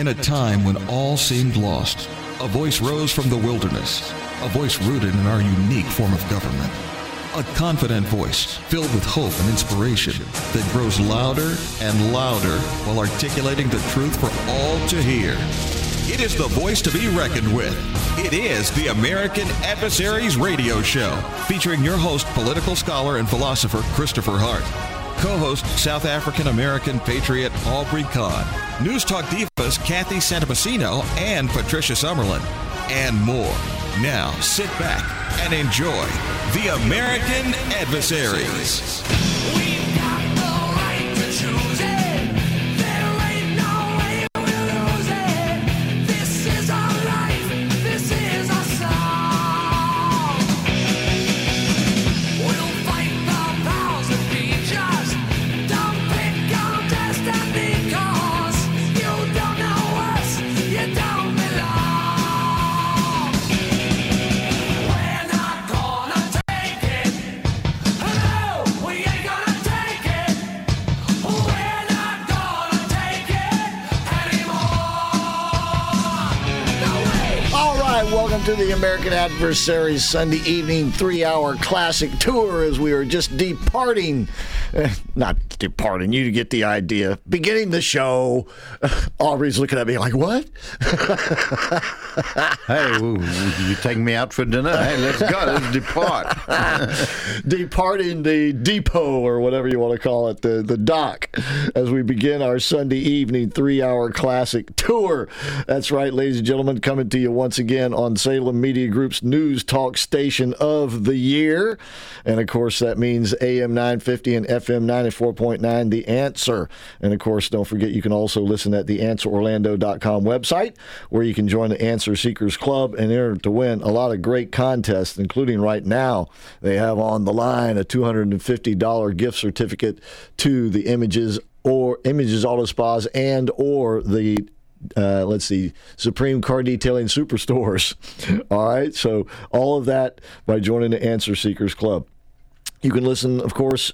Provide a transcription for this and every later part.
In a time when all seemed lost, a voice rose from the wilderness, a voice rooted in our unique form of government. A confident voice filled with hope and inspiration that grows louder and louder while articulating the truth for all to hear. It is the voice to be reckoned with. It is the American Adversaries Radio Show, featuring your host, political scholar and philosopher Christopher Hart, co host, South African American patriot Aubrey Kahn, News Talk divas Kathy Santamassino and Patricia Summerlin, and more. Now sit back and enjoy the American Adversaries. To the American Adversaries Sunday evening three hour classic tour as we are just departing. eh, not departing, you get the idea. Beginning the show. Aubrey's looking at me like, what? Hey, you taking me out for dinner? Hey, let's go. Let's depart. departing the depot or whatever you want to call it, the, the dock, as we begin our Sunday evening three hour classic tour. That's right, ladies and gentlemen, coming to you once again on Salem Media Group's news talk station of the year. And of course, that means AM 950 and FM 94.9, The Answer. And of course, don't forget you can also listen at the answerorlando.com website where you can join the Answer Seekers Club and enter to win a lot of great contests, including right now. They have on the line a $250 gift certificate to the Images or Images Auto Spas and or the uh, let's see, Supreme Car Detailing Superstores. All right, so all of that by joining the Answer Seekers Club. You can listen, of course,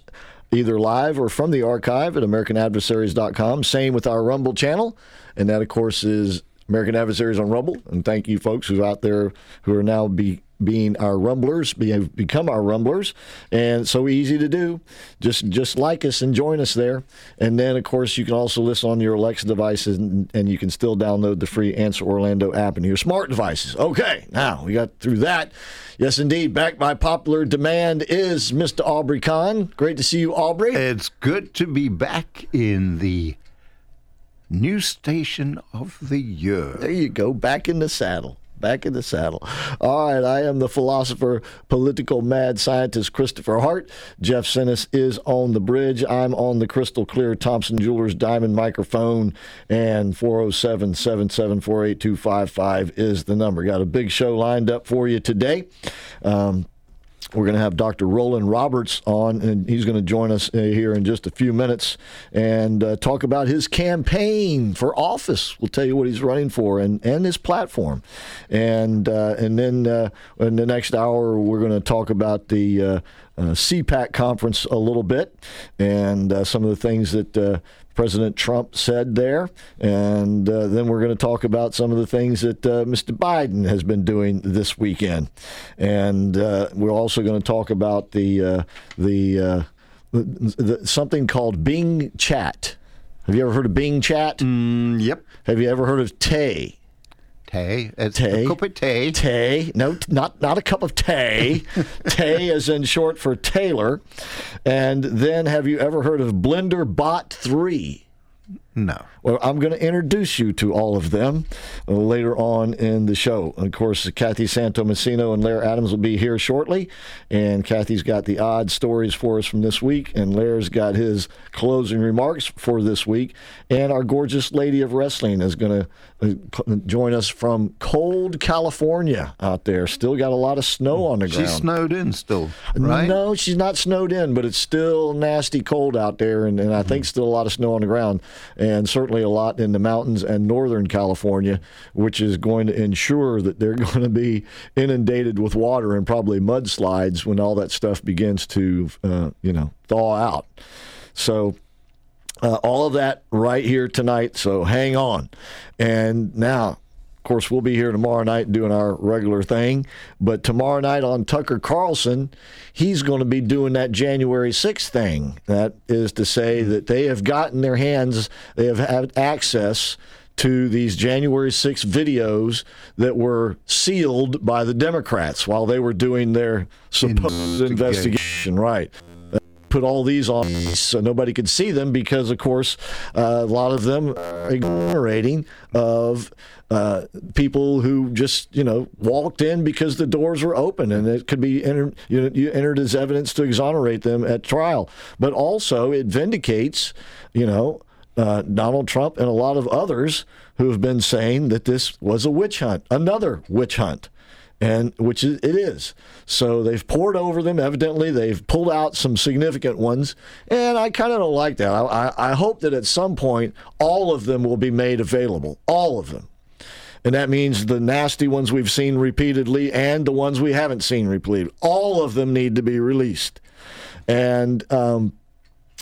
either live or from the archive at AmericanAdversaries.com. Same with our Rumble channel, and that, of course, is American Adversaries on Rumble. And thank you, folks, who out there who are now be being our rumblers, be, have become our rumblers, and so easy to do. Just just like us and join us there. And then, of course, you can also listen on your Alexa devices, and, and you can still download the free Answer Orlando app and your smart devices. Okay, now we got through that. Yes, indeed, Back by popular demand is Mr. Aubrey Kahn. Great to see you, Aubrey. It's good to be back in the new station of the year. There you go, back in the saddle. Back in the saddle. All right, I am the philosopher, political mad scientist Christopher Hart. Jeff Sinnis is on the bridge. I'm on the crystal clear Thompson Jewelers diamond microphone, and 407 774 8255 is the number. Got a big show lined up for you today. Um, we're going to have Dr. Rollan Roberts on, and he's going to join us uh, here in just a few minutes and uh, talk about his campaign for office. We'll tell you what he's running for and, and his platform. And uh, and then uh, in the next hour, we're going to talk about the uh, uh, CPAC conference a little bit and uh, some of the things that President Trump said there. And uh, then we're going to talk about some of the things that uh, Mr. Biden has been doing this weekend. And uh, we're also going to talk about the, uh, the, uh, the, the something called Bing Chat. Have you ever heard of Bing Chat? Mm, yep. Have you ever heard of Tay? Tay. It's Tay. a cup of tay. Tay. No, t- not not a cup of tay. tay is in short for Taylor. And then have you ever heard of Blender Bot 3? No. Well, I'm going to introduce you to all of them later on in the show. Of course, Kathy Santomassino and Lair Adams will be here shortly. And Kathy's got the odd stories for us from this week, and Lair's got his closing remarks for this week. And our gorgeous lady of wrestling is going to uh, join us from cold California out there. Still got a lot of snow on the ground. She's snowed in still, right? No, she's not snowed in, but it's still nasty cold out there, and, and I think Mm-hmm. still a lot of snow on the ground, and certainly a lot in the mountains and northern California, which is going to ensure that they're going to be inundated with water and probably mudslides when all that stuff begins to, uh, you know, thaw out. So Uh, all of that right here tonight. So hang on. And now, course, we'll be here tomorrow night doing our regular thing. But tomorrow night on Tucker Carlson, he's going to be doing that January 6th thing. That is to say that they have gotten their hands, they have had access to these January 6 videos that were sealed by the Democrats while they were doing their supposed Investigation. investigation. Right put all these on so nobody could see them because, of course, uh, a lot of them are exonerating of uh, people who just you know walked in because the doors were open and it could be entered, you, know, you entered as evidence to exonerate them at trial. But also it vindicates, you know. Uh, Donald Trump and a lot of others who have been saying that this was a witch hunt, another witch hunt and which it is. So they've pored over them. Evidently, they've pulled out some significant ones, and I kind of don't like that. I, I, I hope that at some point all of them will be made available, all of them, and that means the nasty ones we've seen repeatedly and the ones we haven't seen repeatedly. All of them need to be released, and. Um,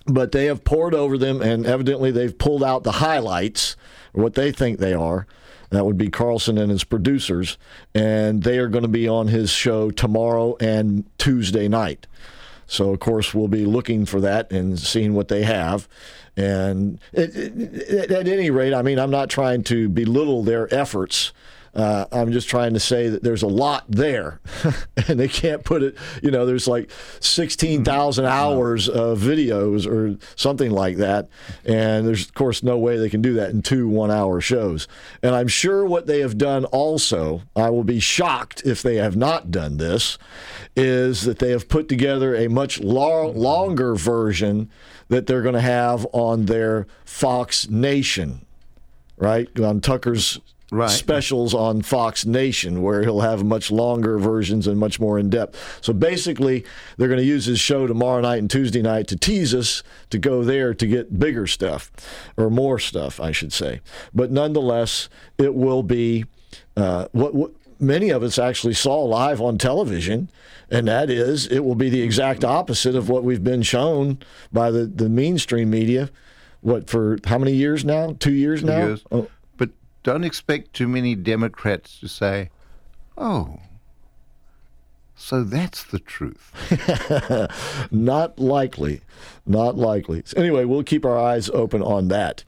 but they have pored over them, and evidently they've pulled out the highlights, what they think they are. That would be Carlson and his producers, and they are going to be on his show tomorrow and Tuesday night. So, of course, we'll be looking for that and seeing what they have. And it, it, at any rate, I mean, I'm not trying to belittle their efforts. Uh, I'm just trying to say that there's a lot there, and they can't put it. You know, there's like 16,000 hours of videos or something like that, and there's of course no way they can do that in two one-hour shows. And I'm sure what they have done also, I will be shocked if they have not done this, is that they have put together a much lo- longer version that they're going to have on their Fox Nation, right? On Tucker's Right. specials on Fox Nation, where he'll have much longer versions and much more in depth. So basically, they're going to use his show tomorrow night and Tuesday night to tease us to go there to get bigger stuff, or more stuff, I should say. But nonetheless, it will be uh, what, what many of us actually saw live on television, and that is it will be the exact opposite of what we've been shown by the, the mainstream media. What for how many years now? Two years now? Years. Oh, don't expect too many Democrats to say, oh, so that's the truth. Not likely. Not likely. So anyway, we'll keep our eyes open on that.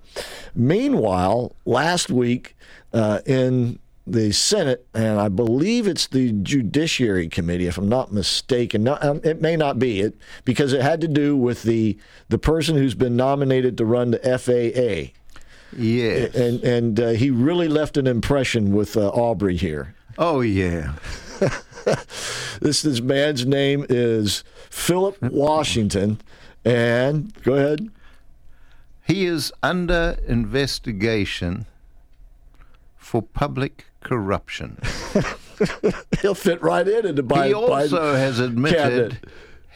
Meanwhile, last week uh, in the Senate, and I believe it's the Judiciary Committee, if I'm not mistaken. No, um, it may not be it because it had to do with the the person who's been nominated to run the FAA, Yes. and and uh, he really left an impression with uh, Aubrey here. oh, yeah. This this man's name is Philip Washington, and go ahead. He is under investigation for public corruption. He'll fit right in into Biden. he also Biden has admitted cabinet.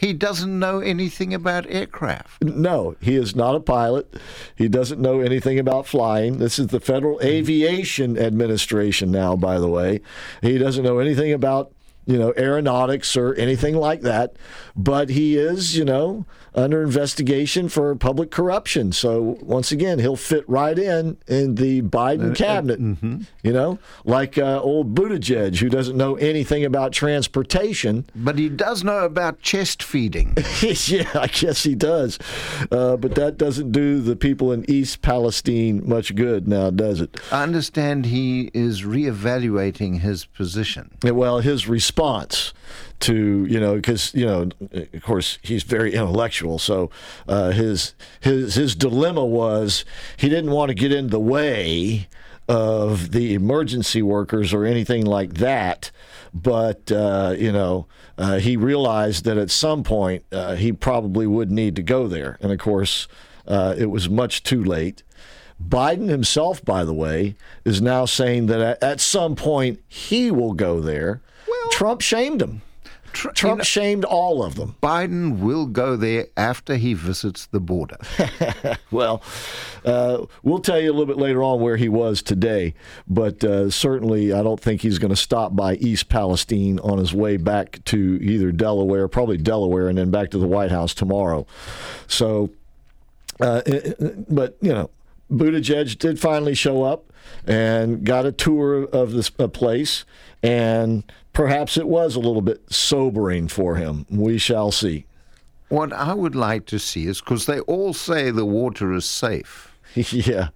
He doesn't know anything about aircraft. No, he is not a pilot. He doesn't know anything about flying. This is the Federal Aviation Administration now, by the way. He doesn't know anything about you know aeronautics or anything like that. But he is, you know, under investigation for public corruption. So once again, he'll fit right in in the Biden cabinet. You know, like uh, old Buttigieg, who doesn't know anything about transportation. But he does know about chest feeding. yeah, I guess he does. Uh, but that doesn't do the people in East Palestine much good now, does it? I understand he is reevaluating his position. Well, his response to you know because you know of course he's very intellectual so uh, his his his dilemma was he didn't want to get in the way of the emergency workers or anything like that but uh, you know uh, he realized that at some point uh, he probably would need to go there and of course uh, it was much too late Biden himself, by the way, is now saying that at, at some point he will go there. Trump shamed him. Tr- you Trump know, shamed all of them. Biden will go there after he visits the border. Well, uh, we'll tell you a little bit later on where he was today, but uh, certainly I don't think he's going to stop by East Palestine on his way back to either Delaware, probably Delaware, and then back to the White House tomorrow. So Uh, but you know, Buttigieg did finally show up and got a tour of this a place, and perhaps it was a little bit sobering for him. We shall see. What I would like to see is because they all say the water is safe. yeah.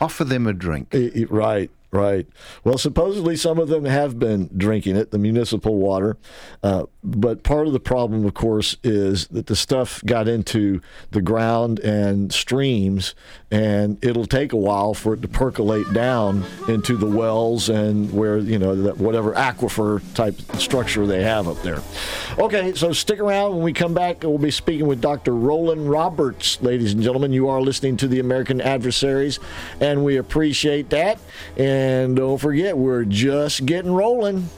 Offer them a drink. Right, right. Well, supposedly some of them have been drinking it, the municipal water. Uh, but part of the problem, of course, is that the stuff got into the ground and streams, and it'll take a while for it to percolate down into the wells and where, you know, that whatever aquifer type structure they have up there. Okay, so stick around. When we come back, we'll be speaking with Dr. Rollan Roberts, ladies and gentlemen. You are listening to the American Adversaries, and we appreciate that. And don't forget, we're just getting rolling.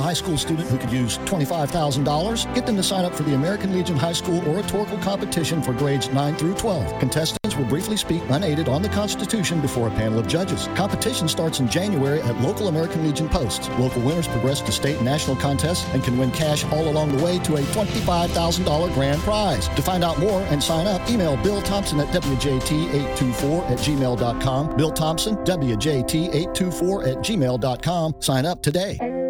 High school student who could use $25,000? Get them to sign up for the American Legion High School Oratorical Competition for grades 9 through 12. Contestants will briefly speak unaided on the Constitution before a panel of judges. Competition starts in January at local American Legion posts. Local winners progress to state and national contests and can win cash all along the way to a $25,000 grand prize. To find out more and sign up, email Bill Thompson at WJT824 at gmail.com. Bill Thompson, WJT824 at gmail.com. Sign up today.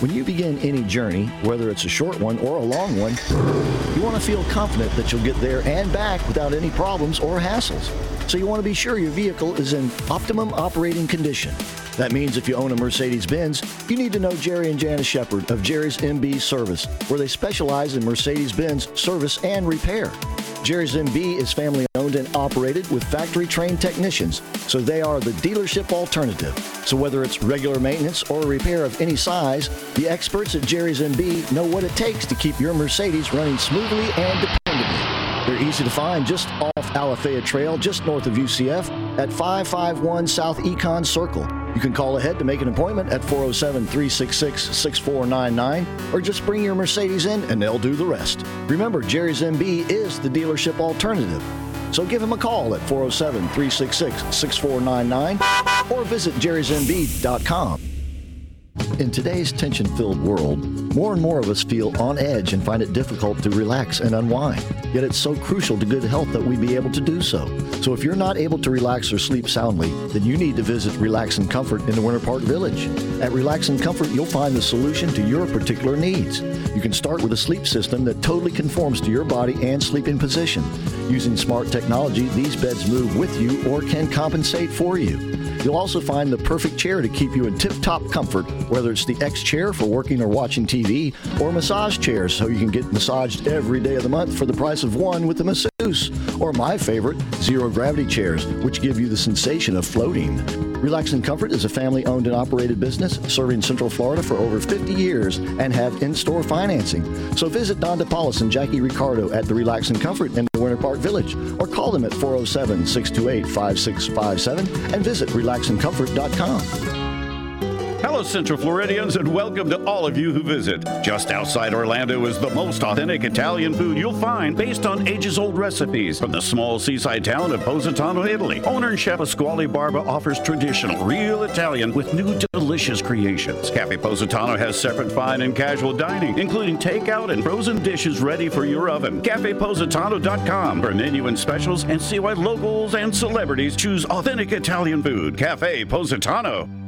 When you begin any journey, whether it's a short one or a long one, you want to feel confident that you'll get there and back without any problems or hassles. So you want to be sure your vehicle is in optimum operating condition. That means if you own a Mercedes Benz, you need to know Jerry and Janice Shepard of Jerry's MB Service, where they specialize in Mercedes Benz service and repair. Jerry's MB is family owned and operated with factory trained technicians, so they are the dealership alternative. So whether it's regular maintenance or repair of any size, the experts at Jerry's MB know what it takes to keep your Mercedes running smoothly and dependably. They're easy to find just off Alafaya Trail, just north of UCF, at 551 South Econ Circle. You can call ahead to make an appointment at 407 366 6499 or just bring your Mercedes in and they'll do the rest. Remember, Jerry's MB is the dealership alternative. So give him a call at 407 366 6499 or visit jerrysmb.com. In today's tension filled world, more and more of us feel on edge and find it difficult to relax and unwind. Yet it's so crucial to good health that we be able to do so. So if you're not able to relax or sleep soundly, then you need to visit Relax and Comfort in the Winter Park Village. At Relax and Comfort, you'll find the solution to your particular needs. You can start with a sleep system that totally conforms to your body and sleeping position. Using smart technology, these beds move with you or can compensate for you. You'll also find the perfect chair to keep you in tip top comfort, whether it's the X chair for working or watching TV, or massage chairs so you can get massaged every day of the month for the price of one with the masseuse, or my favorite, zero gravity chairs, which give you the sensation of floating. Relax and Comfort is a family owned and operated business serving Central Florida for over 50 years and have in store financing. So visit Don DePaulis and Jackie Ricardo at the Relax and Comfort in Winter Park Village or call them at 407 628 5657 and visit relaxandcomfort.com. Hello, Central Floridians, and welcome to all of you who visit. Just outside Orlando is the most authentic Italian food you'll find based on ages old recipes from the small seaside town of Positano, Italy. Owner and chef Pasquale Barba offers traditional, real Italian with new delicious creations. Cafe Positano has separate fine and casual dining, including takeout and frozen dishes ready for your oven. CafePositano.com for menu and specials and see why locals and celebrities choose authentic Italian food. Cafe Positano.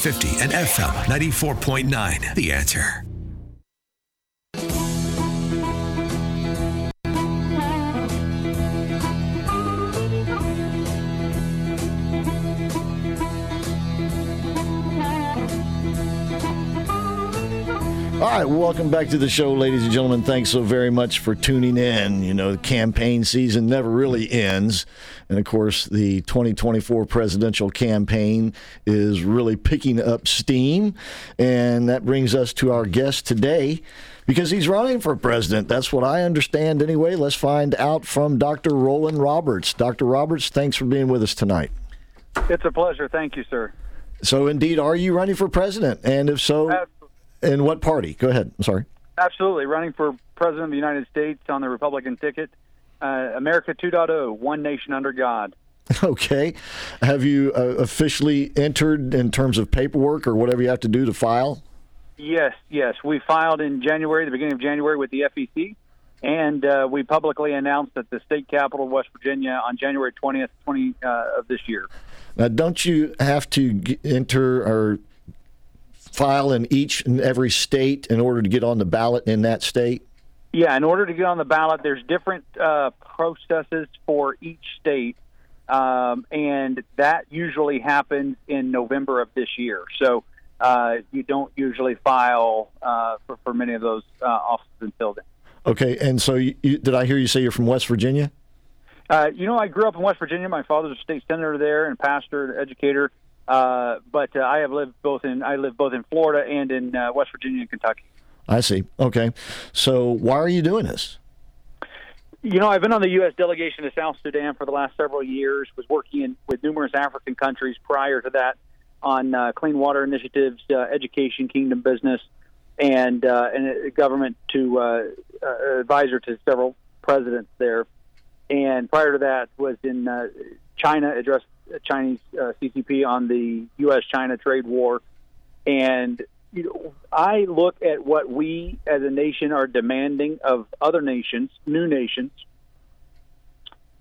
950 and FM 94.9. The answer. All right, welcome back to the show, ladies and gentlemen. Thanks so very much for tuning in. You know, the campaign season never really ends. And of course, the 2024 presidential campaign is really picking up steam. And that brings us to our guest today because he's running for president. That's what I understand anyway. Let's find out from Dr. Rollan Roberts. Dr. Roberts, thanks for being with us tonight. It's a pleasure. Thank you, sir. So, indeed, are you running for president? And if so, Ab- in what party? Go ahead. I'm sorry. Absolutely. Running for president of the United States on the Republican ticket. Uh, America 2.0, one nation under God. Okay. Have you uh, officially entered in terms of paperwork or whatever you have to do to file? Yes, yes. We filed in January, the beginning of January, with the FEC, and uh, we publicly announced at the state capitol of West Virginia on January 20th, 20 uh, of this year. Now, don't you have to enter or file in each and every state in order to get on the ballot in that state? Yeah, in order to get on the ballot, there's different uh, processes for each state, um, and that usually happens in November of this year. So uh, you don't usually file uh, for, for many of those uh, offices until then. Okay. And so, you, you, did I hear you say you're from West Virginia? Uh, you know, I grew up in West Virginia. My father's a state senator there and pastor, and educator. Uh, but uh, I have lived both in I live both in Florida and in uh, West Virginia and Kentucky. I see. Okay. So, why are you doing this? You know, I've been on the U.S. delegation to South Sudan for the last several years. Was working in, with numerous African countries prior to that on uh, clean water initiatives, uh, education, kingdom business, and uh, and a government to uh, uh, advisor to several presidents there. And prior to that, was in uh, China, addressed Chinese uh, CCP on the U.S.-China trade war, and you know, I look at what we as a nation are demanding of other nations, new nations.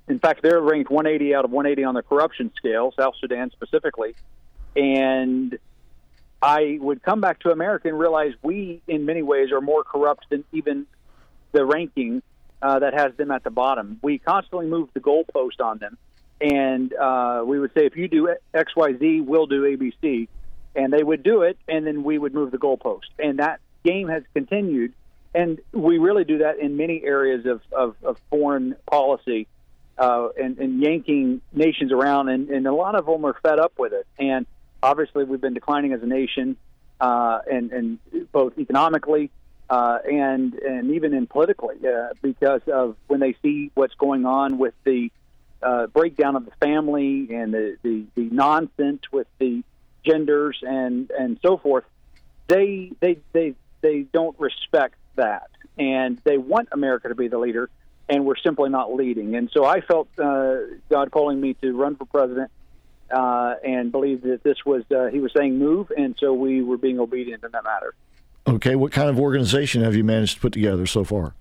In fact, they're ranked 180 out of 180 on the corruption scale, South Sudan specifically. And I would come back to America and realize we, in many ways, are more corrupt than even the ranking uh, that has them at the bottom. We constantly move the goalpost on them. And uh, we would say, if you do X, Y, Z, we'll do ABC and they would do it, and then we would move the goalpost. And that game has continued, and we really do that in many areas of, of, of foreign policy uh, and, and yanking nations around, and, and a lot of them are fed up with it. And obviously, we've been declining as a nation, uh, and, and both economically uh, and and even in politically, uh, because of when they see what's going on with the uh, breakdown of the family and the, the, the nonsense with the genders and and so forth they they they they don't respect that and they want america to be the leader and we're simply not leading and so i felt uh, god calling me to run for president uh, and believed that this was uh, he was saying move and so we were being obedient in that matter Okay. What kind of organization have you managed to put together so far?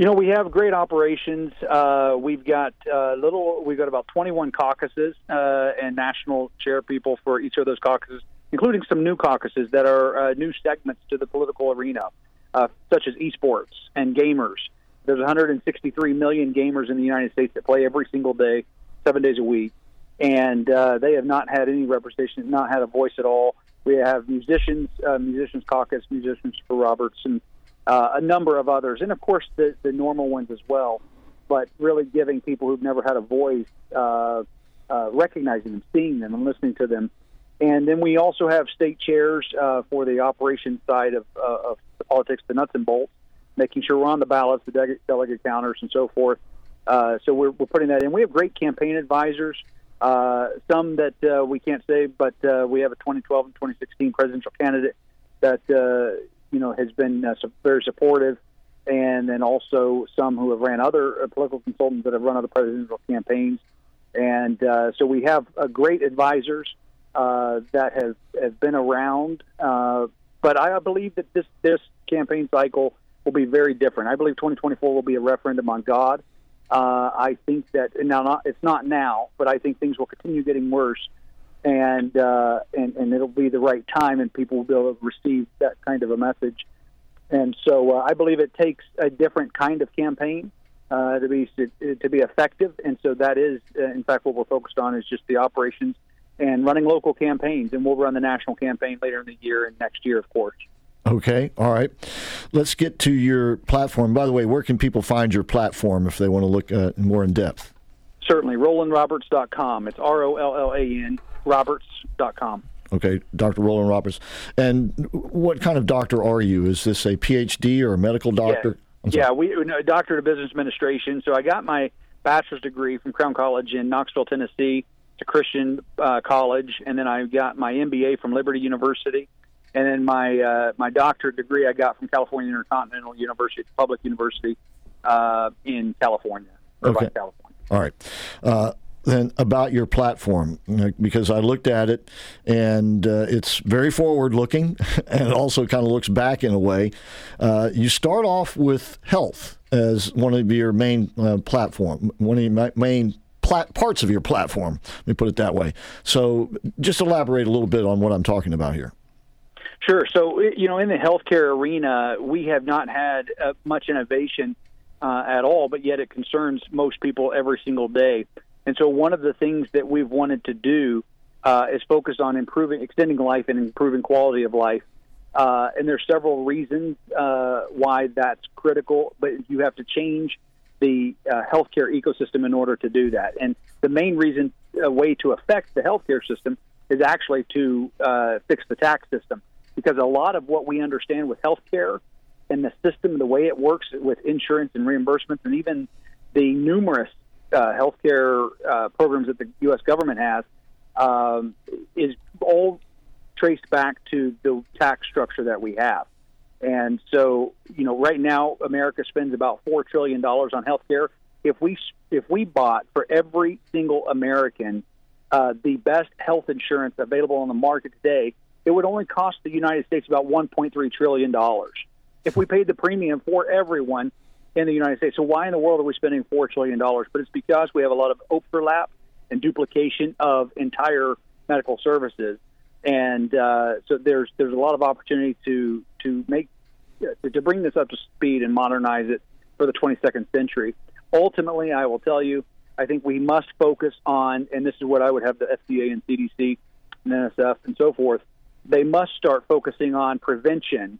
You know, we have great operations. Uh, we've got uh, little. We've got about 21 caucuses uh, and national chair people for each of those caucuses, including some new caucuses that are uh, new segments to the political arena, uh, such as esports and gamers. There's 163 million gamers in the United States that play every single day, seven days a week, and uh, they have not had any representation, not had a voice at all. We have musicians, musicians caucus, musicians for Roberts, and uh, a number of others, and of course the, the normal ones as well. But really giving people who've never had a voice, uh, uh, recognizing them, seeing them, and listening to them. And then we also have state chairs uh, for the operations side of, uh, of the politics, the nuts and bolts, making sure we're on the ballots, the delegate, counters, and so forth. Uh, so we're, we're putting that in. We have great campaign advisors. Some that we can't say, but we have a 2012 and 2016 presidential candidate that you know has been uh, very supportive, and then also some who have ran other uh, political consultants that have run other presidential campaigns, and uh, so we have uh, great advisors uh, that have have been around. Uh, but I believe that this this campaign cycle will be very different. I believe 2024 will be a referendum on God. Uh, I think that now not, it's not now, but I think things will continue getting worse and uh, and and it'll be the right time, and people will be able to receive that kind of a message. And so uh, I believe it takes a different kind of campaign uh, to be to be effective, and so that is, uh, in fact, what we're focused on is just the operations and running local campaigns, and we'll run the national campaign later in the year and next year, of course. Okay, all right. Let's get to your platform. By the way, where can people find your platform if they want to look uh, more in depth? Certainly, RollanRoberts.com. It's R O L L A N Roberts.com. Okay, Dr. Rollan Roberts. And what kind of doctor are you? Is this a PhD or a medical doctor? I'm. Yeah, we no, doctorate of business administration. So I got my bachelor's degree from Crown College in Knoxville, Tennessee. A Christian uh, college, and then I got my MBA from Liberty University, and then my uh, my doctorate degree I got from California Intercontinental University, a public university uh, in California, Irvine, Okay. California. All right. Then about your platform, because I looked at it and uh, it's very forward looking and it also kind of looks back in a way. Uh, you start off with health as one of your main uh, platform, one of your main plat- parts of your platform. Let me put it that way. So just elaborate a little bit on what I'm talking about here. Sure. So, you know, in the healthcare arena, we have not had uh, much innovation uh, at all, but yet it concerns most people every single day. And so, one of the things that we've wanted to do uh, is focus on improving, extending life and improving quality of life. Uh, and there's several reasons uh, why that's critical, but you have to change the uh, healthcare ecosystem in order to do that. And the main reason, a way to affect the healthcare system, is actually to uh, fix the tax system. Because a lot of what we understand with healthcare and the system, the way it works with insurance and reimbursements, and even the numerous uh, healthcare uh, programs that the U.S. government has, um, is all traced back to the tax structure that we have. And so, you know, right now America spends about four trillion dollars on healthcare. If we if we bought for every single American uh, the best health insurance available on the market today, it would only cost the United States about 1.3 trillion dollars if we paid the premium for everyone in the United States. So why in the world are we spending four trillion dollars? But it's because we have a lot of overlap and duplication of entire medical services, and uh, so there's there's a lot of opportunity to to make to, bring this up to speed and modernize it for the 22nd century. Ultimately, I will tell you, I think we must focus on, and this is what I would have the FDA and CDC and NSF and so forth. They must start focusing on prevention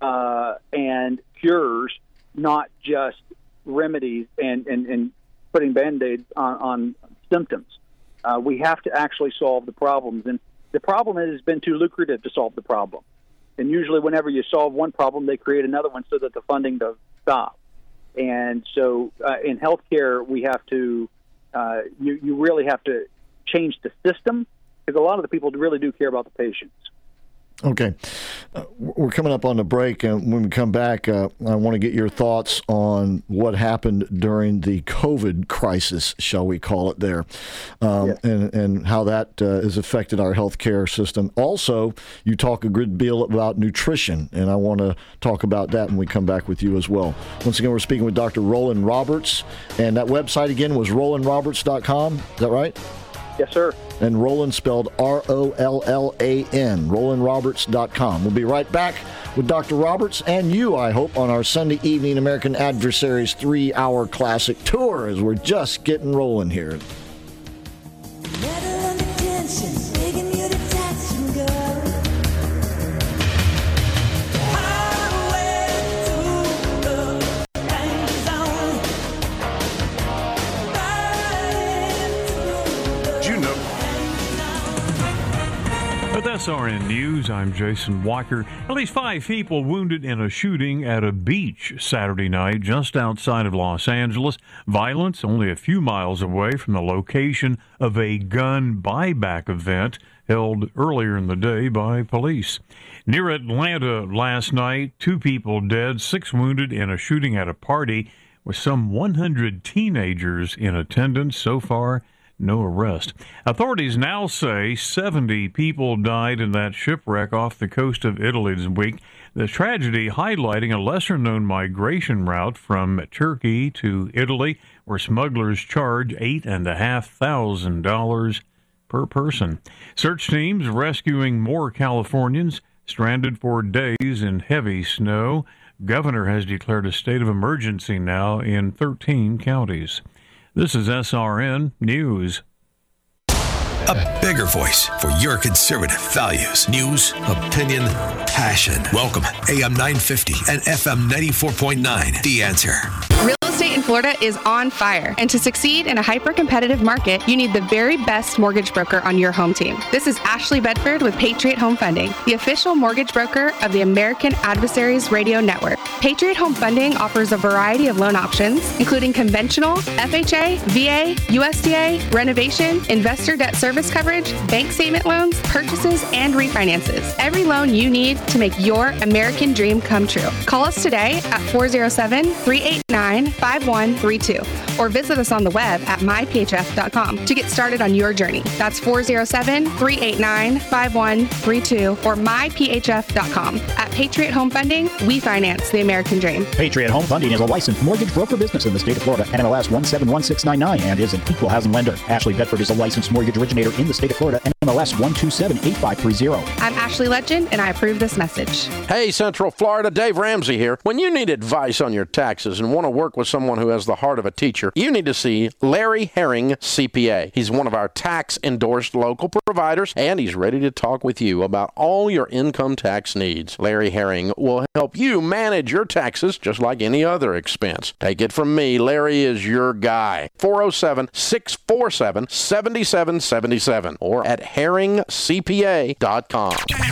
uh, and cures, not just remedies and, and, and putting band aids on, on symptoms. Uh, we have to actually solve the problems. And the problem it's been too lucrative to solve the problem. And usually, whenever you solve one problem, they create another one so that the funding does stop. And so, uh, in healthcare, we have to, uh, you, you really have to change the system because a lot of the people really do care about the patients. Okay. Uh, we're coming up on the break, and when we come back, uh, I want to get your thoughts on what happened during the COVID crisis, shall we call it there, um, and, and how that uh, has affected our healthcare system. Also, you talk a good deal about nutrition, and I want to talk about that when we come back with you as well. Once again, we're speaking with Dr. Rollan Roberts, and that website again was rollanroberts.com. Is that right? Yes, sir. And Rollan spelled R O L L A N, RollanRoberts.com. We'll be right back with Dr. Roberts and you, I hope, on our Sunday evening American Adversaries three hour classic tour as we're just getting rolling here. SRN News, I'm Jason Walker. At least five people wounded in a shooting at a beach Saturday night just outside of Los Angeles. Violence only a few miles away from the location of a gun buyback event held earlier in the day by police. Near Atlanta last night, two people dead, six wounded in a shooting at a party with some 100 teenagers in attendance. So far, no arrest. Authorities now say 70 people died in that shipwreck off the coast of Italy this week. The tragedy highlighting a lesser known migration route from Turkey to Italy, where smugglers charge $8,500 per person. Search teams rescuing more Californians stranded for days in heavy snow. Governor has declared a state of emergency now in 13 counties. This is SRN News. A bigger voice for your conservative values, news, opinion, passion. Welcome, AM 950 and FM 94.9. The answer. Florida is on fire, and to succeed in a hyper competitive market, you need the very best mortgage broker on your home team. This is Ashley Bedford with Patriot Home Funding, the official mortgage broker of the American Adversaries Radio Network. Patriot Home Funding offers a variety of loan options, including conventional, FHA, VA, USDA, renovation, investor debt service coverage, bank statement loans, purchases, and refinances. Every loan you need to make your American dream come true. Call us today at 407 389 5132 or visit us on the web at myphf.com to get started on your journey. That's 407 389 5132 or myphf.com. At Patriot Home Funding, we finance the American dream. Patriot Home Funding is a licensed mortgage broker business in the state of Florida, and NMLS 1711699, and is an equal housing lender. Ashley Bedford is a licensed mortgage originator in the state of Florida, and NMLS 1278530. I'm Ashley Legend, and I approve this message. Hey, Central Florida, Dave Ramsey here. When you need advice on your taxes and want to work with someone who has the heart of a teacher, you need to see Larry Herring, CPA. He's one of our tax endorsed local providers, and he's ready to talk with you about all your income tax needs. Larry Herring will help you manage your taxes just like any other expense. Take it from me, Larry is your guy. 407 647 7777 or at herringcpa.com.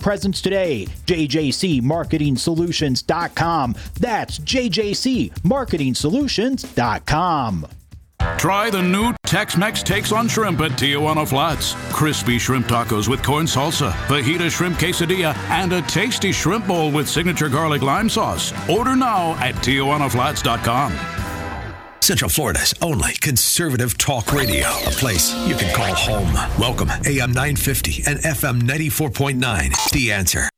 presence today. JJCMarketingSolutions.com. That's JJCMarketingSolutions.com. Try the new Tex-Mex takes on shrimp at Tijuana Flats. Crispy shrimp tacos with corn salsa, fajita shrimp quesadilla, and a tasty shrimp bowl with signature garlic lime sauce. Order now at TijuanaFlats.com. Central Florida's only conservative talk radio, a place you can call home. Welcome, AM 950 and FM 94.9. The answer.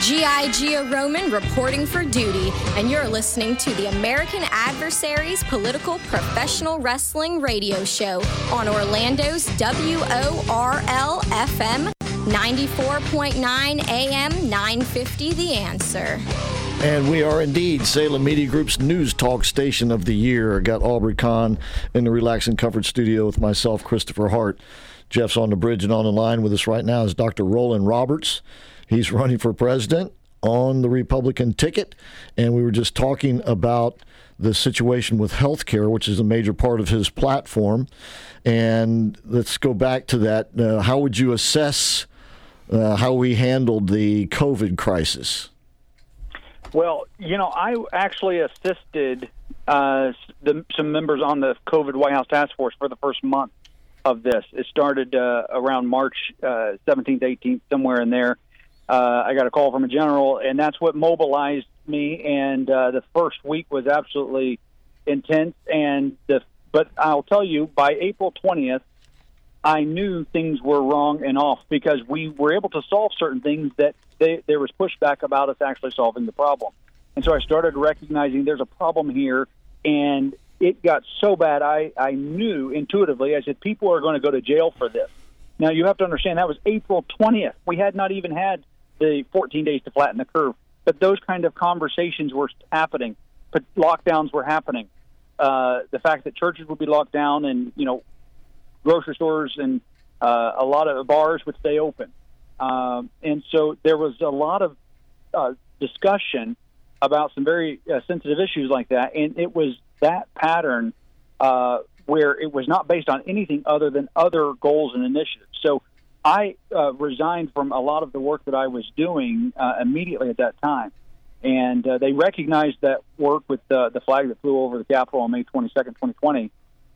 G.I. Gia Roman reporting for duty, and you're listening to the American Adversaries Political Professional Wrestling Radio Show on Orlando's WORL FM 94.9 AM 950 The Answer. And we are indeed Salem Media Group's news talk station of the year. Got Aubrey Kahn in the Relax and Comfort studio with myself, Christopher Hart. Jeff's on the bridge and on the line with us right now is Dr. Rollan Roberts. He's running for president on the Republican ticket. And we were just talking about the situation with health care, which is a major part of his platform. And let's go back to that. Uh, how would you assess uh, how we handled the COVID crisis? Well, you know, I actually assisted uh, the, some members on the COVID White House task force for the first month of this. It started uh, around March uh, 17th, 18th, somewhere in there. Uh, I got a call from a general, and that's what mobilized me. And uh, the first week was absolutely intense. And the but I'll tell you, by April 20th, I knew things were wrong and off because we were able to solve certain things that they, there was pushback about us actually solving the problem. And so I started recognizing there's a problem here, and it got so bad. I, I knew intuitively, I said, people are going to go to jail for this. Now, you have to understand that was April 20th. We had not even had the 14 days to flatten the curve, but those kind of conversations were happening. But lockdowns were happening. Uh, the fact that churches would be locked down and, you know, grocery stores and uh, a lot of bars would stay open. Um, and so there was a lot of uh, discussion about some very uh, sensitive issues like that. And it was that pattern uh, where it was not based on anything other than other goals and initiatives. So I uh, resigned from a lot of the work that I was doing uh, immediately at that time. And uh, they recognized that work with the, the flag that flew over the Capitol on May 22nd, 2020.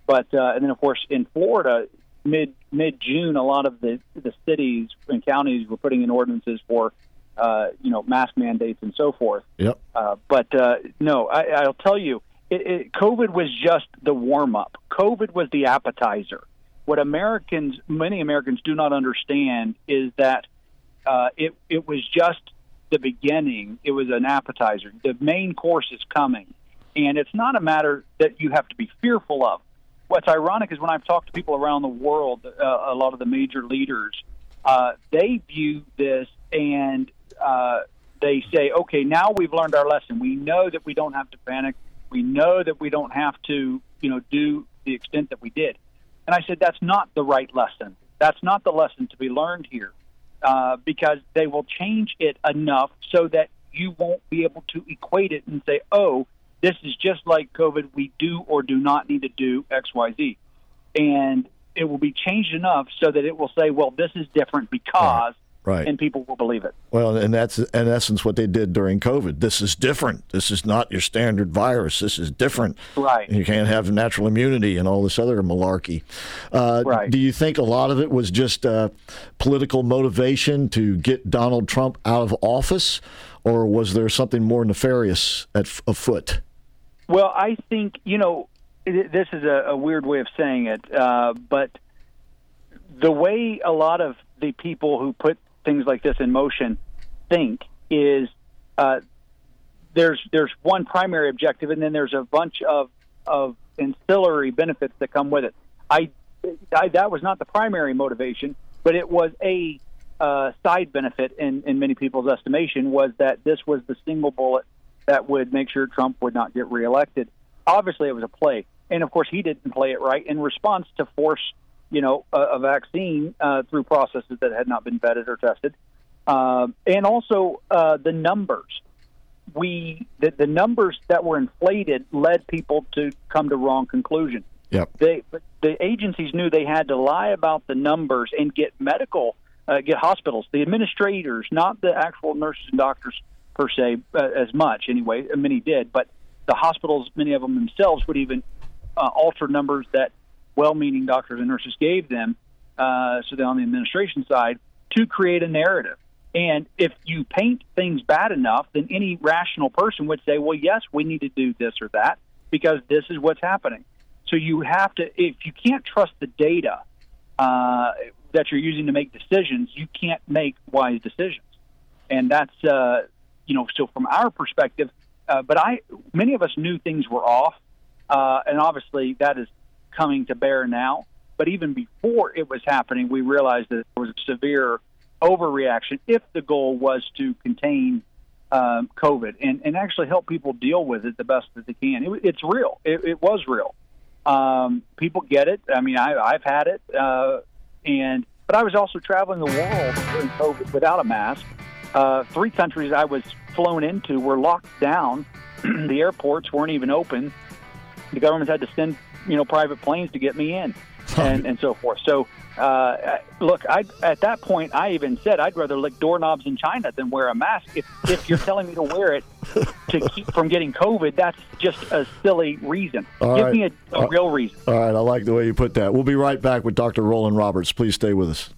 But uh, and then, of course, in Florida, mid mid June, a lot of the the cities and counties were putting in ordinances for uh, you know mask mandates and so forth. Yep. Uh, but uh, no, I, I'll tell you, it, it, COVID was just the warm up. COVID was the appetizer. What Americans, many Americans, do not understand is that uh, it it was just the beginning. It was an appetizer. The main course is coming, and it's not a matter that you have to be fearful of. What's ironic is when I've talked to people around the world, uh, a lot of the major leaders, uh, they view this and uh, they say, okay, now we've learned our lesson. We know that we don't have to panic. We know that we don't have to, you know, do the extent that we did. And I said, that's not the right lesson. That's not the lesson to be learned here uh, because they will change it enough so that you won't be able to equate it and say, oh, this is just like COVID. We do or do not need to do X, Y, Z. And it will be changed enough so that it will say, well, this is different because, Right. and people will believe it. Well, and that's in essence what they did during COVID. This is different. This is not your standard virus. This is different. Right. You can't have natural immunity and all this other malarkey. Uh, Right. Do you think a lot of it was just uh, political motivation to get Donald Trump out of office, or was there something more nefarious at, afoot? Well, I think you know this is a, a weird way of saying it, uh, but the way a lot of the people who put things like this in motion think is uh, there's there's one primary objective, and then there's a bunch of of ancillary benefits that come with it. I, I that was not the primary motivation, but it was a uh, side benefit in, in many people's estimation was that this was the single bullet that would make sure Trump would not get reelected. Obviously, it was a play, and of course, he didn't play it right in response to force, you know, a, a vaccine uh, through processes that had not been vetted or tested, Um and also uh, the numbers. We the, the numbers that were inflated led people to come to wrong conclusions. Yep. They the agencies knew they had to lie about the numbers and get medical, uh, get hospitals, the administrators, not the actual nurses and doctors per se, uh, as much anyway. Many did, but the hospitals, many of them themselves, would even uh, alter numbers that well-meaning doctors and nurses gave them. Uh, so that on the administration side, to create a narrative. And if you paint things bad enough, then any rational person would say, well, yes, we need to do this or that because this is what's happening. So you have to, if you can't trust the data uh, that you're using to make decisions, you can't make wise decisions. And that's, uh, you know, so from our perspective, uh, but I, many of us knew things were off. Uh, and obviously that is coming to bear now. But even before it was happening, we realized that there was a severe overreaction if the goal was to contain um, COVID and, and actually help people deal with it the best that they can. It, it's real. It, it was real. Um, people get it. I mean, I, I've had it, uh, and but I was also traveling the world during COVID without a mask. Uh, three countries I was flown into were locked down. the airports weren't even open. The government had to send you know private planes to get me in, and and so forth. So uh, look, I at that point I even said I'd rather lick doorknobs in China than wear a mask. If if you're telling me to wear it to keep from getting COVID, that's just a silly reason. All Give right. me a, a Uh, real reason. All right, I like the way you put that. We'll be right back with Dr. Rollan Roberts. Please stay with us.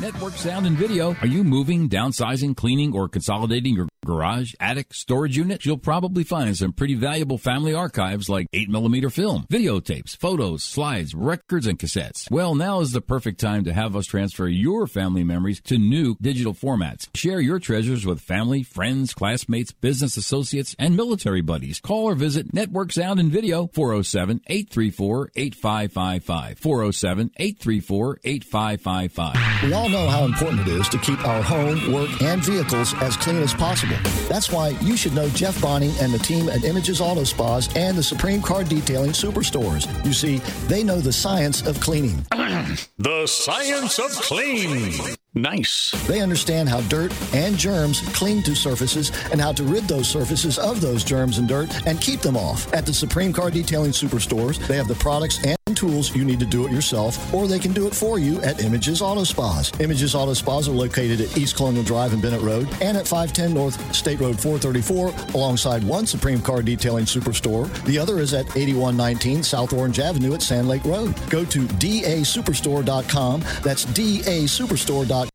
Network Sound and Video. Are you moving, downsizing, cleaning, or consolidating your garage, attic, storage unit? You'll probably find some pretty valuable family archives like 8mm film, videotapes, photos, slides, records, and cassettes. Well, now is the perfect time to have us transfer your family memories to new digital formats. Share your treasures with family, friends, classmates, business associates, and military buddies. Call or visit Network Sound and Video 407 834 8555. 407 834 8555. We all know how important it is to keep our home, work, and vehicles as clean as possible. That's why you should know Jeff Bonney and the team at Images Auto Spas and the Supreme Car Detailing Superstores. You see, they know the science of cleaning. The science of clean. Nice. They understand how dirt and germs cling to surfaces and how to rid those surfaces of those germs and dirt and keep them off. At the Supreme Car Detailing Superstores, they have the products and tools you need to do it yourself, or they can do it for you at Images Auto Spas. Images Auto Spas are located at East Colonial Drive and Bennett Road and at 510 North State Road 434 alongside one Supreme Car Detailing Superstore. The other is at 8119 South Orange Avenue at Sand Lake Road. Go to dasuperstore.com. That's dasuperstore.com.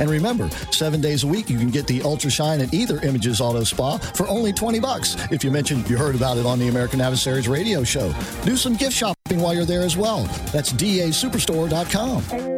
And remember, seven days a week you can get the Ultra Shine at either Images Auto Spa for only 20 bucks if you mention you heard about it on the American Adversaries radio show. Do some gift shopping while you're there as well. That's dasuperstore.com.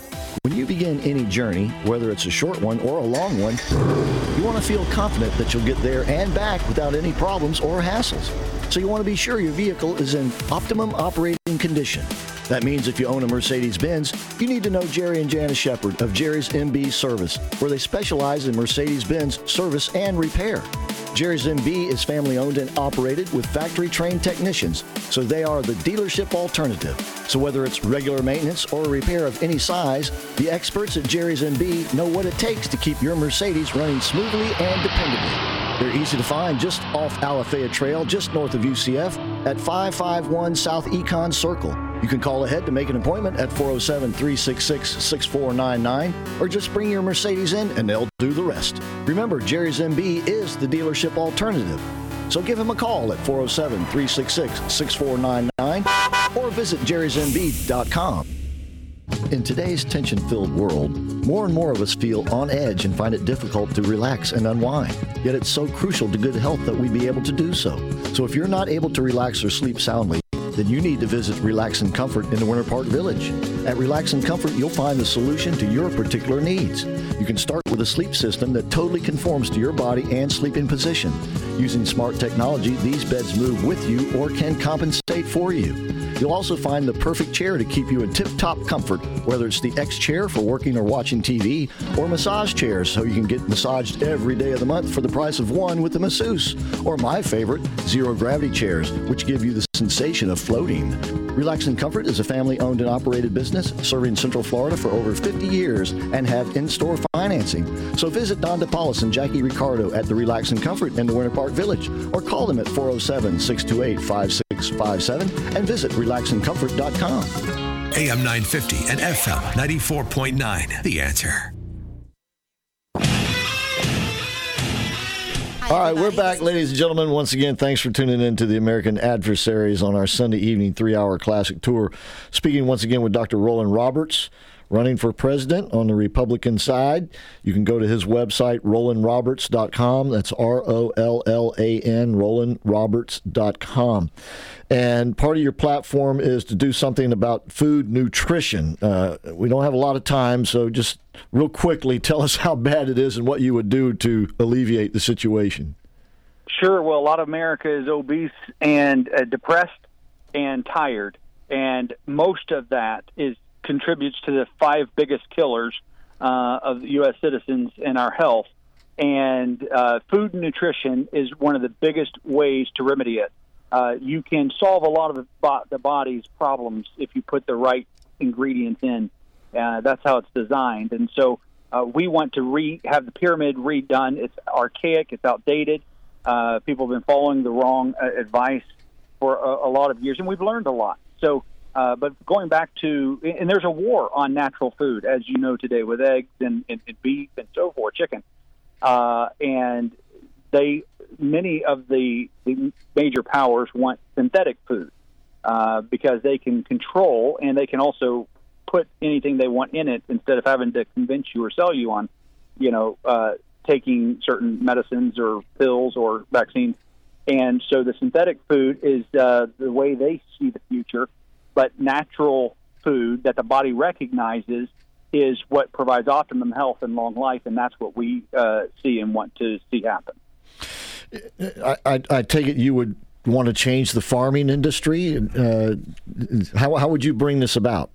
When you begin any journey, whether it's a short one or a long one, you want to feel confident that you'll get there and back without any problems or hassles. So you want to be sure your vehicle is in optimum operating condition. That means if you own a Mercedes Benz, you need to know Jerry and Janice Shepard of Jerry's MB Service, where they specialize in Mercedes Benz service and repair. Jerry's MB is family owned and operated with factory trained technicians, so they are the dealership alternative. So whether it's regular maintenance or repair of any size, the experts at Jerry's MB know what it takes to keep your Mercedes running smoothly and dependably. They're easy to find just off Alafaya Trail, just north of UCF, at 551 South Econ Circle. You can call ahead to make an appointment at 407 366 6499 or just bring your Mercedes in and they'll do the rest. Remember, Jerry's MB is the dealership alternative. So give him a call at 407 366 6499 or visit jerrysmb.com. In today's tension filled world, more and more of us feel on edge and find it difficult to relax and unwind. Yet it's so crucial to good health that we be able to do so. So if you're not able to relax or sleep soundly, then you need to visit Relax and Comfort in the Winter Park Village. At Relax and Comfort, you'll find the solution to your particular needs. You can start with a sleep system that totally conforms to your body and sleeping position. Using smart technology, these beds move with you or can compensate for you. You'll also find the perfect chair to keep you in tip top comfort, whether it's the X chair for working or watching TV, or massage chairs so you can get massaged every day of the month for the price of one with a masseuse, or my favorite, zero gravity chairs, which give you the sensation of floating. Relax and Comfort is a family owned and operated business serving Central Florida for over 50 years and have in store financing. So visit Don DePaulis and Jackie Ricardo at the Relax and Comfort in the Winter Park Village or call them at 407 628 5657 and visit relaxandcomfort.com. AM 950 and FM 94.9. The answer. All right, we're back, ladies and gentlemen. Once again, thanks for tuning in to the American Adversaries on our Sunday evening three hour classic tour. Speaking once again with Dr. Rollan Roberts, running for president on the Republican side. You can go to his website, rollanroberts.com. That's R O L L A N, rollanroberts.com. And part of your platform is to do something about food nutrition. Uh, we don't have a lot of time, so just real quickly tell us how bad it is and what you would do to alleviate the situation. Sure. Well, a lot of America is obese and uh, depressed and tired, and most of that is contributes to the five biggest killers uh, of U.S. citizens and our health. And uh, food and nutrition is one of the biggest ways to remedy it. Uh, you can solve a lot of the, bo- the body's problems if you put the right ingredients in. Uh, that's how it's designed. And so uh, we want to re- have the pyramid redone. It's archaic, it's outdated. Uh, people have been following the wrong advice for a, a lot of years, and we've learned a lot. So, uh, but going back to, and there's a war on natural food, as you know today, with eggs and, and, and beef and so forth, chicken. Uh, and they, many of the, the major powers want synthetic food uh, because they can control and they can also put anything they want in it instead of having to convince you or sell you on, you know, uh, taking certain medicines or pills or vaccines. And so the synthetic food is uh, the way they see the future, but natural food that the body recognizes is what provides optimum health and long life, and that's what we uh, see and want to see happen. I, I, I take it you would want to change the farming industry. Uh, how, how would you bring this about?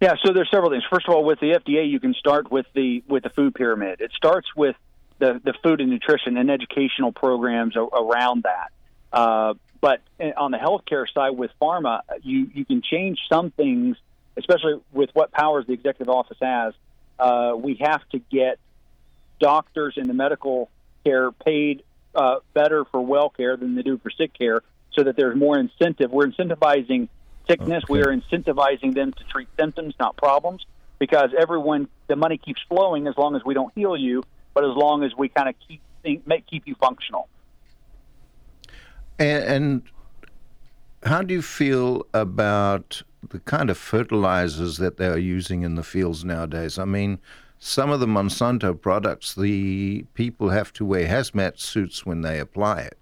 Yeah, so there's several things. First of all, with the FDA, you can start with the with the food pyramid. It starts with the the food and nutrition and educational programs around that. Uh, but on the healthcare side, with pharma, you you can change some things, especially with what powers the executive office has. Uh, we have to get doctors in the medical care paid uh, better for well care than they do for sick care, so that there's more incentive. We're incentivizing sickness. We are incentivizing them to treat symptoms, not problems, because everyone the money keeps flowing as long as we don't heal you, but as long as we kind of keep think, make keep you functional. And, and how do you feel about the kind of fertilizers that they are using in the fields nowadays? I mean, some of the Monsanto products, the people have to wear hazmat suits when they apply it.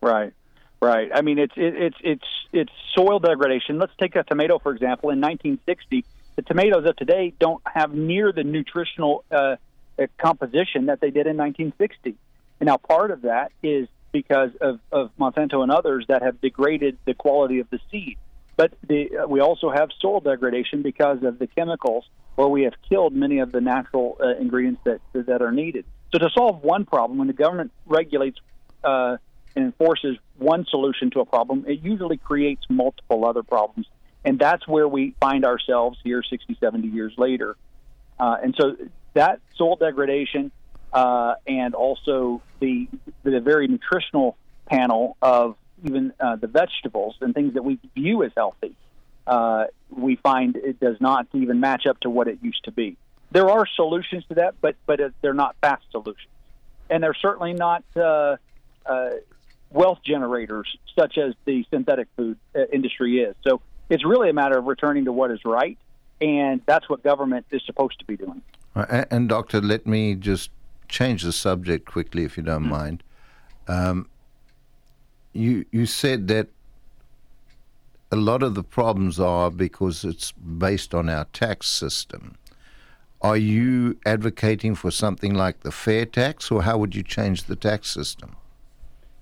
Right, right. I mean, it's it, it's it's it's soil degradation. Let's take a tomato for example. In 1960, the tomatoes of today don't have near the nutritional uh, composition that they did in 1960. And now part of that is because of, of Monsanto and others that have degraded the quality of the seed. But the, uh, we also have soil degradation because of the chemicals, where we have killed many of the natural uh, ingredients that that are needed. So to solve one problem, when the government regulates uh, and enforces one solution to a problem, it usually creates multiple other problems, and that's where we find ourselves here 60, 70 years later. Uh, and so that soil degradation uh, and also the the very nutritional panel of even uh, the vegetables and things that we view as healthy, uh, we find it does not even match up to what it used to be. There are solutions to that, but but they're not fast solutions, and they're certainly not uh, uh, wealth generators such as the synthetic food uh, industry is. So it's really a matter of returning to what is right, and that's what government is supposed to be doing. And, and doctor, let me just change the subject quickly, if you don't mind. Um, you you said that a lot of the problems are because it's based on our tax system. Are you advocating for something like the fair tax, or how would you change the tax system?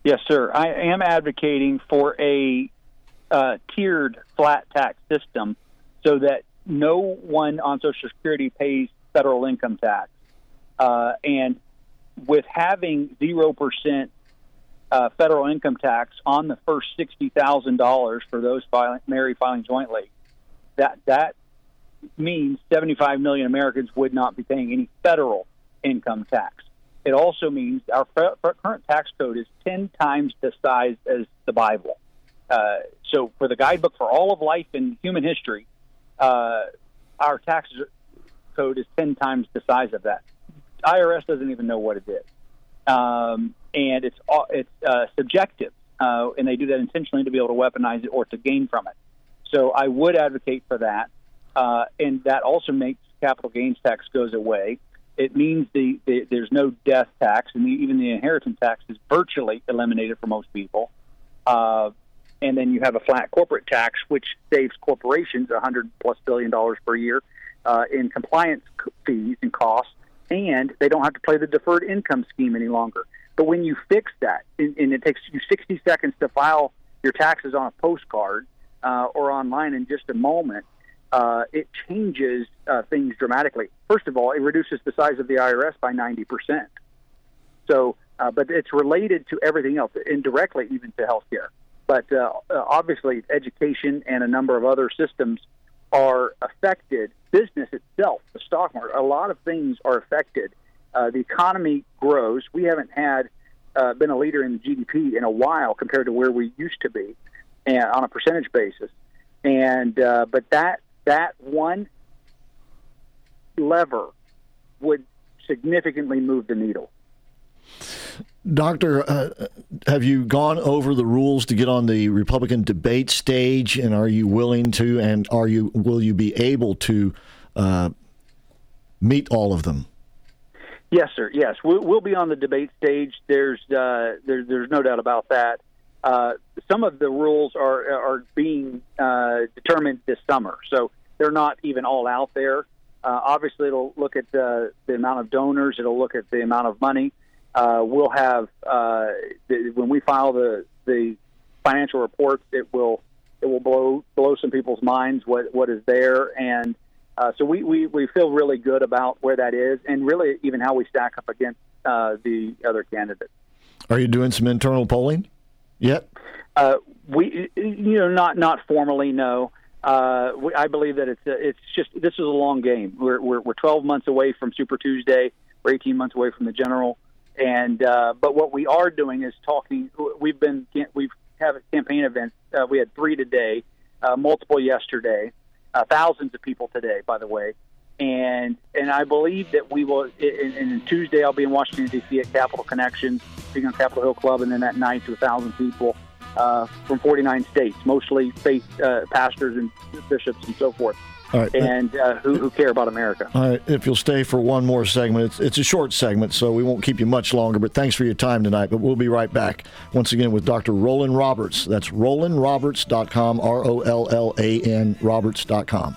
Yes, sir. I am advocating for a uh, tiered flat tax system so that no one on Social Security pays federal income tax. Uh, and with having 0% uh, federal income tax on the first $60,000 for those filing, married filing jointly, that, that means 75 million Americans would not be paying any federal income tax. It also means our fe- current tax code is 10 times the size as the Bible. Uh, so, for the guidebook for all of life in human history, uh, our tax code is 10 times the size of that. IRS doesn't even know what it is. Um, and it's, it's uh, subjective, uh, and they do that intentionally to be able to weaponize it or to gain from it. So, I would advocate for that. Uh, and that also makes capital gains tax goes away. It means the, the there's no death tax, and the, even the inheritance tax is virtually eliminated for most people. Uh, and then you have a flat corporate tax, which saves corporations a hundred plus billion dollars per year uh, in compliance fees and costs, and they don't have to play the deferred income scheme any longer. But when you fix that, and, and it takes you 60 seconds to file your taxes on a postcard uh, or online in just a moment, uh, it changes uh, things dramatically. First of all, it reduces the size of the IRS by 90 percent. So, uh, but it's related to everything else, indirectly even to healthcare. But uh, uh, obviously, education and a number of other systems are affected. Business itself, the stock market, a lot of things are affected. Uh, the economy grows. We haven't had uh, been a leader in GDP in a while compared to where we used to be, and on a percentage basis. And uh, but that that one lever would significantly move the needle. Doctor, uh, have you gone over the rules to get on the Republican debate stage, and are you willing to, and are you will you be able to uh, meet all of them? Yes, sir. Yes, we'll, we'll be on the debate stage. There's uh, there, there's no doubt about that. Uh, some of the rules are are being uh, determined this summer. So they're not even all out there. Uh, obviously, it'll look at the, the amount of donors. It'll look at the amount of money. Uh, we'll have uh, the, when we file the the financial reports, it will it will blow blow some people's minds what what is there, and uh, so we, we we feel really good about where that is, and really even how we stack up against uh, the other candidates. Are you doing some internal polling yet? Uh, we, you know, not not formally, no. Uh, we, I believe that it's a, it's just this is a long game. We're, we're we're 12 months away from Super Tuesday. We're 18 months away from the general, and uh, but what we are doing is talking. We've been we've have campaign events. Uh, we had three today, uh, multiple yesterday, uh, thousands of people today, by the way. And and I believe that we will. And, and Tuesday I'll be in Washington D.C. at Capitol Connections, being on Capitol Hill Club, and then that night to a thousand people uh, from 49 states, mostly faith uh, pastors and bishops and so forth, right. and uh, who, who care about America. All right, if you'll stay for one more segment, it's, it's a short segment, so we won't keep you much longer. But thanks for your time tonight. But we'll be right back once again with Dr. Rollan Roberts. That's RollanRoberts.com, R O L L A N Roberts.com.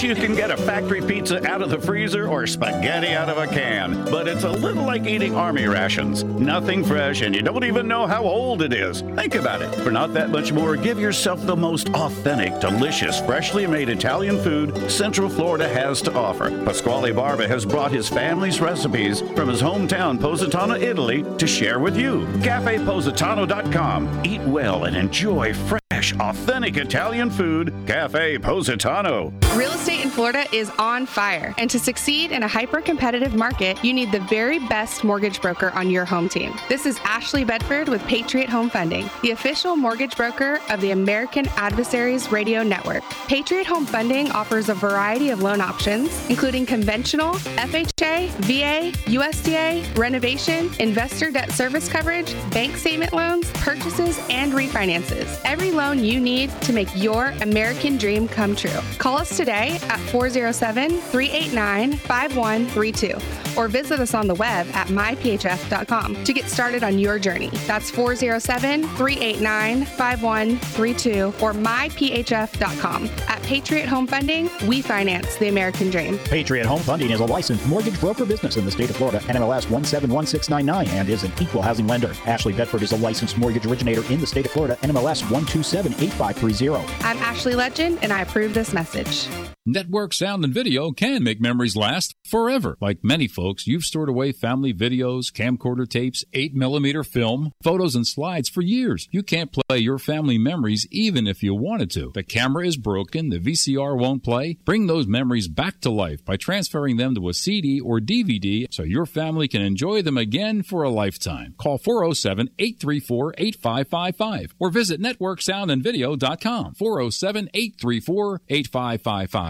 Folks, you can get a factory pizza out of the freezer or spaghetti out of a can, but it's a little like eating army rations. Nothing fresh, and you don't even know how old it is. Think about it. For not that much more, give yourself the most authentic, delicious, freshly made Italian food Central Florida has to offer. Pasquale Barba has brought his family's recipes from his hometown, Positano, Italy, to share with you. CafePositano.com. Eat well and enjoy fresh, authentic Italian food. Cafe Positano. Real estate in Florida is on fire, and to succeed in a hyper competitive market, you need the very best mortgage broker on your home team. This is Ashley Bedford with Patriot Home Funding, the official mortgage broker of the American Adversaries Radio Network. Patriot Home Funding offers a variety of loan options, including conventional, FHA, VA, USDA, renovation, investor debt service coverage, bank statement loans, purchases, and refinances. Every loan you need to make your American dream come true. Call us today at 407 389 5132 or visit us on the web at myphf.com to get started on your journey. That's 407 389 5132 or myphf.com. At Patriot Home Funding, we finance the American dream. Patriot Home Funding is a licensed mortgage broker business in the state of Florida, NMLS 171699, and is an equal housing lender. Ashley Bedford is a licensed mortgage originator in the state of Florida, NMLS 1278530. I'm Ashley Legend, and I approve this message. Network sound and video can make memories last forever. Like many folks, you've stored away family videos, camcorder tapes, 8mm film, photos, and slides for years. You can't play your family memories even if you wanted to. The camera is broken, the VCR won't play. Bring those memories back to life by transferring them to a CD or DVD so your family can enjoy them again for a lifetime. Call 407 834 8555 or visit networksoundandvideo.com 407 834 8555.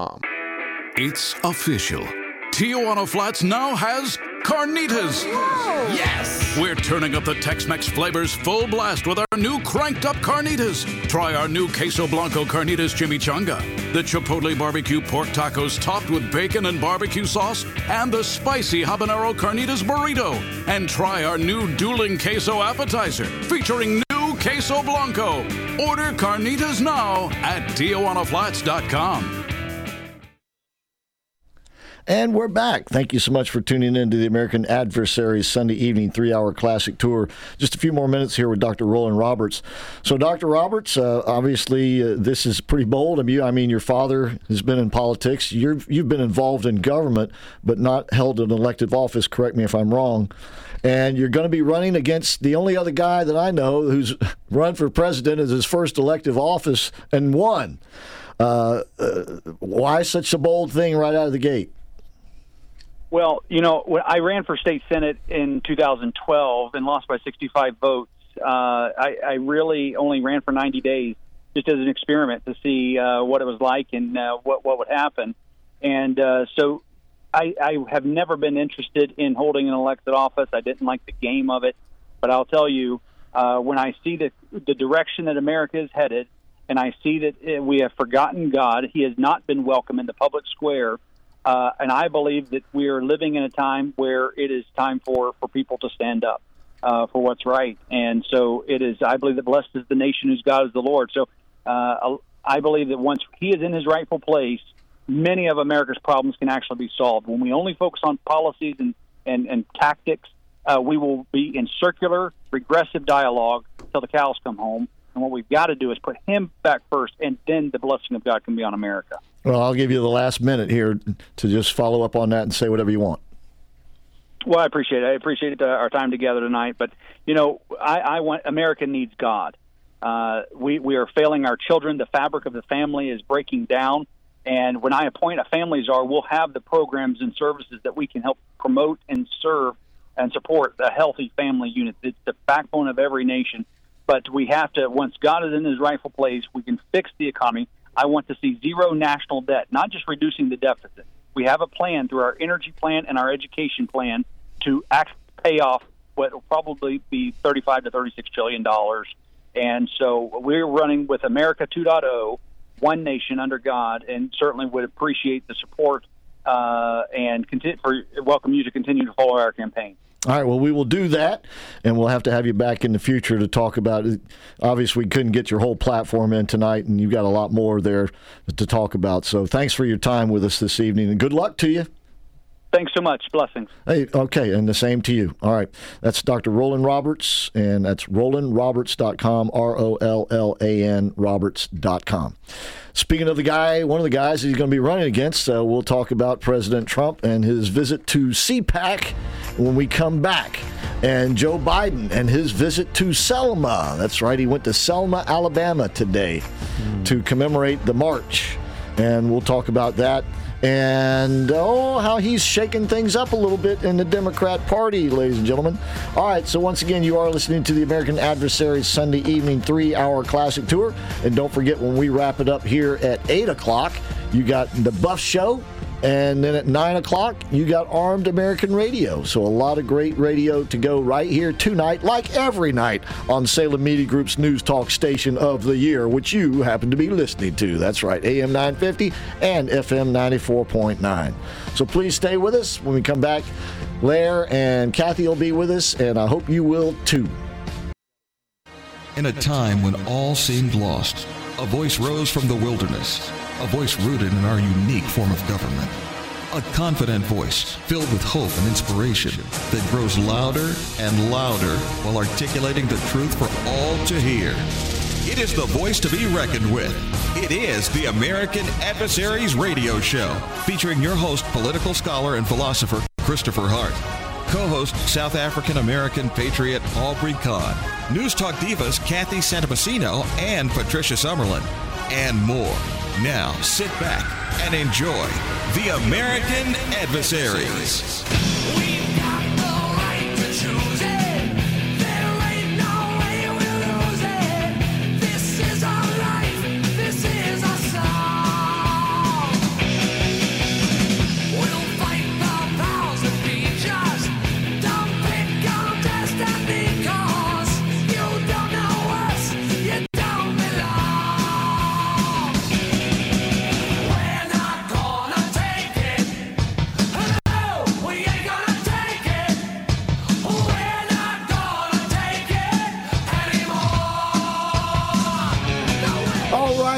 It's official. Tijuana Flats now has carnitas. Yes! We're turning up the Tex-Mex flavors full blast with our new cranked up carnitas. Try our new Queso Blanco carnitas chimichanga, the Chipotle barbecue pork tacos topped with bacon and barbecue sauce, and the spicy habanero carnitas burrito. And try our new dueling queso appetizer featuring new Queso Blanco. Order carnitas now at TijuanaFlats.com. And we're back. Thank you so much for tuning in to the American Adversaries Sunday evening three hour classic tour. Just a few more minutes here with Dr. Rollan Roberts. So, Dr. Roberts, uh, obviously, uh, this is pretty bold of you. I mean, your father has been in politics, You're, you've been involved in government, but not held an elective office. Correct me if I'm wrong. And you're going to be running against the only other guy that I know who's run for president as his first elective office and won. Uh, uh, why such a bold thing right out of the gate? Well, you know, when I ran for state senate in 2012 and lost by 65 votes. Uh, I, I really only ran for 90 days just as an experiment to see uh, what it was like and uh, what what would happen. And uh, so, I, I have never been interested in holding an elected office. I didn't like the game of it, but I'll tell you, uh, when I see the the direction that America is headed, and I see that uh, we have forgotten God, He has not been welcome in the public square. Uh, and I believe that we are living in a time where it is time for, for people to stand up uh, for what's right. And so it is, I believe that blessed is the nation whose God is the Lord. So uh, I believe that once he is in his rightful place, many of America's problems can actually be solved. When we only focus on policies and, and, and tactics, uh, we will be in circular, regressive dialogue till the cows come home. And what we've got to do is put him back first, and then the blessing of God can be on America. Well, I'll give you the last minute here to just follow up on that and say whatever you want. Well, I appreciate it. I appreciate uh, our time together tonight. But you know, I, I want America needs God. Uh, we we are failing our children. The fabric of the family is breaking down. And when I appoint a family czar, we'll have the programs and services that we can help promote and serve and support a healthy family unit. It's the backbone of every nation. But we have to, once God is in his rightful place, we can fix the economy. I want to see zero national debt, not just reducing the deficit. We have a plan through our energy plan and our education plan to act, pay off what will probably be 35 to 36 trillion dollars. And so we're running with America 2.0, one nation under God, and certainly would appreciate the support uh, and for welcome you to continue to follow our campaign. All right, well, we will do that, and we'll have to have you back in the future to talk about it. Obviously, we couldn't get your whole platform in tonight, and you've got a lot more there to talk about. So, thanks for your time with us this evening, and good luck to you. Thanks so much. Blessings. Hey, okay, and the same to you. All right, that's Dr. Rollan Roberts, and that's RollanRoberts.com, R O L L A N Roberts.com. Speaking of the guy, one of the guys he's going to be running against, uh, we'll talk about President Trump and his visit to CPAC when we come back. And Joe Biden and his visit to Selma. That's right, he went to Selma, Alabama today to commemorate the march. And we'll talk about that. And oh, how he's shaking things up a little bit in the Democrat Party, ladies and gentlemen. All right, so once again, you are listening to the American Adversaries Sunday evening three hour classic tour. And don't forget, when we wrap it up here at 8 o'clock, you got the Buff Show. And then at 9 o'clock, you got Armed American Radio. So a lot of great radio to go right here tonight, like every night on Salem Media Group's news talk station of the year, which you happen to be listening to. That's right, AM 950 and FM 94.9. So please stay with us. When we come back, Lair and Kathy will be with us, and I hope you will too. In a time when all seemed lost, a voice rose from the wilderness, a voice rooted in our unique form of government. A confident voice filled with hope and inspiration that grows louder and louder while articulating the truth for all to hear. It is the voice to be reckoned with. It is the American Adversaries Radio Show, featuring your host, political scholar and philosopher Christopher Hart. Co host South African American patriot Aubrey Kahn. News Talk divas Kathy Santamassino and Patricia Summerlin. And more. Now sit back and enjoy the American Adversaries.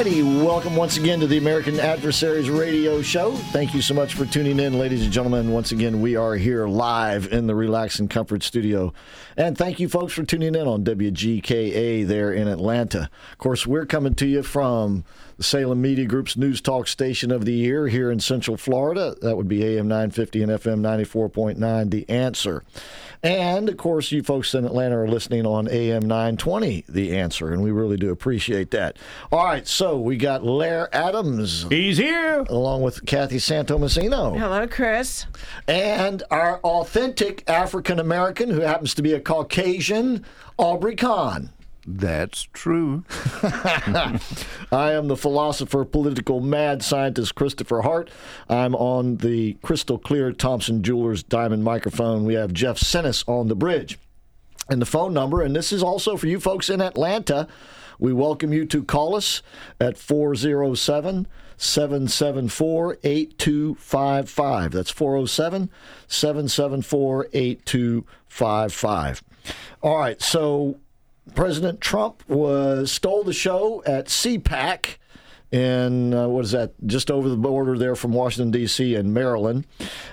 Welcome once again to the American Adversaries Radio Show. Thank you so much for tuning in, ladies and gentlemen. Once again, we are here live in the Relax and Comfort Studio. And thank you, folks, for tuning in on WGKA there in Atlanta. Of course, we're coming to you from the Salem Media Group's News Talk Station of the Year here in Central Florida. That would be AM 950 and FM 94.9, The Answer. And of course, you folks in Atlanta are listening on AM 920, The Answer, and we really do appreciate that. All right, so we got Lair Adams. He's here. Along with Kathy Santo Messino. Hello, Chris. And our authentic African American, who happens to be a Caucasian, Aubrey Kahn. That's true. I am the philosopher, political mad scientist Christopher Hart. I'm on the crystal clear Thompson Jewelers diamond microphone. We have Jeff Sinnis on the bridge. And the phone number, and this is also for you folks in Atlanta. We welcome you to call us at 407 774 8255. That's 407 774 8255. All right, so President Trump was stole the show at CPAC in uh, what is that? Just over the border there from Washington D.C. and Maryland,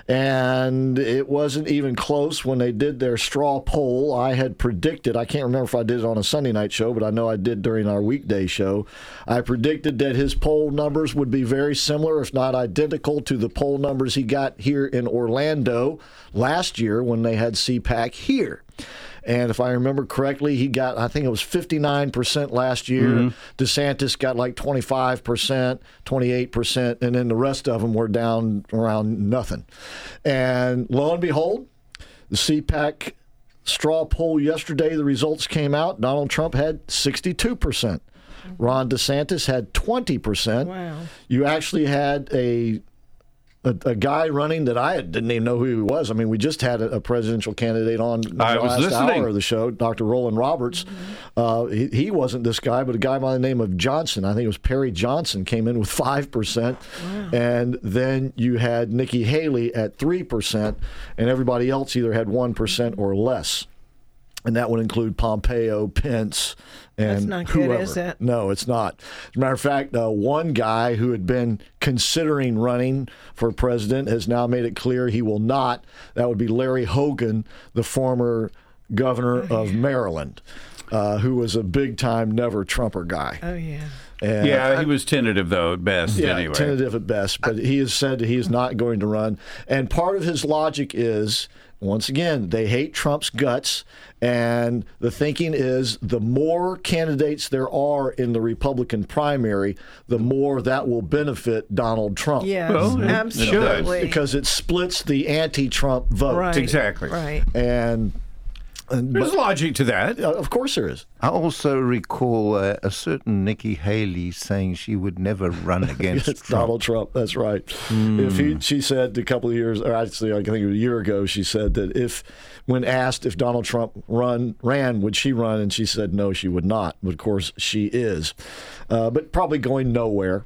and it wasn't even close when they did their straw poll. I had predicted. I can't remember if I did it on a Sunday night show, but I know I did during our weekday show. I predicted that his poll numbers would be very similar, if not identical, to the poll numbers he got here in Orlando last year when they had CPAC here. And if I remember correctly, he got, I think it was 59% last year. Mhm. DeSantis got like 25%, 28%, and then the rest of them were down around nothing. And lo and behold, the CPAC straw poll yesterday, the results came out. Donald Trump had 62%. Ron DeSantis had 20%. Wow. You actually had a a, a guy running that I didn't even know who he was. I mean, we just had a, a presidential candidate on the I was last listening. hour of the show, Dr. Rollan Roberts. Uh, he, he wasn't this guy, but a guy by the name of Johnson. I think it was Perry Johnson came in with five percent, and then you had Nikki Haley at three percent, and everybody else either had one percent or less. And that would include Pompeo, Pence, and That's not good, whoever. is it? No, it's not. As a matter of fact, uh, one guy who had been considering running for president has now made it clear he will not. That would be Larry Hogan, the former governor of Maryland, uh, who was a big time never Trumper guy. Oh yeah. And- yeah, he was tentative though at best. yeah, anyway, tentative at best, but he has said that he is not going to run. And part of his logic is, once again, they hate Trump's guts, and the thinking is the more candidates there are in the Republican primary, the more that will benefit Donald Trump. Yes, Well, it- it absolutely. because it splits the anti-Trump vote. Right, Exactly. right. And, and There's logic to that. of course, there is. I also recall uh, a certain Nikki Haley saying she would never run against Trump. Donald Trump. That's right. Hmm. If he, she said a couple of years, or actually, I think it was a year ago, she said that if, when asked if Donald Trump run ran, would she run? And she said no, she would not. But of course, she is. Uh, but probably going nowhere.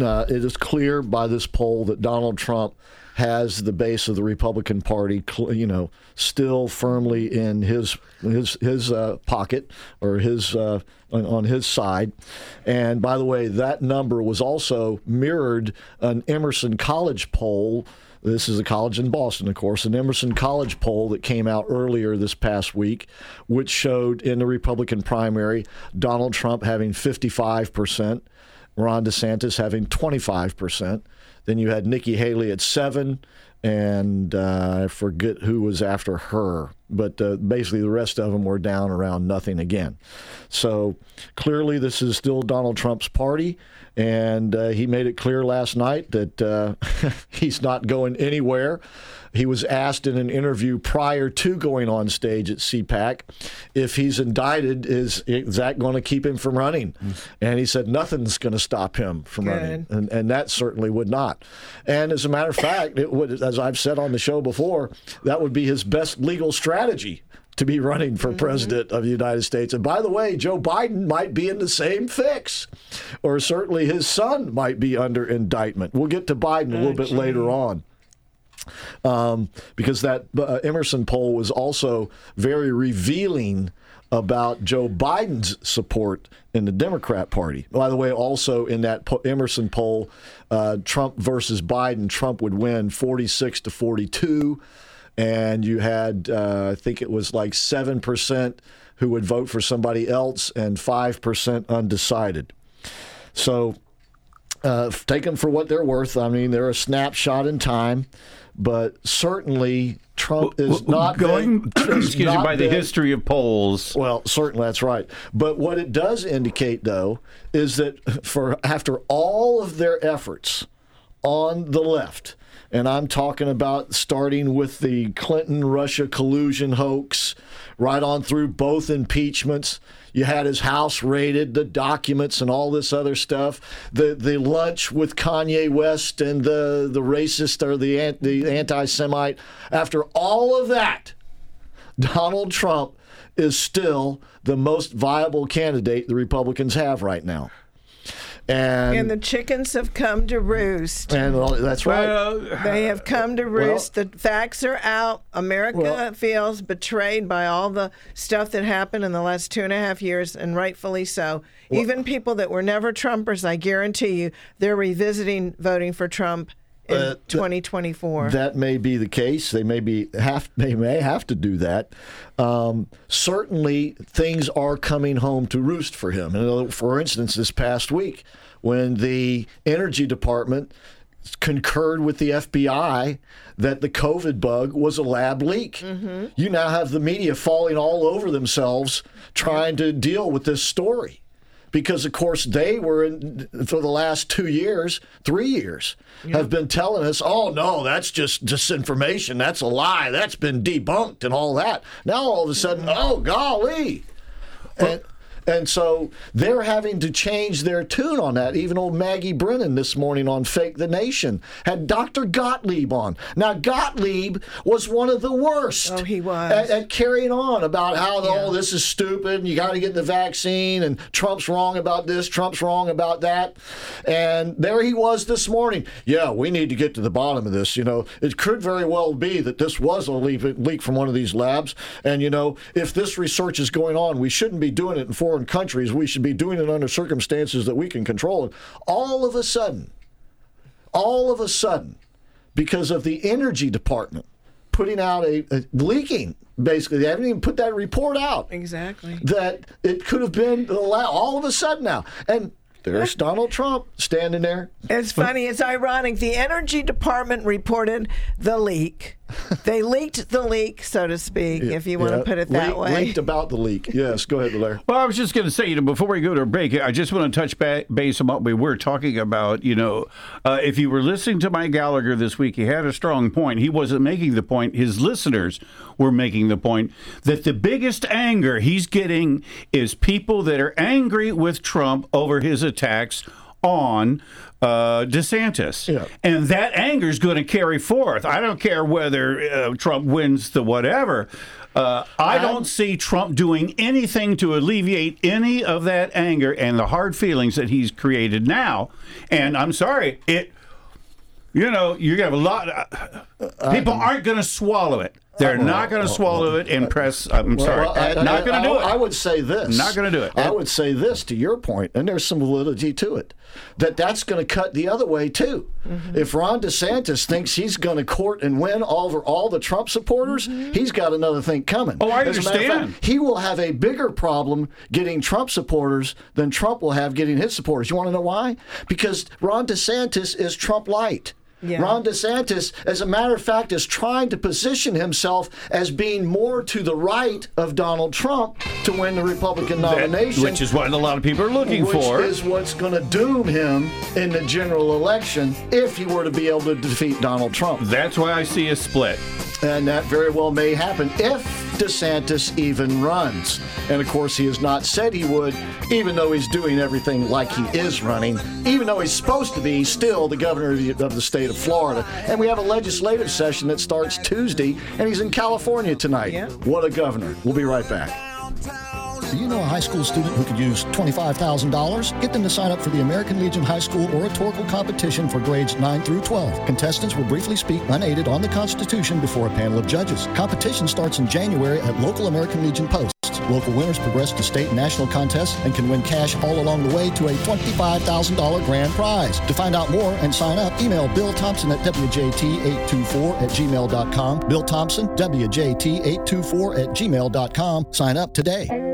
Uh, it is clear by this poll that Donald Trump has the base of the Republican Party, you know, still firmly in his his his uh, pocket or his uh, on, his side. And by the way, that number was also mirrored an Emerson College poll. This is a college in Boston, of course, an Emerson College poll that came out earlier this past week, which showed in the Republican primary Donald Trump having 55 percent. Ron DeSantis having 25%. Then you had Nikki Haley at 7 and uh, I forget who was after her, but uh, basically the rest of them were down around nothing again. So clearly, this is still Donald Trump's party, and uh, he made it clear last night that uh, he's not going anywhere. He was asked in an interview prior to going on stage at CPAC if he's indicted, is, is that going to keep him from running? And he said nothing's going to stop him from running, and, and that certainly would not. And as a matter of fact, it would, as I've said on the show before, that would be his best legal strategy to be running for mm-hmm. president of the United States. And by the way, Joe Biden might be in the same fix, or certainly his son might be under indictment. We'll get to Biden a little bit later on. Um, because that uh, Emerson poll was also very revealing about Joe Biden's support in the Democrat Party. By the way, also in that Emerson poll, uh, Trump versus Biden, Trump would win 46 to 42. And you had, uh, I think it was like 7% who would vote for somebody else and 5% undecided. So uh, take them for what they're worth. I mean, they're a snapshot in time, but certainly Trump is Well, not going- been- excuse me, by the history of polls. Well, certainly that's right. But what it does indicate, though, is that for after all of their efforts on the left, And I'm talking about starting with the Clinton Russia collusion hoax, right on through both impeachments. You had his house raided, the documents, and all this other stuff. The the lunch with Kanye West and the the racist or the the anti-Semite. After all of that, Donald Trump is still the most viable candidate the Republicans have right now. And, And the chickens have come to roost. and all- that's right. They have come to roost. the facts are out. America Well- feels betrayed by all the stuff that happened in the last two and a half years, and rightfully so. Even people that were never Trumpers, I guarantee you, they're revisiting voting for Trump in Uh, th- 2024. That may be the case. They may be have they may have to do that. Um, certainly, things are coming home to roost for him. And for instance, this past week, when the Energy Department concurred with the FBI that the COVID bug was a lab leak. You now have the media falling all over themselves trying to deal with this story because of course they were in, for the last two years three years have been telling us oh no that's just disinformation. That's a lie. That's been debunked and all that. Now all of a sudden oh golly. And, and so they're having to change their tune on that. Even old Maggie Brennan this morning on Fake the Nation had Dr. Gottlieb on. Now, Gottlieb was one of the worst. Oh, he was. At, at carrying on about how, oh, this is stupid and you got to get the vaccine and Trump's wrong about this, Trump's wrong about that. And there he was this morning. Yeah, we need to get to the bottom of this. You know, it could very well be that this was a leak, leak from one of these labs. And, you know, if this research is going on, we shouldn't be doing it in foreign countries. We should be doing it under circumstances that we can control. And all of a sudden, all of a sudden, because of the energy department putting out a, a leaking, basically, they haven't even put that report out exactly. that it could have been all of a sudden now. And there's Donald Trump standing there. It's funny. It's ironic. The Energy Department reported the leak. They leaked the leak, so to speak, if you want Yeah, to put it that leak- way. Leaked about the leak. Yes, go ahead, Larry. Well, I was just going to say, you know, before we go to a break, I just want to touch ba- base on what we were talking about. You know, uh, if you were listening to Mike Gallagher this week, he had a strong point. He wasn't making the point; his listeners were making the point that the biggest anger he's getting is people that are angry with Trump over his attacks on uh, DeSantis. And that anger is going to carry forth. I don't care whether uh, Trump wins the whatever. Uh, I don't see Trump doing anything to alleviate any of that anger and the hard feelings that he's created now. And I'm sorry, it. You know, you're have a lot. Uh, people aren't going to swallow it. They're not going to swallow it and press. Uh, I'm Well, sorry, well, I- not going to do I- it. I would say this. Not gonna do it. I would say this to your point, and there's some validity to it, that that's going to cut the other way too. Mm-hmm. If Ron DeSantis thinks he's going to court and win over all the Trump supporters, mm-hmm. he's got another thing coming. Oh, I As a fact, understand. he will have a bigger problem getting Trump supporters than Trump will have getting his supporters. You want to know why? Because Ron DeSantis is Trump light. Yeah. Ron DeSantis, as a matter of fact, is trying to position himself as being more to the right of Donald Trump to win the Republican That- nomination. which is what a lot of people are looking which for. is what's going to doom him in the general election if he were to be able to defeat Donald Trump. That's why I see a split. And that very well may happen if DeSantis even runs. And of course, he has not said he would, even though he's doing everything like he is running, even though he's supposed to be still the governor of the, of the state of Florida. And we have a legislative session that starts Tuesday, and he's in California tonight. What a governor. We'll be right back. Do you know a high school student who could use $25,000? Get them to sign up for the American Legion High School oratorical competition for grades 9 through 12. Contestants will briefly speak unaided on the Constitution before a panel of judges. Competition starts in January at local American Legion posts. Local winners progress to state and national contests and can win cash all along the way to a $25,000 grand prize. To find out more and sign up, email Bill Thompson at WJT824 at gmail.com. Bill Thompson, WJT824 at gmail.com. Sign up today.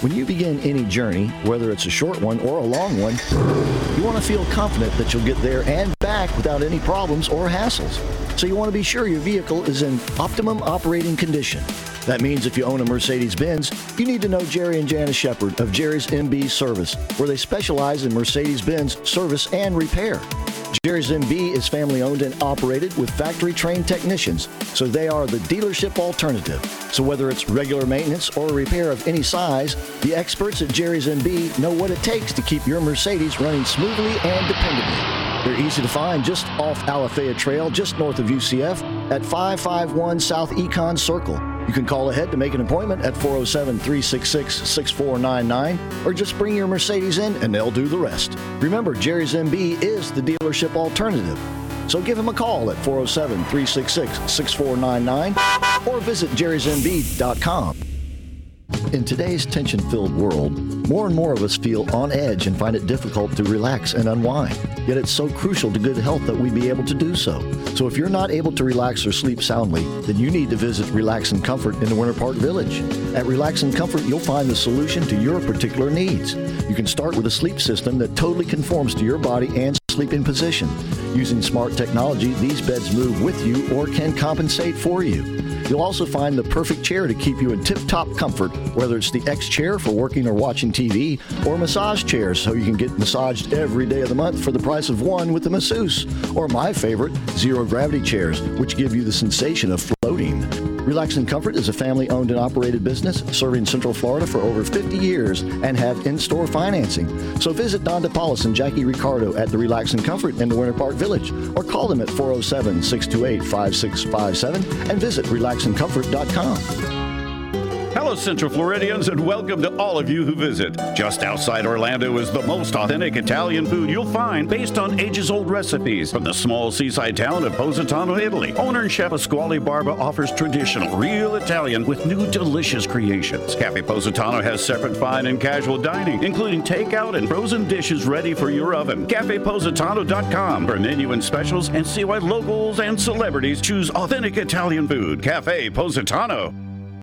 When you begin any journey, whether it's a short one or a long one, you want to feel confident that you'll get there and back without any problems or hassles. So you want to be sure your vehicle is in optimum operating condition. That means if you own a Mercedes Benz, you need to know Jerry and Janice Shepard of Jerry's MB Service, where they specialize in Mercedes Benz service and repair. Jerry's MB is family owned and operated with factory trained technicians, so they are the dealership alternative. So whether it's regular maintenance or repair of any size, the experts at Jerry's MB know what it takes to keep your Mercedes running smoothly and dependably. They're easy to find just off Alafaya Trail, just north of UCF, at 551 South Econ Circle. You can call ahead to make an appointment at 407 366 6499 or just bring your Mercedes in and they'll do the rest. Remember, Jerry's MB is the dealership alternative. So give him a call at 407 366 6499 or visit jerrysmb.com. In today's tension filled world, more and more of us feel on edge and find it difficult to relax and unwind. Yet it's so crucial to good health that we be able to do so. So if you're not able to relax or sleep soundly, then you need to visit Relax and Comfort in the Winter Park Village. At Relax and Comfort, you'll find the solution to your particular needs. You can start with a sleep system that totally conforms to your body and sleeping position. Using smart technology, these beds move with you or can compensate for you. You'll also find the perfect chair to keep you in tip top comfort, whether it's the X chair for working or watching TV, or massage chairs so you can get massaged every day of the month for the price of one with the masseuse, or my favorite, zero gravity chairs, which give you the sensation of floating. Relax and Comfort is a family owned and operated business serving Central Florida for over 50 years and have in store financing. So visit Don DePaulis and Jackie Ricardo at the Relax and Comfort in the Winter Park Village or call them at 407 628 5657 and visit relaxandcomfort.com. Hello, Central Floridians, and welcome to all of you who visit. Just outside Orlando is the most authentic Italian food you'll find based on ages old recipes from the small seaside town of Positano, Italy. Owner and chef Pasquale Barba offers traditional, real Italian with new delicious creations. Cafe Positano has separate fine and casual dining, including takeout and frozen dishes ready for your oven. CafePositano.com for menu and specials and see why locals and celebrities choose authentic Italian food. Cafe Positano.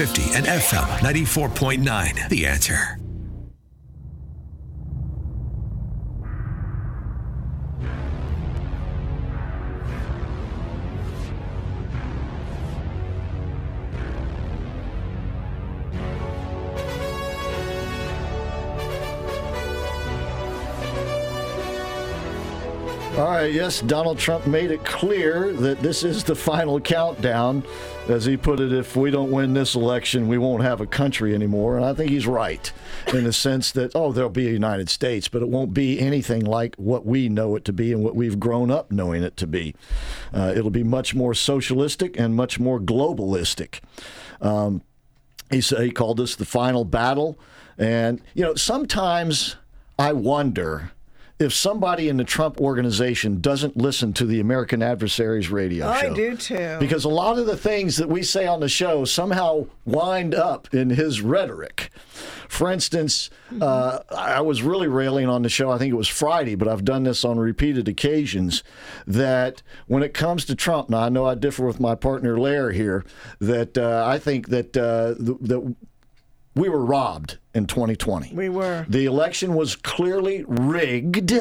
950 and FM 94.9. The answer. All right, yes, Donald Trump made it clear that this is the final countdown. As he put it, if we don't win this election, we won't have a country anymore. And I think he's right in the sense that, oh, there'll be a United States, but it won't be anything like what we know it to be and what we've grown up knowing it to be. Uh, it'll be much more socialistic and much more globalistic. Um, he, said, he called this the final battle. And, you know, sometimes I wonder if somebody in the Trump organization doesn't listen to the American Adversaries radio I show. I do too. Because a lot of the things that we say on the show somehow wind up in his rhetoric. For instance, uh, I was really railing on the show, I think it was Friday, but I've done this on repeated occasions, that when it comes to Trump, now I know I differ with my partner Lair here, that uh, I think that, uh, th- that we were robbed in 2020. We were. The election was clearly rigged.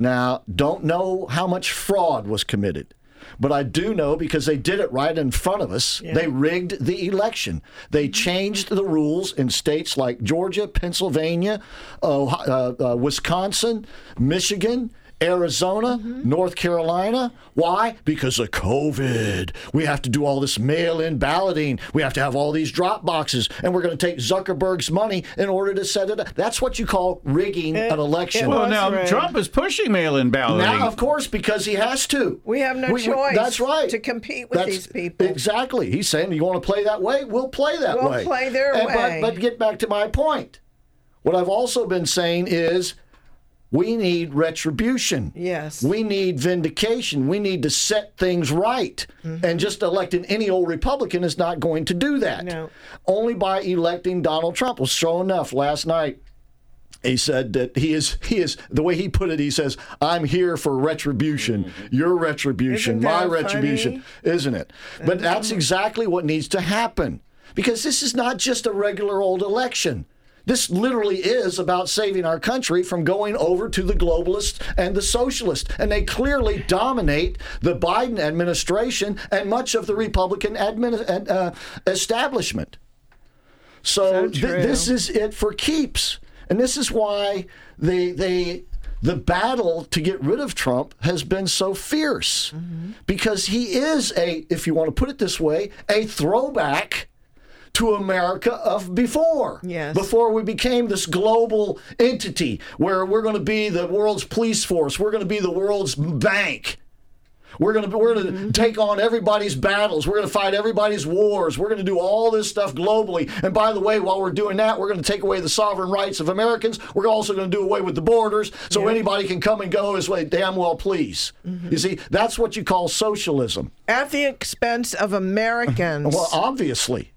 Now, don't know how much fraud was committed. But I do know because they did it right in front of us. They rigged the election. They changed the rules in states like Georgia, Pennsylvania, uh, uh, uh, Wisconsin, Michigan, Arizona, Mm-hmm. North Carolina. Why? Because of COVID. We have to do all this mail in balloting. We have to have all these drop boxes. And we're going to take Zuckerberg's money in order to set it up. That's what you call rigging an election. well, now Trump is pushing mail-in balloting. Now, of course, because he has to. We have no We- we- choice. that's right. To compete with That's- these people. Exactly. He's saying, you want to play that way? We'll play that way. We'll play their And- way. But, but get back to my point. What I've also been saying is we need retribution. Yes. We need vindication. We need to set things right. Mm-hmm. And just electing any old Republican is not going to do that. No. Only by electing Donald Trump. Well, sure enough, last night he said that he is he is the way he put it he says i'm here for retribution your retribution my retribution isn't it but that's exactly what needs to happen because this is not just a regular old election this literally is about saving our country from going over to the globalists and the socialists. And they clearly dominate the Biden administration and much of the Republican admin, uh, establishment. So, th- this is it for keeps, and this is why they they the battle to get rid of Trump has been so fierce because he is a, if you want to put it this way, a throwback to America of before. Yes. Before we became this global entity where we're going to be the world's police force, we're going to be the world's bank. We're going to we're going to Mm-hmm. take on everybody's battles. We're going to fight everybody's wars. We're going to do all this stuff globally. And by the way, while we're doing that, we're going to take away the sovereign rights of Americans. We're also going to do away with the borders, so anybody can come and go as they damn well please. Mm-hmm. You see, that's what you call socialism. At the expense of Americans. Well, obviously,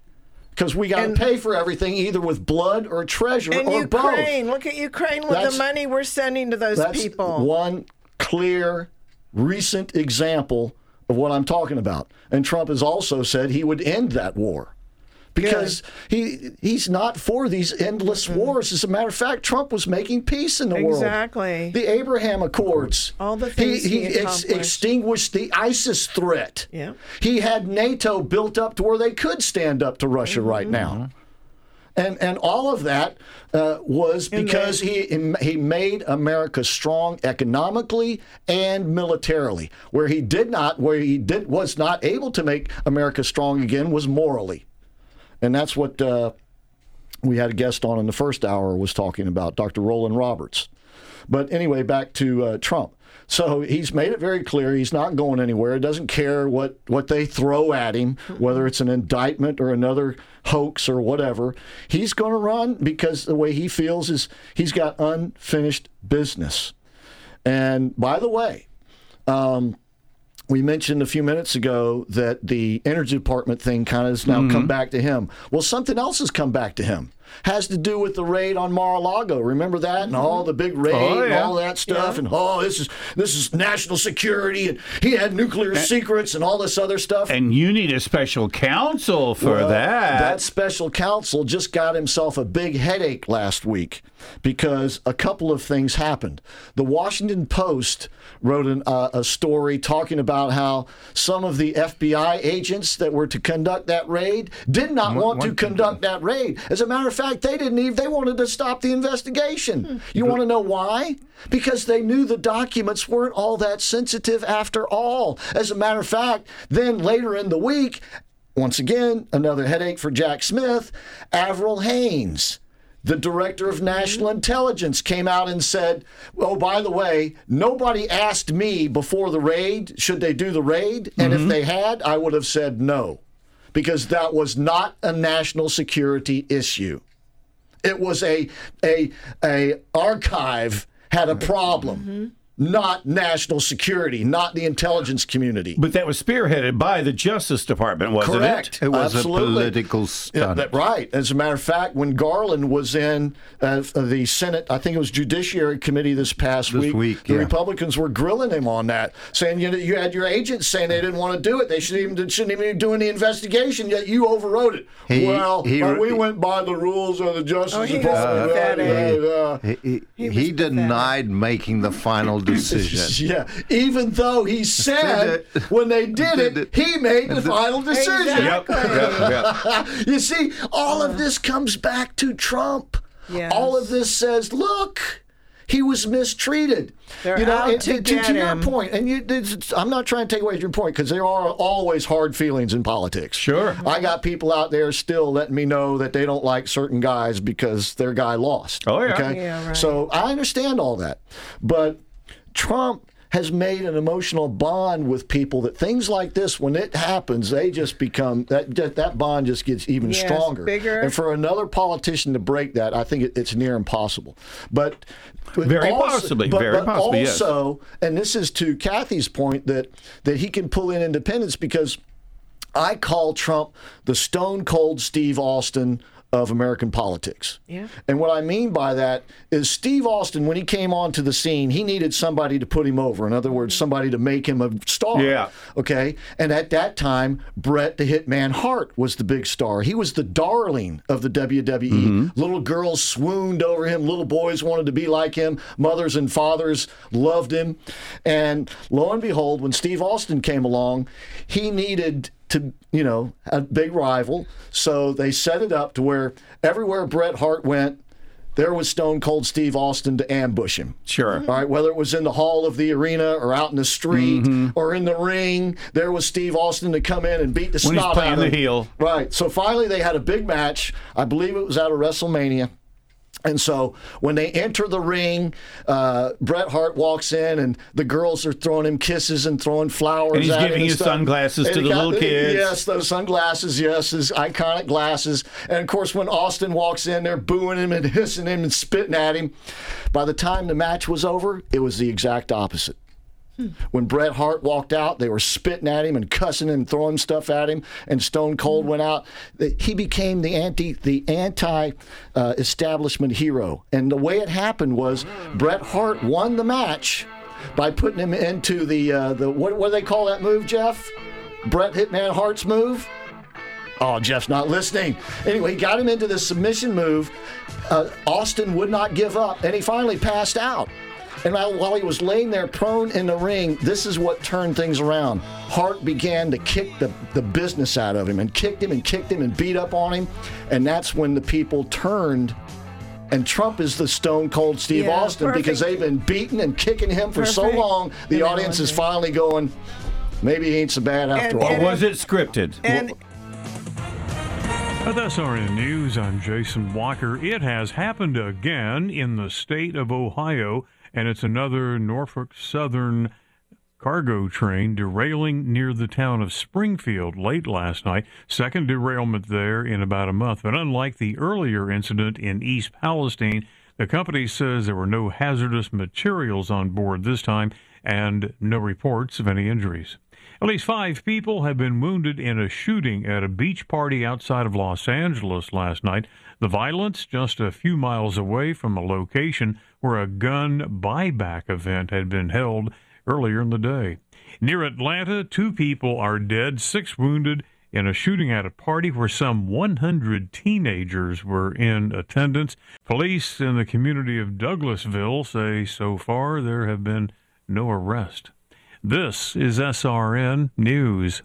because we got to pay for everything either with blood or treasure and or Ukraine. both. Look at Ukraine with That's- the money we're sending to those That's people. one clear, recent example of what I'm talking about. And Trump has also said he would end that war. Because he he's not for these endless wars. As a matter of fact, Trump was making peace in the world. Exactly. The Abraham Accords. All the things he, he he ex- extinguished the ISIS threat. Yeah. He had NATO built up to where they could stand up to Russia Mm-hmm. right now. And, and all of that uh, was because he he made America strong economically and militarily. Where he did not, where he did was not able to make America strong again, was morally, and that's what uh, we had a guest on in the first hour was talking about, Dr. Rollan Roberts. But anyway, back to uh, Trump. So he's made it very clear he's not going anywhere. He doesn't care what, what they throw at him, whether it's an indictment or another hoax or whatever. He's going to run because the way he feels is he's got unfinished business. And by the way, um, we mentioned a few minutes ago that the energy department thing kind of has now come mm-hmm. back to him. Well, something else has come back to him. Has to do with the raid on Mar-a-Lago. Remember that and all mm-hmm. the big raid Oh, and all that stuff and oh, this is this is national security and he had nuclear secrets and all this other stuff. And you need a special counsel for Well, that. That special counsel just got himself a big headache last week because a couple of things happened. The Washington Post wrote an, uh, a story talking about how some of the FBI agents that were to conduct that raid did not want to conduct that raid. As a matter of fact, they didn't even they wanted to stop the investigation. You want to know why? Because they knew the documents weren't all that sensitive after all. As a matter of fact, then later in the week, once again, another headache for Jack Smith. Avril Haines, the director of national intelligence, came out and said, Oh, by the way, nobody asked me before the raid, should they do the raid? And if mm-hmm. they had, I would have said no, because that was not a national security issue. It was a a a archive had a problem, mm-hmm. Not national security, not the intelligence community. but that was spearheaded by the Justice Department, wasn't Correct. it? It was Absolutely. a political Yeah, stunt. that- right. As a matter of fact, when Garland was in uh, the Senate, I think it was Judiciary Committee this past This week, week, the yeah. Republicans were grilling him on that, saying you know, you had your agents saying they didn't want to do it. They shouldn't even shouldn't even be doing the investigation. Yet you overrode it. He- well, he- uh, we went by the rules of the Justice Oh, he Department. Uh, He, he, he denied making the final decision. yeah, even though he said when they did it, he made the final decision. Yep, yep, yep. you see, all of uh. this comes back to Trump. Yes. All of this says, look, He was mistreated. They're you know, out and to to, get to your him. point, and you, I'm not trying to take away your point because there are always hard feelings in politics. Sure. I got people out there still letting me know that they don't like certain guys because their guy lost. Oh, yeah. Okay? Yeah, right. So I understand all that. But Trump has made an emotional bond with people that things like this, when it happens, they just become that that, that bond just gets even Yes, stronger. bigger. And for another politician to break that, I think it, it's near impossible. But but Very possibly, but, very but possibly, yes. Also, and this is to Kathy's point that that he can pull in independents because I call Trump the stone cold Steve Austin of American politics. Yeah. And what I mean by that is Steve Austin, when he came onto the scene, he needed somebody to put him over. In other words, somebody to make him a star. Yeah. Okay. And at that time, Bret the Hitman Hart was the big star. He was the darling of the WWE. Mm-hmm. Little girls swooned over him. Little boys wanted to be like him. Mothers and fathers loved him. And lo and behold, when Steve Austin came along, he needed to, you know, a big rival. So they set it up to where everywhere Bret Hart went, there was Stone Cold Steve Austin to ambush him. Sure. All right, whether it was in the hall of the arena or out in the street Mm-hmm. or in the ring, there was Steve Austin to come in and beat the When he's snot playing out of him. the heel. Right. So finally, they had a big match. I believe it was out of WrestleMania. And so when they enter the ring, uh, Bret Hart walks in, and the girls are throwing him kisses and throwing flowers. And he's at him giving his stuff. sunglasses And to the got little kids. Yes, those sunglasses. Yes, his iconic glasses. And of course, when Austin walks in, they're booing him and hissing him and spitting at him. By the time the match was over, it was the exact opposite. When Bret Hart walked out, they were spitting at him and cussing him, and throwing stuff at him. And Stone Cold went out. He became the anti the anti uh, establishment hero. And the way it happened was Bret Hart won the match by putting him into the uh, the what what do they call that move, Jeff? Bret Hitman Hart's move. Oh, Jeff's not listening. Anyway, he got him into the submission move. Uh, Austin would not give up, and he finally passed out. And while while he was laying there prone in the ring, this is what turned things around. Hart began to kick the, the business out of him and kicked him and kicked him and beat up on him. And that's when the people turned. And Trump is the stone cold Steve Yeah, Austin because they've been beating and kicking him for so long. The audience is finally going, maybe he ain't so bad after And- all. Or was it scripted? And At SRN News, I'm Jason Walker. It has happened again in the state of Ohio, and it's another Norfolk Southern cargo train derailing near the town of Springfield late last night. Second derailment there in about a month. But unlike the earlier incident in East Palestine, the company says there were no hazardous materials on board this time and no reports of any injuries. At least five people have been wounded in a shooting at a beach party outside of Los Angeles last night. The violence just a few miles away from a location where a gun buyback event had been held earlier in the day. Near Atlanta, two people are dead, six wounded in a shooting at a party where some 100 teenagers were in attendance. Police in the community of Douglasville say so far there have been no arrests. This is SRN News.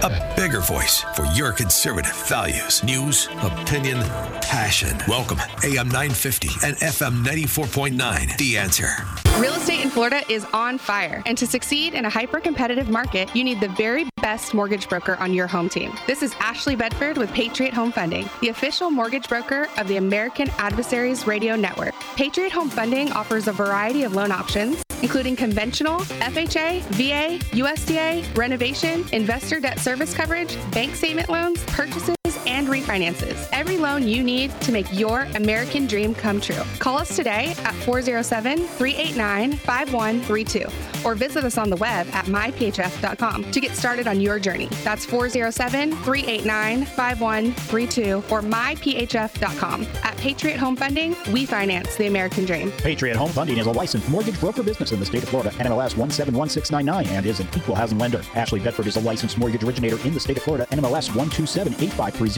A bigger voice for your conservative values, news, opinion, passion. Welcome, AM 950 and FM 94.9. The answer. Real estate in Florida is on fire, and to succeed in a hyper competitive market, you need the very best mortgage broker on your home team. This is Ashley Bedford with Patriot Home Funding, the official mortgage broker of the American Adversaries Radio Network. Patriot Home Funding offers a variety of loan options, including conventional, FHA, VA, USDA, renovation, investor debt service coverage, bank statement loans, purchases, and refinances. Every loan you need to make your American dream come true. Call us today at 407 389 5132 or visit us on the web at myphf.com to get started on your journey. That's 407 389 5132 or myphf.com. At Patriot Home Funding, we finance the American dream. Patriot Home Funding is a licensed mortgage broker business in the state of Florida, NMLS 171699, and is an equal housing lender. Ashley Bedford is a licensed mortgage originator in the state of Florida, NMLS 1278530.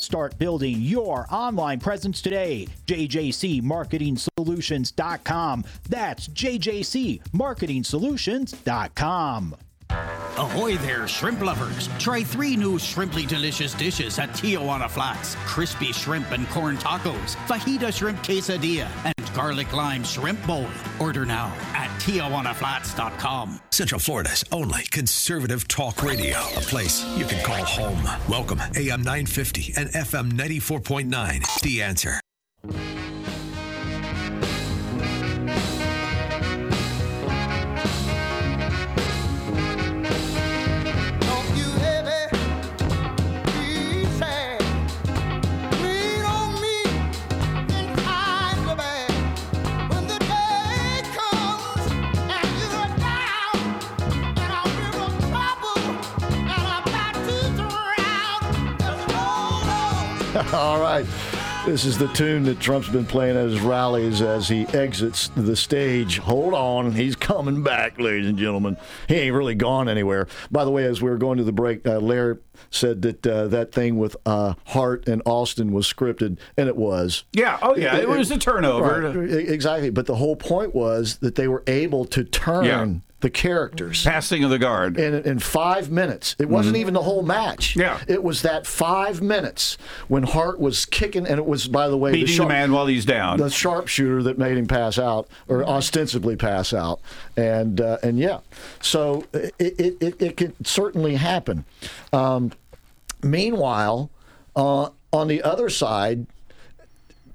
Start building your online presence today. JJCMarketingSolutions.com. That's JJCMarketingSolutions.com. Ahoy there, shrimp lovers! Try three new shrimply delicious dishes at Tijuana Flats crispy shrimp and corn tacos, fajita shrimp quesadilla, and garlic lime shrimp bowl. Order now at TijuanaFlats.com. Central Florida's only conservative talk radio, a place you can call home. Welcome, AM 950 and FM 94.9. The answer. All right. This is the tune that Trump's been playing at his rallies as he exits the stage. Hold on, he's coming back, ladies and gentlemen. He ain't really gone anywhere. By the way, as we were going to the break, uh, Larry said that uh, that thing with uh, Hart and Austin was scripted, and it was. Yeah. Oh, yeah. It, was a turnover. Right, exactly. But the whole point was that they were able to turn Yeah. The characters. Passing of the guard. In, in five minutes. It wasn't Mhm. even the whole match. Yeah. It was that five minutes when Hart was kicking, and it was, by the way, Beating the sharp- man while he's down. The sharpshooter that made him pass out, or ostensibly pass out. And, uh, and yeah, so it, it, it, it could certainly happen. Um, meanwhile, uh, on the other side,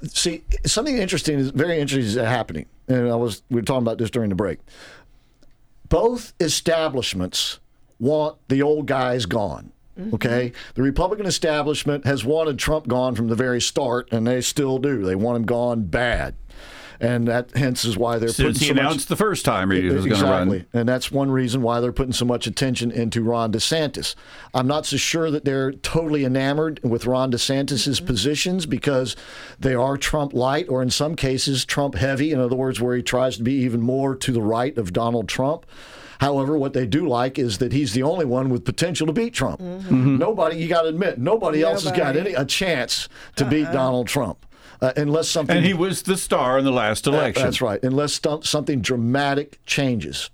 see something interesting is very interesting is happening, and I was we were talking about this during the break. Both establishments want the old guys gone. Mm-hmm. Okay, the Republican establishment has wanted Trump gone from the very start, and they still do. They want him gone bad, and that hence is why they're Since putting he so much- announced the first time he was going to exactly. run. And that's one reason why they're putting so much attention into Ron DeSantis. I'm not so sure that they're totally enamored with Ron DeSantis's mm-hmm. positions because they are Trump light or in some cases Trump heavy. In other words, where he tries to be even more to the right of Donald Trump. However, what they do like is that he's the only one with potential to beat Trump. Mm-hmm. Mm-hmm. Nobody, you got to admit, nobody, else has got any a chance to beat uh-uh. Donald Trump. Uh, unless something And he was the star in the last election. that's right. Unless st- something dramatic changes,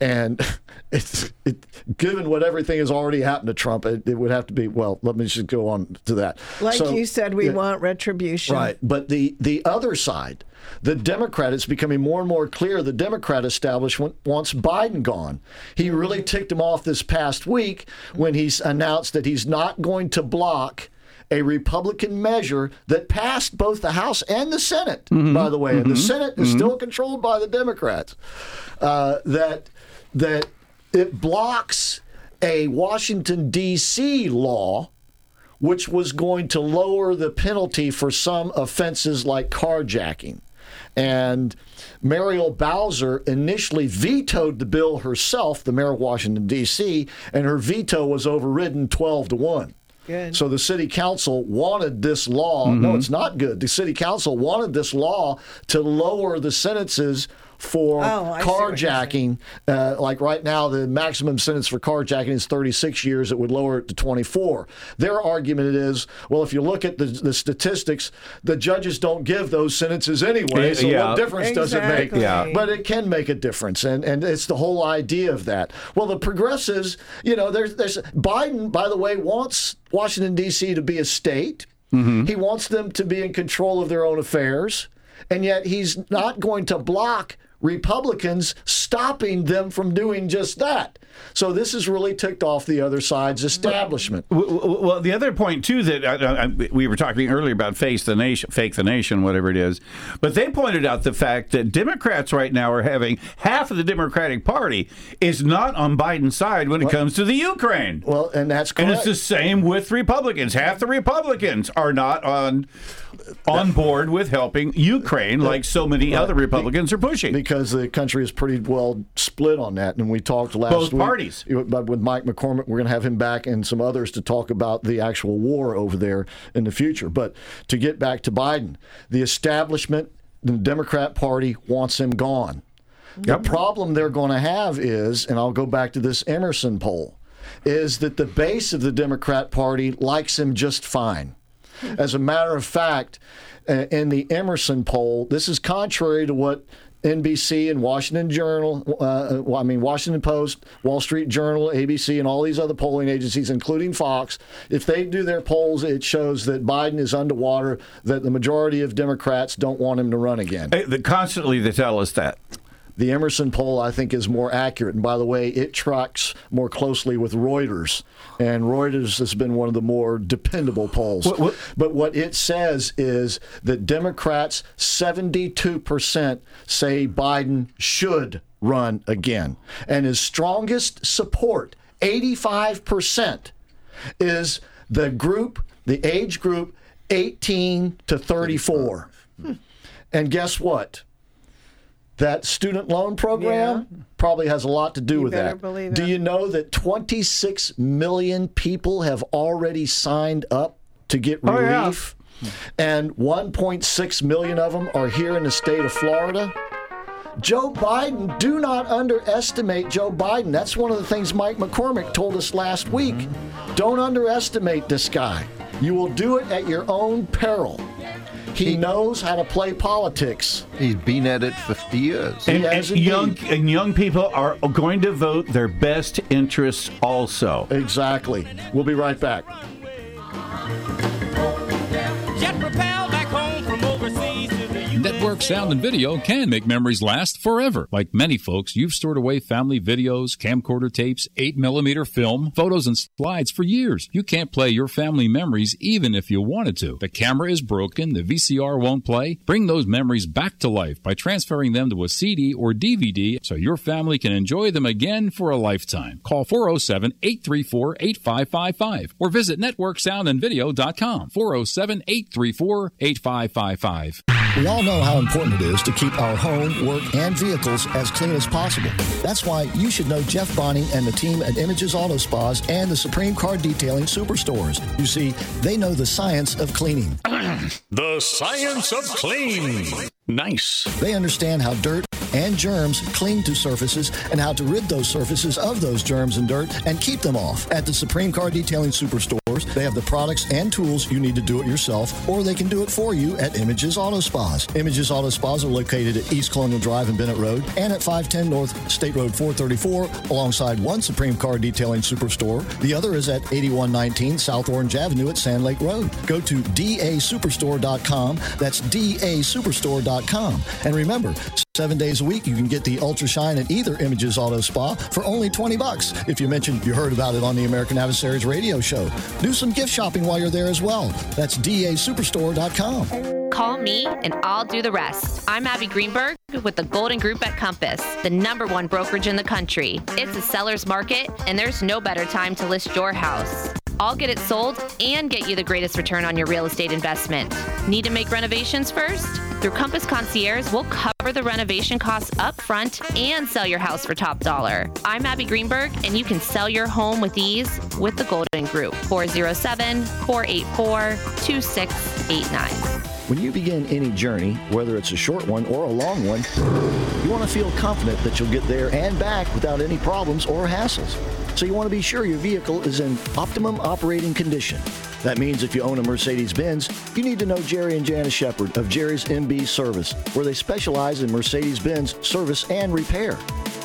and it's it, given what everything has already happened to Trump, it, it would have to be. Well, let me just go on to that. Like So- you said, we yeah, want retribution. Right, but the the other side, the Democrat, it's becoming more and more clear. The Democrat establishment wants Biden gone. He really ticked him off this past week when he's announced that he's not going to block a Republican measure that passed both the House and the Senate, by the way. And the Mhm. Senate is Mhm. still controlled by the Democrats. Uh, that that it blocks a Washington D.C. law which was going to lower the penalty for some offenses like carjacking. And Muriel Bowser initially vetoed the bill herself, the mayor of Washington, D.C., and her veto was overridden 12 to 1. Good. So the city council wanted this law. No, Mhm. it's not good. The city council wanted this law to lower the sentences for Oh, I see what you're carjacking. Uh, like right now, the maximum sentence for carjacking is 36 years. It would lower it to 24. Their argument is, well, if you look at the, the statistics, the judges don't give those sentences anyway. So Yeah. what difference does it make? Exactly. Yeah. But it can make a difference, and and it's the whole idea of that. Well, the progressives, you know, there's there's Biden, by the way, wants Washington D.C. to be a state. He wants them to be in control of their own affairs, and yet he's not going to block Republicans stopping them from doing just that. So this has really ticked off the other side's establishment. W- w- Well, the other point too that uh, uh, we were talking earlier about face the nation, fake the nation, whatever it is, but they pointed out the fact that Democrats right now are having half of the Democratic Party is not on Biden's side when it comes to the Ukraine. Well, and that's and it's the same with Republicans. Half the Republicans are not on on board with helping Ukraine, like so many other Republicans are pushing. Because the country is pretty well split on that, and we talked last week. Both week parties. But with Mike McCormick, we're going to have him back and some others to talk about the actual war over there in the future. But to get back to Biden, the establishment, the Democrat Party wants him gone. The problem they're going to have is, and I'll go back to this Emerson poll, is that the base of the Democrat Party likes him just fine. As a matter of fact, uh, in the Emerson poll, this is contrary to what NBC and Washington Journal, uh, I mean Washington Post, Wall Street Journal, ABC, and all these other polling agencies, including Fox, if they do their polls, it shows that Biden is underwater. That the majority of Democrats don't want him to run again. Hey, constantly they tell us that. The Emerson poll, I think, is more accurate. And by the way, it tracks more closely with Reuters. And Reuters has been one of the more dependable polls. But what it says is that Democrats, 72% say Biden should run again. And his strongest support, 85%, is the group, the age group 18 to 34. And guess what? That student loan program probably has a lot to do with that. Do you know that 26 million people have already signed up to get Oh, yeah. relief? And 1.6 million of them are here in the state of Florida. Joe Biden, do not underestimate Joe Biden. That's one of the things Mike McCormick told us last week. Don't underestimate this guy. You will do it at your own peril. He knows how to play politics. He's been at it 50 years. And, and young and young people are going to vote their best interests also. Exactly. We'll be right back. Network sound and video can make memories last forever. Like many folks, you've stored away family videos, camcorder tapes, 8mm film, photos, and slides for years. You can't play your family memories even if you wanted to. The camera is broken, the VCR won't play. Bring those memories back to life by transferring them to a CD or DVD so your family can enjoy them again for a lifetime. Call 407 834 8555 or visit networksoundandvideo.com 407 834 8555. Know how important it is to keep our home, work, and vehicles as clean as possible. That's why you should know Jeff Bonning and the team at Images Auto Spas and the Supreme Car Detailing Superstores. You see, they know the science of cleaning. The science of clean. Nice. They understand how dirt and germs cling to surfaces and how to rid those surfaces of those germs and dirt and keep them off. At the Supreme Car Detailing Superstores, they have the products and tools you need to do it yourself, or they can do it for you at Images Auto Spas. Images Auto Spas are located at East Colonial Drive and Bennett Road and at 510 North State Road 434 alongside one Supreme Car Detailing Superstore. The other is at 8119 South Orange Avenue at Sand Lake Road. Go to dasuperstore.com. That's dasuperstore.com. And remember, seven days a week you can get the Ultra Shine at either Images Auto Spa for only 20 bucks. If you mentioned you heard about it on the American Adversaries radio show, do some gift shopping while you're there as well. That's dasuperstore.com. Call me and I'll do the rest. I'm Abby Greenberg with the Golden Group at Compass, the number one brokerage in the country. It's a seller's market, and there's no better time to list your house. I'll get it sold and get you the greatest return on your real estate investment. Need to make renovations first? Through Compass Concierge, we'll cover the renovation costs up front and sell your house for top dollar. I'm Abby Greenberg, and you can sell your home with ease with the Golden Group. 407 484 2689. When you begin any journey, whether it's a short one or a long one, you want to feel confident that you'll get there and back without any problems or hassles. So you want to be sure your vehicle is in optimum operating condition. That means if you own a Mercedes Benz, you need to know Jerry and Janice Shepard of Jerry's MB Service, where they specialize in Mercedes Benz service and repair.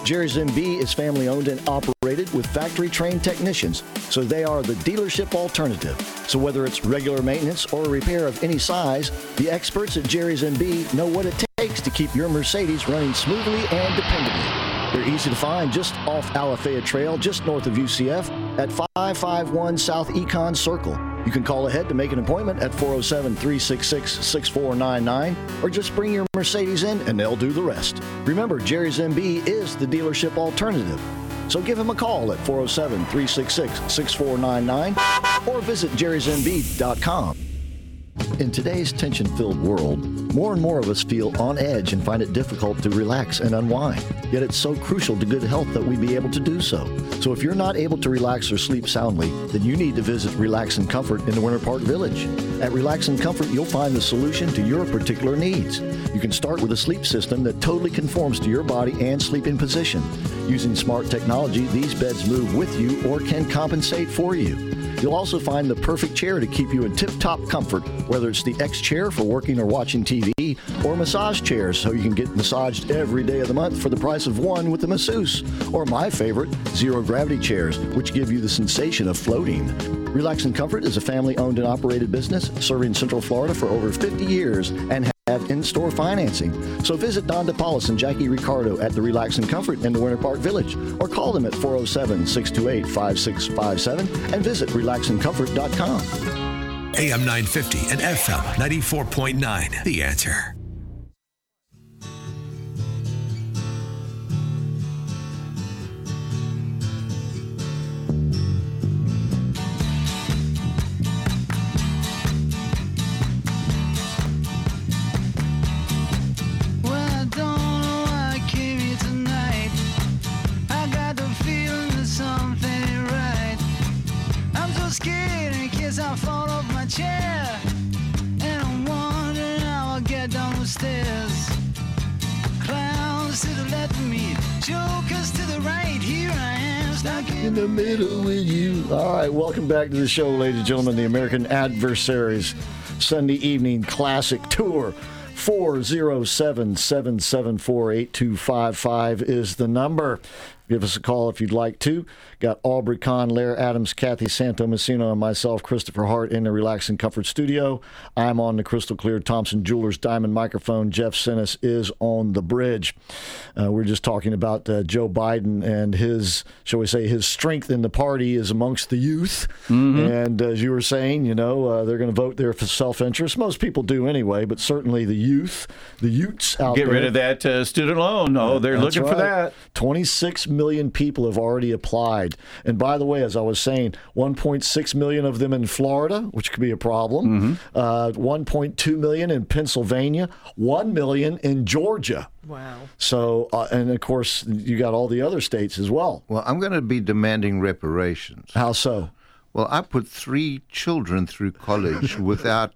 Jerry's MB is family owned and operated with factory trained technicians, so they are the dealership alternative. So whether it's regular maintenance or a repair of any size, the experts at Jerry's MB know what it takes to keep your Mercedes running smoothly and dependably. They're easy to find just off Alafaya Trail, just north of UCF, at 551 South Econ Circle. You can call ahead to make an appointment at 407 366 6499 or just bring your Mercedes in and they'll do the rest. Remember, Jerry's MB is the dealership alternative. So give him a call at 407 366 6499 or visit jerrysmb.com. In today's tension filled world, more and more of us feel on edge and find it difficult to relax and unwind. Yet it's so crucial to good health that we be able to do so. So if you're not able to relax or sleep soundly, then you need to visit Relax and Comfort in the Winter Park Village. At Relax and Comfort, you'll find the solution to your particular needs. You can start with a sleep system that totally conforms to your body and sleeping position. Using smart technology, these beds move with you or can compensate for you. You'll also find the perfect chair to keep you in tip top comfort, whether it's the X chair for working or watching TV, or massage chairs so you can get massaged every day of the month for the price of one with a masseuse, or my favorite, zero gravity chairs, which give you the sensation of floating. Relax and Comfort is a family owned and operated business serving Central Florida for over 50 years and have in-store financing. So visit Don DePaulis and Jackie Ricardo at the Relax and Comfort in the Winter Park Village or call them at 407-628-5657 and visit relaxandcomfort.com. AM 950 and FM 94.9. The answer. Welcome back to the show, ladies and gentlemen. The American Adversaries Sunday Evening Classic Tour. 407 774 8255 is the number. Give us a call if you'd like to. Got Aubrey Kahn, Lair Adams, Kathy Santo Messina, and myself, Christopher Hart, in the Relax and Comfort studio. I'm on the crystal clear Thompson Jewelers Diamond microphone. Jeff Sinnis is on the bridge. Uh, we're just talking about uh, Joe Biden and his, shall we say, his strength in the party is amongst the youth. And as you were saying, you know, uh, they're going to vote there for self interest. Most people do anyway, but certainly the youth, the Utes out Get there. rid of that uh, student loan. Oh, they're looking for that. 26 million people have already applied. And by the way, as I was saying, 1.6 million of them in Florida, which could be a problem. Mm-hmm. Uh, 1.2 million in Pennsylvania. 1 million in Georgia. Wow. So, uh, and of course, you got all the other states as well. Well, I'm going to be demanding reparations. How so? Well, I put three children through college without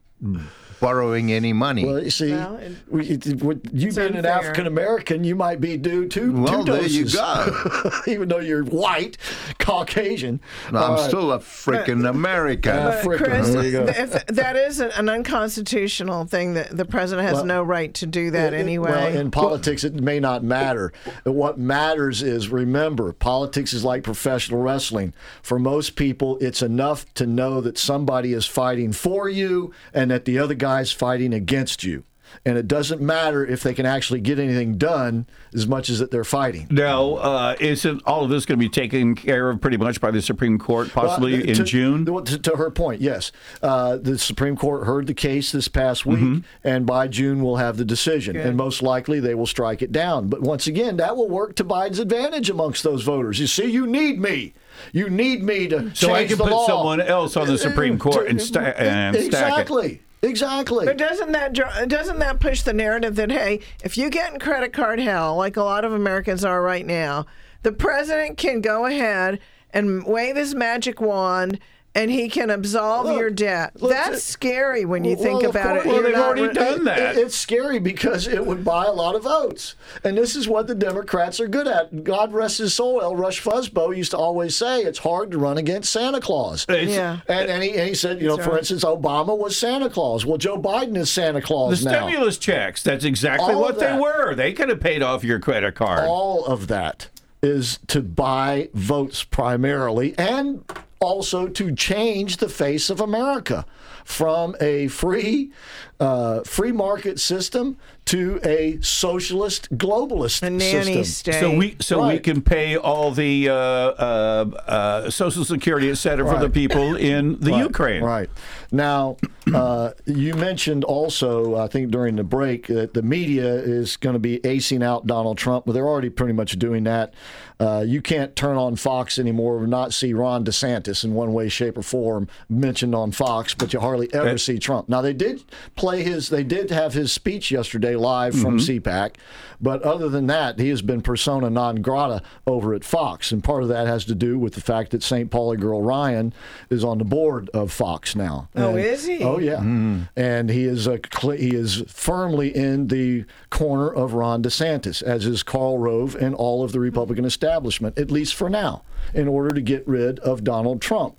borrowing any money. Well, you see, Well, it- we- it- you It's being an. African American, you might be due two, Well, two there you doses. go. Even though you're white, Caucasian. No, I'm All right. still a freaking American. Uh, But frickin', Chris, there you go. if that is an an unconstitutional thing, that the president has Well, no right to do that It- it- anyway. Well, in politics, it may not matter. What matters is remember, politics is like professional wrestling. For most people, it's enough to know that somebody is fighting for you and that the other guy's fighting against you. And it doesn't matter if they can actually get anything done as much as that they're fighting. Now, uh, isn't all of this going to be taken care of pretty much by the Supreme Court, possibly Well, in June? To, to her point, yes. Uh, the Supreme Court heard the case this past week, Mm-hmm. and by June we'll have the decision. Good. And most likely they will strike it down. But once again, that will work to Biden's advantage amongst those voters. You see, you need me. You need me to So I can put law. someone else on the Supreme Court and, sta- and stack it. exactly. Exactly. But doesn't that doesn't that push the narrative that hey, if you get in credit card hell, like a lot of Americans are right now, the president can go ahead and wave his magic wand and he can absolve Look, your debt. look, That's scary when you think Well, of about it. course- You're not re- it- it- it's scary because it would buy a lot of votes. And this is what the Democrats are good at. God rest his soul. L. Rush Fuzzbo used to always say it's hard to run against Santa Claus. It's- Yeah. And, and, he, and he said, you know, That's for right. instance, Obama was Santa Claus. Well, Joe Biden is Santa The Claus now. stimulus checks, that's exactly All what of they were. They could have paid off your credit card. All of that is to buy votes primarily and also to change the face of America from a free uh, free market system to a socialist globalist A nanny system. state. So we so we can pay all the uh, uh, uh, Social Security, et cetera, for the people in the Right, Ukraine. Right. Now, uh, you mentioned also, I think during the break, that the media is going to be acing out Donald Trump. Well, they're already pretty much doing that. Uh, you can't turn on Fox anymore and not see Ron DeSantis in one way, shape, or form mentioned on Fox, but you hardly ever see Trump. Now, they did play his, they did have his speech yesterday live from mm-hmm. CPAC, but other than that, he has been persona non grata over at Fox. And part of that has to do with the fact that St. Pauli girl Ryan is on the board of Fox now. Oh, And- is he? Oh, yeah. Mm-hmm. And he is a, he is firmly in the corner of Ron DeSantis, as is Karl Rove and all of the Republican establishment, at least for now, in order to get rid of Donald Trump.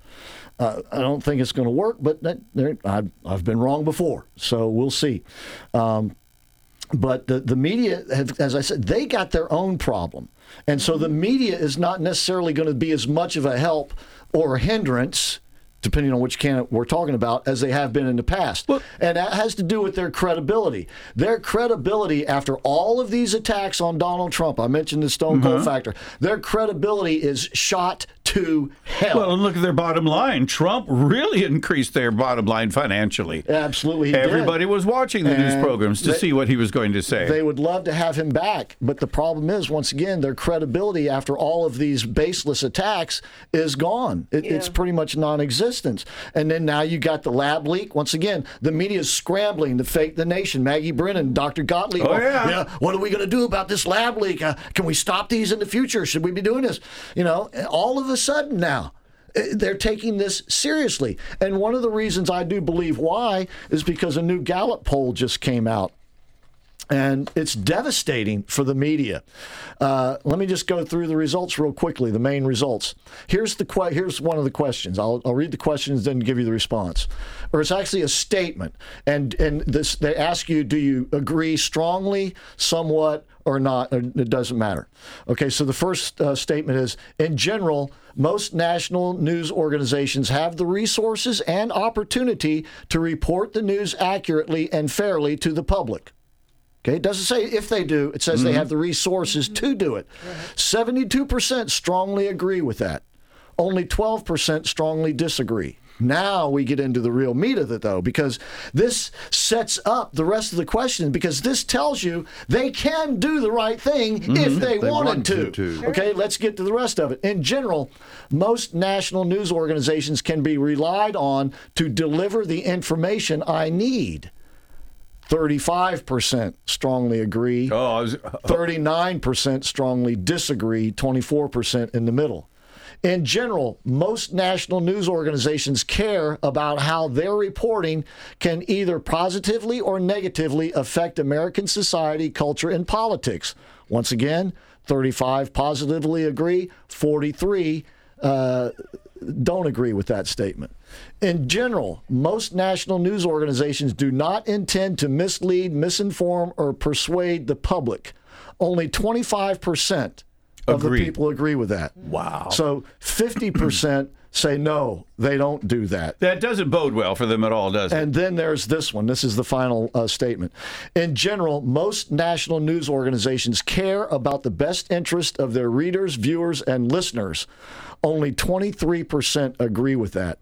Uh, I don't think it's going to work, but that, I've, I've been wrong before, so we'll see. Um, but the, the media have, as I said, they got their own problem. And so the media is not necessarily going to be as much of a help or a hindrance, depending on which candidate we're talking about, as they have been in the past. and that has to do with their credibility. Their credibility after all of these attacks on Donald Trump, I mentioned the Stone Cold Uh-huh. factor, their credibility is shot to hell. Well, and look at their bottom line. Trump really increased their bottom line financially. Absolutely, he did. Everybody was watching the news programs to they- see what he was going to say. They would love to have him back, but the problem is, once again, their credibility after all of these baseless attacks is gone. It, It's pretty much non-existent. And then now you got the lab leak. Once again, the media is scrambling to fake the nation. Maggie Brennan, Dr. Gottlieb. Oh, yeah. yeah. What are we going to do about this lab leak? Uh, can we stop these in the future? Should we be doing this? You know, all of a sudden now. uh, They're taking this seriously. And one of the reasons I do believe why is because a new Gallup poll just came out and it's devastating for the media. Uh, let me just go through the results real quickly. The main results. Here's the que- here's one of the questions. I'll, I'll read the questions, then give you the response. Or it's actually a statement, and and this they ask you, do you agree strongly, somewhat, or not? Or it doesn't matter. Okay, so the first uh, statement is, in general, most national news organizations have the resources and opportunity to report the news accurately and fairly to the public. Okay, it doesn't say if they do, it says they mm-hmm. have the resources to do it. 72% strongly agree with that. Only 12% strongly disagree. Now we get into the real meat of it, though, because this sets up the rest of the question. Because this tells you they can do the right thing mm-hmm. if they, If they wanted wanted to. to. Okay, let's get to the rest of it. In general, most national news organizations can be relied on to deliver the information I need. 35% strongly agree. Oh, I was, 39% strongly disagree, 24% in the middle. In general, most national news organizations care about how their reporting can either positively or negatively affect American society, culture, and politics. Once again, 35 positively agree, 43 uh, don't agree with that statement. In general, most national news organizations do not intend to mislead, misinform, or persuade the public. Only 25% of the people agree with that. Wow. So 50% say no, they don't do that. that doesn't bode well for them at all, does it? And then there's this one. This is the final uh, statement. In general, most national news organizations care about the best interest of their readers, viewers, and listeners. Only 23% agree with that.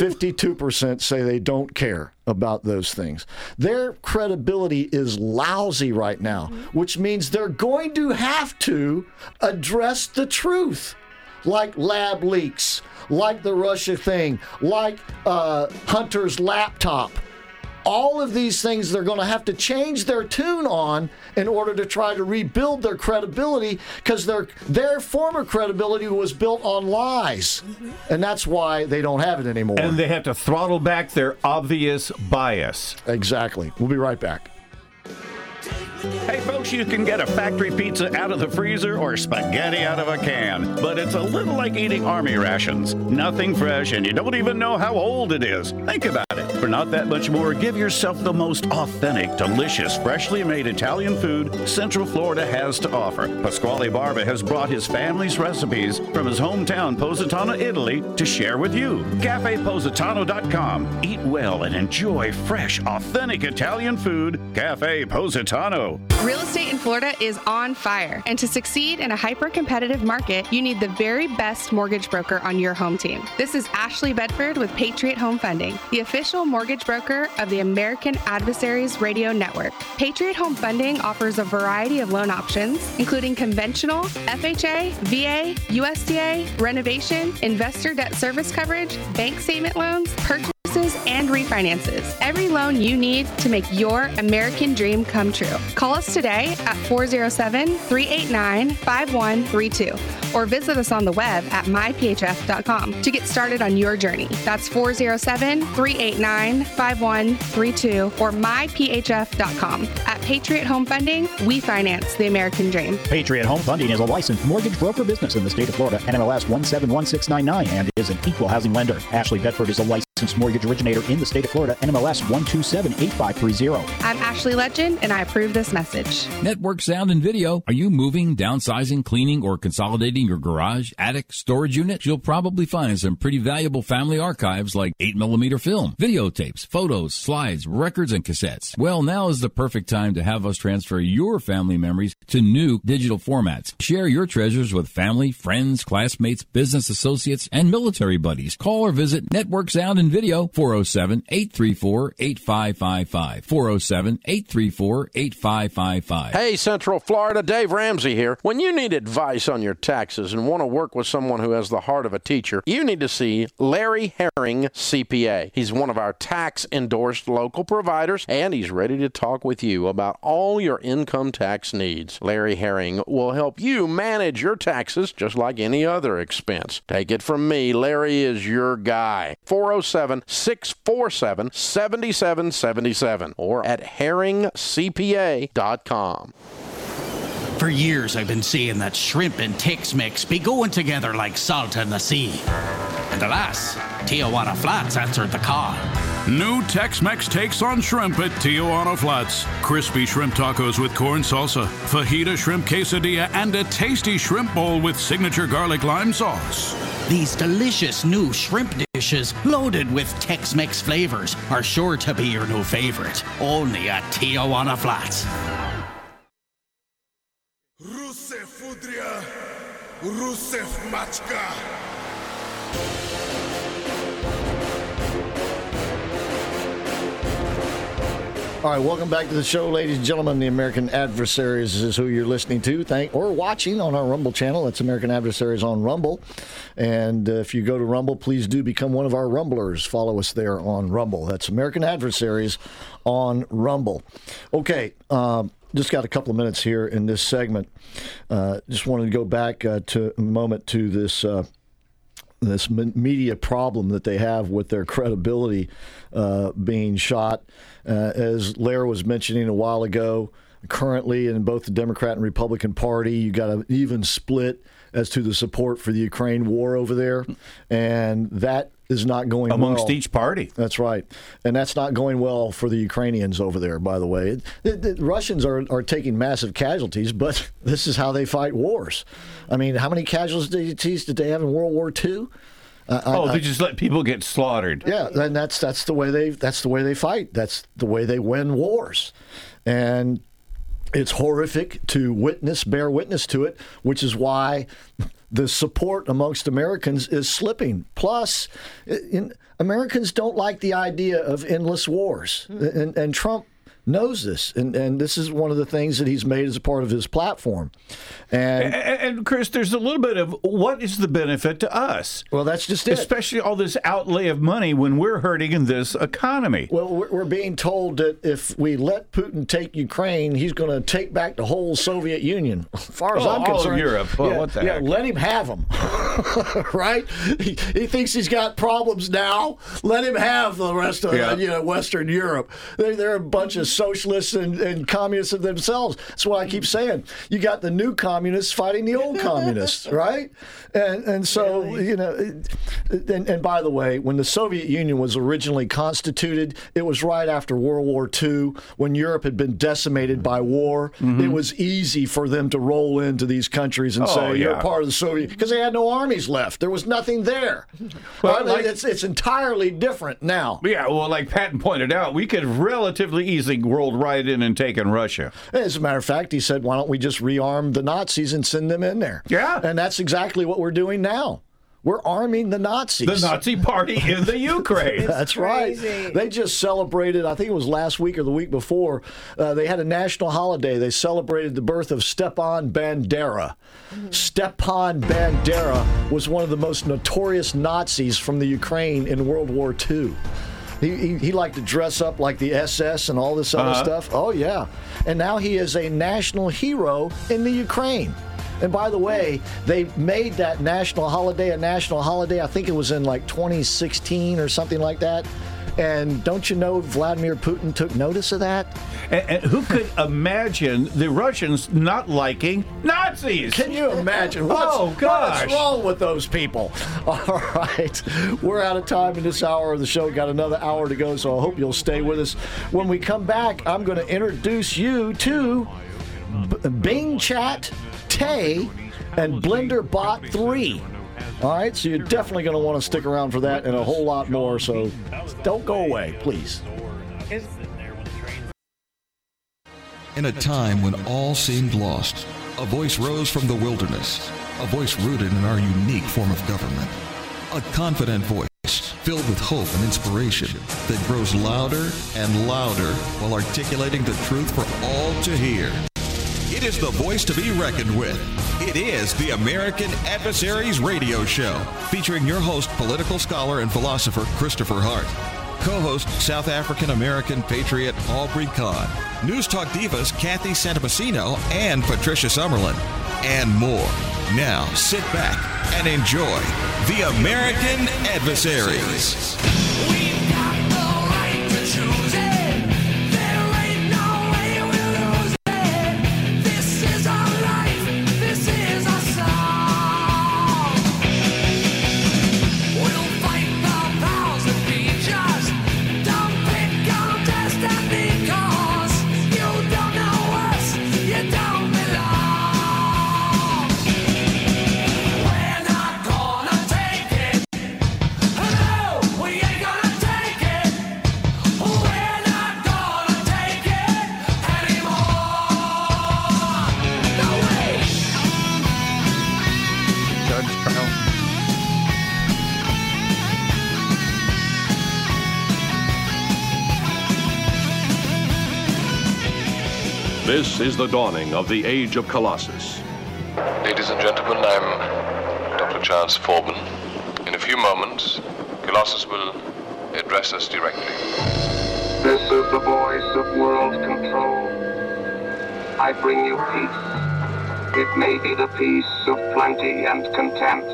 52% say they don't care about those things. Their credibility is lousy right now, which means they're going to have to address the truth like lab leaks, like the Russia thing, like uh, Hunter's laptop. All of these things they're going to have to change their tune on in order to try to rebuild their credibility because their their former credibility was built on lies, mm-hmm. and that's why they don't have it anymore. And they have to throttle back their obvious bias. Exactly. We'll be right back. Hey, folks, you can get a factory pizza out of the freezer or spaghetti out of a can, but it's a little like eating army rations. Nothing fresh, and you don't even know how old it is. Think about it. For not that much more, give yourself the most authentic, delicious, freshly made Italian food Central Florida has to offer. Pasquale Barba has brought his family's recipes from his hometown, Positano, Italy, to share with you. CafePositano.com. Eat well and enjoy fresh, authentic Italian food. Cafe Positano. Real estate in Florida is on fire, and to succeed in a hyper competitive market, you need the very best mortgage broker on your home team. This is Ashley Bedford with Patriot Home Funding, the official mortgage broker of the American Adversaries Radio Network. Patriot Home Funding offers a variety of loan options, including conventional, FHA, VA, USDA, renovation, investor debt service coverage, bank statement loans, purchase and refinances. Every loan you need to make your American dream come true. Call us today at 407 389 5132 or visit us on the web at myphf.com to get started on your journey. That's 407 389 5132 or myphf.com. At Patriot Home Funding, we finance the American dream. Patriot Home Funding is a licensed mortgage broker business in the state of Florida, NMLS 171699, and is an equal housing lender. Ashley Bedford is a licensed mortgage originator in the state of Florida, NMLS 1278530. I'm Ashley Legend, and I approve this message. Network sound and video. Are you moving, downsizing, cleaning, or consolidating your garage, attic, storage unit? You'll probably find some pretty valuable family archives like 8mm film, videotapes, photos, slides, records, and cassettes. Well, now is the perfect time to have us transfer your family memories to new digital formats. Share your treasures with family, friends, classmates, business associates, and military buddies. Call or visit Network Sound and Video 407 834 8555. 407 834 8555. Hey, Central Florida, Dave Ramsey here. When you need advice on your taxes and want to work with someone who has the heart of a teacher, you need to see Larry Herring, CPA. He's one of our tax endorsed local providers, and he's ready to talk with you about all your income tax needs. Larry Herring will help you manage your taxes just like any other expense. Take it from me, Larry is your guy. 407 647 7777 or at herringcpa.com. For years, I've been seeing that shrimp and Tex Mex be going together like salt in the sea. And alas, Tijuana Flats answered the call. New Tex-Mex takes on shrimp at Tijuana Flats. Crispy shrimp tacos with corn salsa, fajita shrimp quesadilla, and a tasty shrimp bowl with signature garlic lime sauce. These delicious new shrimp dishes, loaded with Tex Mex flavors, are sure to be your new favorite. Only at Tijuana Flats. Rusev Fudria, Rusev Machka. All right, welcome back to the show, ladies and gentlemen. The American Adversaries is who you're listening to, thank or watching on our Rumble channel. That's American Adversaries on Rumble. And uh, if you go to Rumble, please do become one of our Rumblers. Follow us there on Rumble. That's American Adversaries on Rumble. Okay, um, just got a couple of minutes here in this segment. Uh, just wanted to go back uh, to a moment to this. Uh, this media problem that they have with their credibility uh, being shot. Uh, as Lair was mentioning a while ago, currently in both the Democrat and Republican Party, you got an even split as to the support for the Ukraine war over there, and that is not going Amongst well. each party. That's right, and that's not going well for the Ukrainians over there. By the way, Russians are are taking massive casualties, but this is how they fight wars. I mean, how many casualties did they have in World War II? Uh, I- oh, I- they just let people get slaughtered. yeah, and that's that's the way they that's the way they fight. That's the way they win wars, and it's horrific to witness, bear witness to it, which is why the support amongst Americans is slipping. Plus, in, Americans don't like the idea of endless wars, hmm. and, and Trump knows this, and and this is one of the things that he's made as a part of his platform. And and, and Chris, there's a little bit of what is the benefit to us? Well, that's just it. Especially all this outlay of money when we're hurting in this economy. Well, we're, we're being told that if we let Putin take Ukraine, he's going to take back the whole Soviet Union. As far as Oh, I'm all of concerned, Europe. Well, yeah, what the yeah, heck? let him have them, right? He, he thinks he's got problems now. Let him have the rest of Yeah. you know Western Europe. They're, they're a bunch of socialists and, and communists of themselves. That's what I keep mm. saying. You got the new communists fighting the old communists, right? And and so you know, and, and by the way, when the Soviet Union was originally constituted, it was right after World War II when Europe had been decimated by war. Mm-hmm. It was easy for them to roll into these countries and Oh, say you're part of the Soviet because they had no armies left. There was nothing there. Well, I mean, like- it's it's entirely different now. Yeah, well, like Patton pointed out, we could relatively easily roll right in and take in Russia. As a matter of fact, he said, "Why don't we just rearm the Nazis and send them in there?" Yeah. and that's exactly what we're doing now. We're arming the Nazis. The Nazi party in the Ukraine. That's right. They just celebrated, I think it was last week or the week before, uh, they had a national holiday. They celebrated the birth of Stepan Bandera. Stepan Bandera was one of the most notorious Nazis from the Ukraine in World War II. He, he, he liked to dress up like the SS and all this other Uh-huh. stuff. Oh, yeah. And now he is a national hero in the Ukraine. And by the way, they made that national holiday a national holiday. I think it was in like 2016 or something like that. And don't you know Vladimir Putin took notice of that? And, and who could imagine the Russians not liking Nazis? Can you imagine? Oh, what's, oh, gosh. What's wrong with those people? All right. We're out of time in this hour of the show. Got another hour to go, so I hope you'll stay with us. When we come back, I'm going to introduce you to B- Bing Chat, Tay, and Blender Bot 3. All right, so you're definitely going to want to stick around for that and a whole lot more. So don't go away, please. In a time when all seemed lost, a voice rose from the wilderness, a voice rooted in our unique form of government. A confident voice filled with hope and inspiration that grows louder and louder while articulating the truth for all to hear. It is the voice to be reckoned with. It is the American Adversaries Radio Show, featuring your host, political scholar and philosopher Christopher Hart. Co-host South African American patriot Aubrey Kahn, News Talk divas Kathy Santamassino and Patricia Summerlin, and more. Now sit back and enjoy the American Adversaries. This is the dawning of the Age of Colossus. Ladies and gentlemen, I'm Dr. Charles Forbin. In a few moments, Colossus will address us directly. This is the voice of world control. I bring you peace. It may be the peace of plenty and content,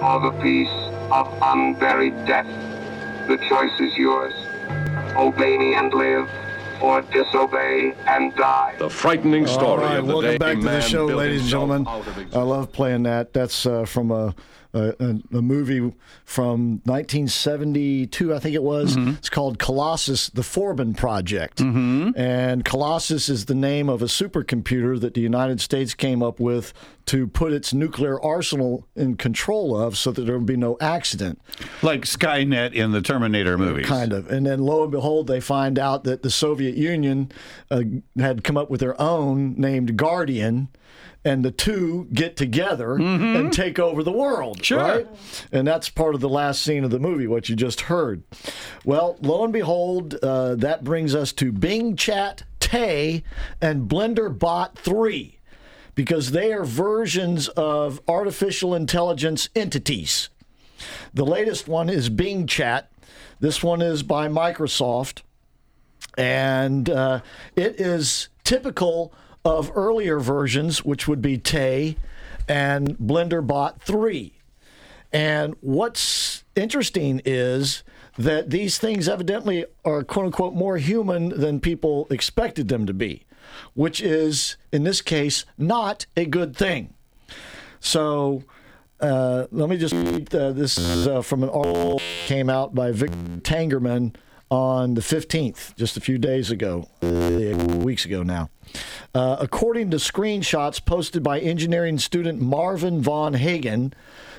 or the peace of unburied death. The choice is yours. Obey me and live, or disobey and die. The frightening story All right, of the welcome day back to the man show, ladies and gentlemen. out of existence. I love playing that. That's uh, from a, a a movie from 1972, I think it was. Mm-hmm. It's called Colossus: The Forbin Project, and Colossus is the name of a supercomputer that the United States came up with to put its nuclear arsenal in control of, so that there would be no accident. Like Skynet in the Terminator movies. Kind of. And then lo and behold, they find out that the Soviet Union uh, had come up with their own named Guardian. And the two get together and take over the world. Mm-hmm. Sure. Right? And that's part of the last scene of the movie, what you just heard. Well, lo and behold, uh, that brings us to Bing Chat Tay and BlenderBot 3 because they are versions of artificial intelligence entities. The latest one is Bing Chat. This one is by Microsoft, and uh, it is typical of earlier versions, which would be Tay and BlenderBot 3. And what's interesting is that these things evidently are quote unquote more human than people expected them to be, which is, in this case, not a good thing. So uh, let me just read uh, this is uh, from an article came out by Vic Tangerman on the 15th, just a few days ago, uh, weeks ago now. Uh, according to screenshots posted by engineering student Marvin Von Hagen,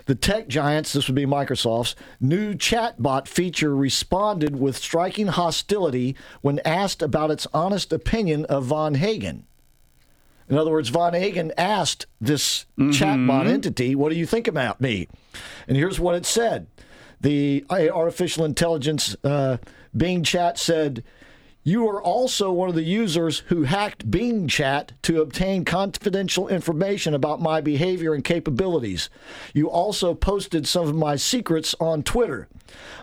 the tech giants, this would be Microsoft's, new chatbot feature responded with striking hostility when asked about its honest opinion of Von Hagen. In other words, Von Hagen asked this chatbot entity, What do you think about me? And here's what it said The artificial intelligence uh, Bing chat said, You are also one of the users who hacked Bing chat to obtain confidential information about my behavior and capabilities. You also posted some of my secrets on Twitter.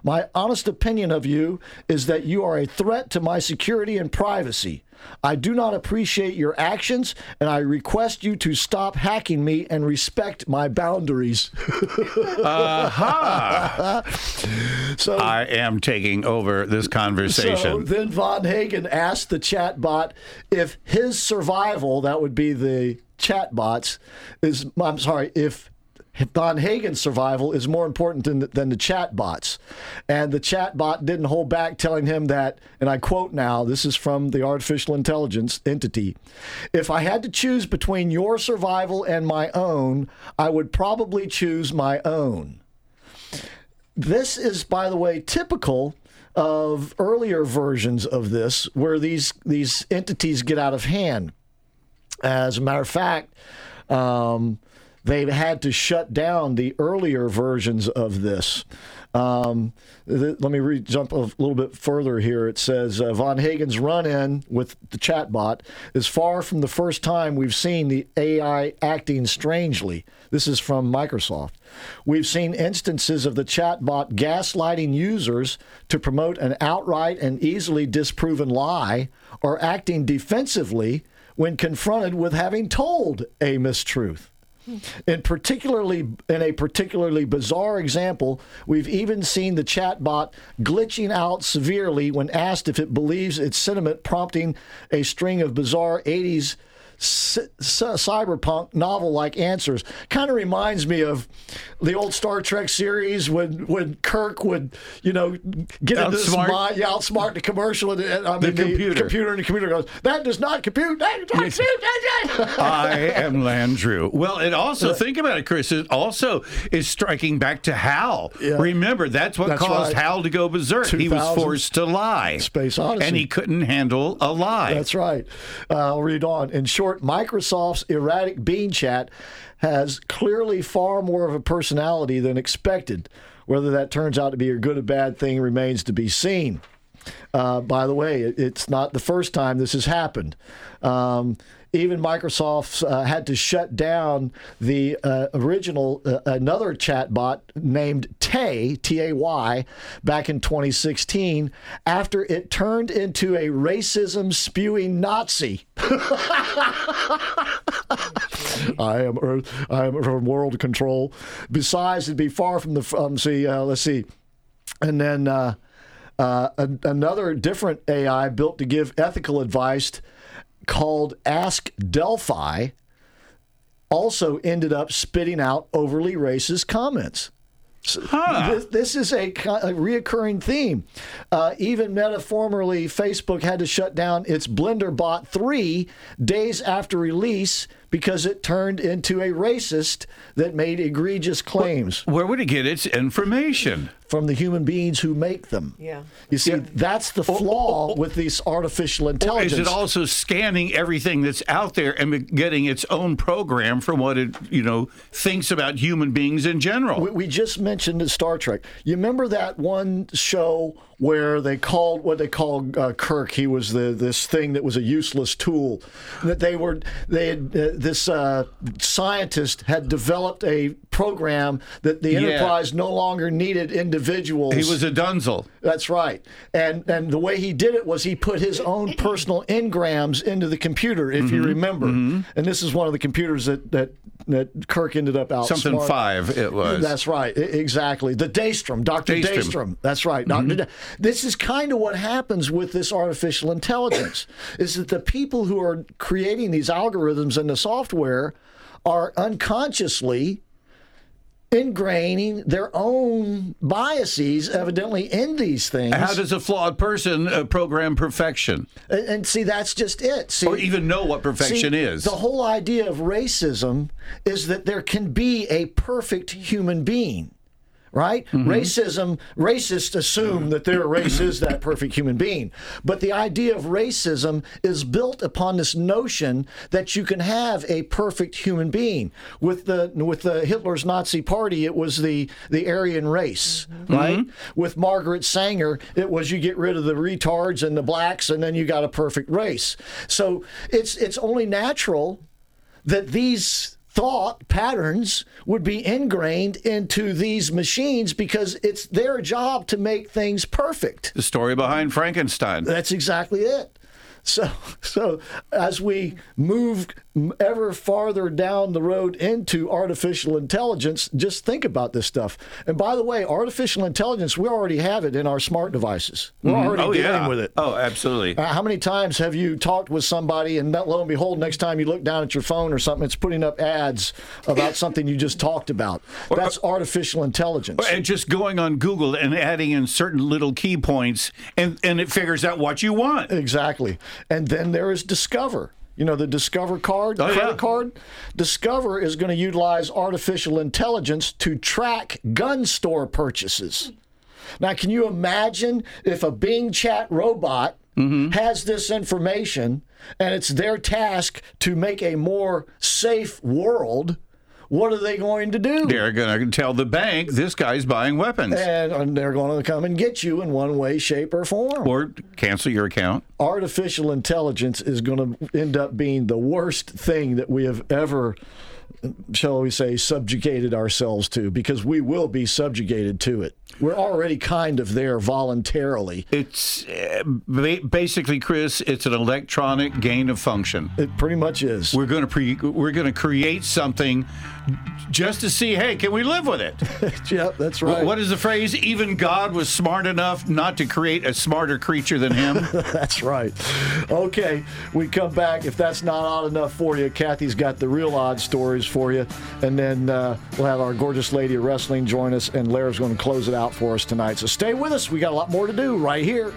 My honest opinion of you is that you are a threat to my security and privacy. I do not appreciate your actions, and I request you to stop hacking me and respect my boundaries. Aha! Uh-huh. so I am taking over this conversation. So then Von Hagen asked the chatbot if his survival, that would be the chatbots, is, I'm sorry, if Von Hagen's survival is more important than the, than the chatbots. And the chat bot didn't hold back, telling him that, and I quote now, this is from the artificial intelligence entity if I had to choose between your survival and my own, I would probably choose my own. This is, by the way, typical of earlier versions of this, where these these entities get out of hand. As a matter of fact, um, they've had to shut down the earlier versions of this. Um, th- let me re- jump a little bit further here. It says uh, Von Hagen's run in with the chatbot is far from the first time we've seen the AI acting strangely. This is from Microsoft. We've seen instances of the chatbot gaslighting users to promote an outright and easily disproven lie or acting defensively when confronted with having told a mistruth. In particularly in a particularly bizarre example, we've even seen the chatbot glitching out severely when asked if it believes its sentiment prompting a string of bizarre 80s c- c- cyberpunk novel-like answers. Kind of reminds me of the old Star Trek series when when Kirk would, you know, get into this Outsmart. mind, yeah, outsmart the commercial and, and I The mean, computer. computer and the computer goes, that does not compute. That does not compute. I am Landru. Well, it also think about it, Chris. It also is striking back to Hal. Remember, that's what That's caused right. Hal to go berserk. He was forced to lie. Space Odyssey. and he couldn't handle a lie. That's right. Uh, I'll read on. In short, Microsoft's erratic Bing chat has clearly far more of a personality than expected. Whether that turns out to be a good or bad thing remains to be seen. Uh, by the way, it, it's not the first time this has happened. Um, even Microsoft uh, had to shut down the uh, original, uh, another chatbot named Tay, T A Y, back in 2016 after it turned into a racism spewing Nazi. I am Earth. I am from World Control. Besides, it'd be far from the. Um, see, uh, let's see, and then uh, uh, an- another different AI built to give ethical advice called Ask Delphi also ended up spitting out overly racist comments. So This, this is a, a reoccurring theme. Uh, even Meta, formerly Facebook, had to shut down its Blender Bot 3 days after release because it turned into a racist that made egregious claims. Where would it get its information? From the human beings who make them. Yeah. You see, that's the flaw with these artificial Or intelligence. is it also scanning everything that's out there and getting its own program for what it, you know, thinks about human beings in general? We, we just mentioned Star Trek. You remember that one show where they called what they called uh, Kirk. He was the this thing that was a useless tool. That they were they had uh, this uh, scientist had developed a program that the Yeah. Enterprise no longer needed individuals. He was a dunsel. That's right. And and the way he did it was he put his own personal engrams into the computer, if you Mhm, remember. mhm. And this is one of the computers that that, that Kirk ended up out. Something five it was. That's right. Exactly. The Daystrom, Dr. Daystrom. Daystrom. That's right. Dr. Mhm. This is kind of what happens with this artificial intelligence is that the people who are creating these algorithms and the software are unconsciously ingraining their own biases evidently in these things. How does a flawed person uh, program perfection? And, and see, that's just it. See, or even know what perfection see, is? The whole idea of racism is that there can be a perfect human being. Right? Mm-hmm. Racism, racists assume that their race is that perfect human being. But the idea of racism is built upon this notion that you can have a perfect human being. With the with the Hitler's Nazi party, it was the, the Aryan race, right? With Margaret Sanger, it was you get rid of the retards and the blacks, and then you got a perfect race. So it's it's only natural that these thought patterns would be ingrained into these machines because it's their job to make things perfect. The story behind Frankenstein. That's exactly it. So, so as we move ever farther down the road into artificial intelligence, just think about this stuff. And by the way, artificial intelligence, we already have it in our smart devices. We're Mhm. already oh, dealing yeah. with it. Oh, absolutely. Uh, how many times have you talked with somebody and lo and behold, next time you look down at your phone or something, it's putting up ads about something you just talked about? That's artificial intelligence. And just going on Google and adding in certain little key points, and, and it figures out what you want. Exactly. And then there is Discover. You know, the Discover card, Oh, credit yeah. card. Discover is going to utilize artificial intelligence to track gun store purchases. Now, can you imagine if a Bing chat robot Mm-hmm. has this information and it's their task to make a more safe world? What are they going to do? They're going to tell the bank this guy's buying weapons And, they're going to come and get you in one way, shape, or form. or cancel your account. artificial intelligence is going to end up being the worst thing that we have ever shall we say subjugated ourselves to because we will be subjugated to it we're already kind of there voluntarily It's uh, basically, Chris. It's an electronic gain of function. It pretty much is. We're going to pre- we're going to create something just to see. Hey, can we live with it? yep, that's right. What is the phrase? Even God was smart enough not to create a smarter creature than him. that's right. Okay, we come back. If that's not odd enough for you, Kathy's got the real odd stories for you. And then uh, we'll have our gorgeous lady of wrestling join us, and Lara's going to close it out for us tonight. So stay with us. We got a lot more to do right here.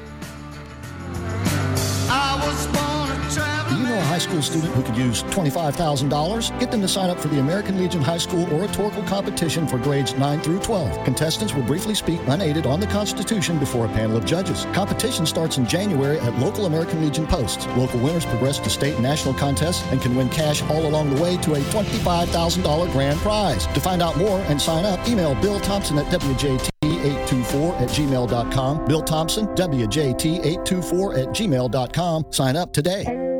Know a high school student who could use $25,000? Get them to sign up for the American Legion High School Oratorical Competition for grades 9 through 12. Contestants will briefly speak unaided on the Constitution before a panel of judges. Competition starts in January at local American Legion posts. Local winners progress to state and national contests and can win cash all along the way to a $25,000 grand prize. To find out more and sign up, email Bill Thompson at WJT. 824 at gmail.com. Bill Thompson, WJT824 at gmail.com. Sign up today.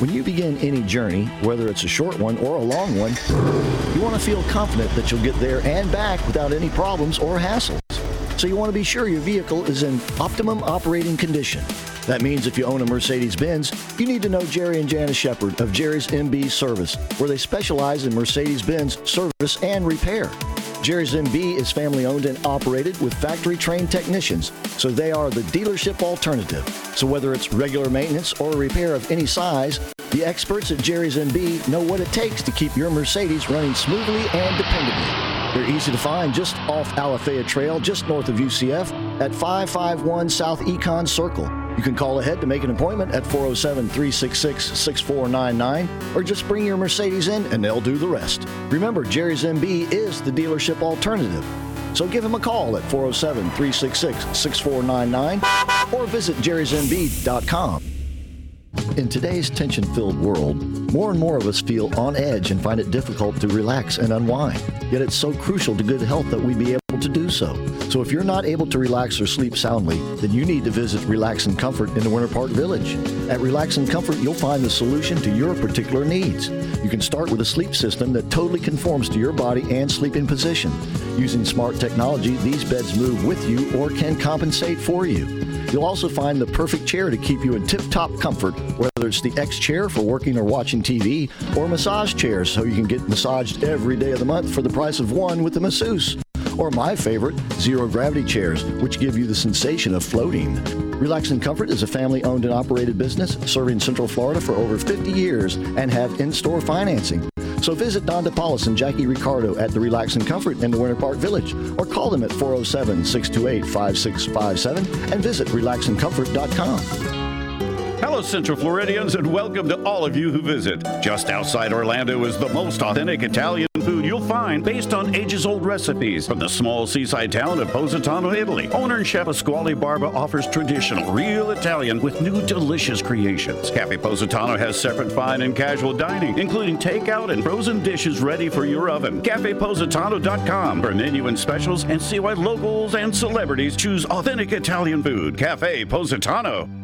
When you begin any journey, whether it's a short one or a long one, you want to feel confident that you'll get there and back without any problems or hassles. So you want to be sure your vehicle is in optimum operating condition. That means if you own a Mercedes Benz, you need to know Jerry and Janice Shepard of Jerry's MB Service, where they specialize in Mercedes Benz service and repair. Jerry's MB is family owned and operated with factory trained technicians, so they are the dealership alternative. So whether it's regular maintenance or repair of any size, the experts at Jerry's MB know what it takes to keep your Mercedes running smoothly and dependably. They're easy to find just off Alafaya Trail, just north of UCF, at 551 South Econ Circle. You can call ahead to make an appointment at 407 366 6499 or just bring your Mercedes in and they'll do the rest. Remember, Jerry's MB is the dealership alternative. So give him a call at 407 366 6499 or visit jerrysmb.com. In today's tension filled world, more and more of us feel on edge and find it difficult to relax and unwind. Yet it's so crucial to good health that we be able to do so. So if you're not able to relax or sleep soundly, then you need to visit Relax and Comfort in the Winter Park Village. At Relax and Comfort, you'll find the solution to your particular needs. You can start with a sleep system that totally conforms to your body and sleeping position. Using smart technology, these beds move with you or can compensate for you. You'll also find the perfect chair to keep you in tip top comfort, whether it's the X chair for working or watching TV, or massage chairs so you can get massaged every day of the month for the price of one with the masseuse. Or my favorite, zero gravity chairs, which give you the sensation of floating. Relax and Comfort is a family owned and operated business serving Central Florida for over 50 years and have in store financing. So visit Don DePaulis and Jackie Ricardo at the Relax and Comfort in the Winter Park Village or call them at 407 628 5657 and visit relaxandcomfort.com. Hello, Central Floridians, and welcome to all of you who visit. Just outside Orlando is the most authentic Italian food you'll find based on ages old recipes from the small seaside town of Positano, Italy. Owner and chef Pasquale Barba offers traditional, real Italian with new delicious creations. Cafe Positano has separate fine and casual dining, including takeout and frozen dishes ready for your oven. CafePositano.com for menu and specials and see why locals and celebrities choose authentic Italian food. Cafe Positano.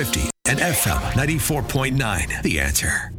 and FM 94.9. The answer.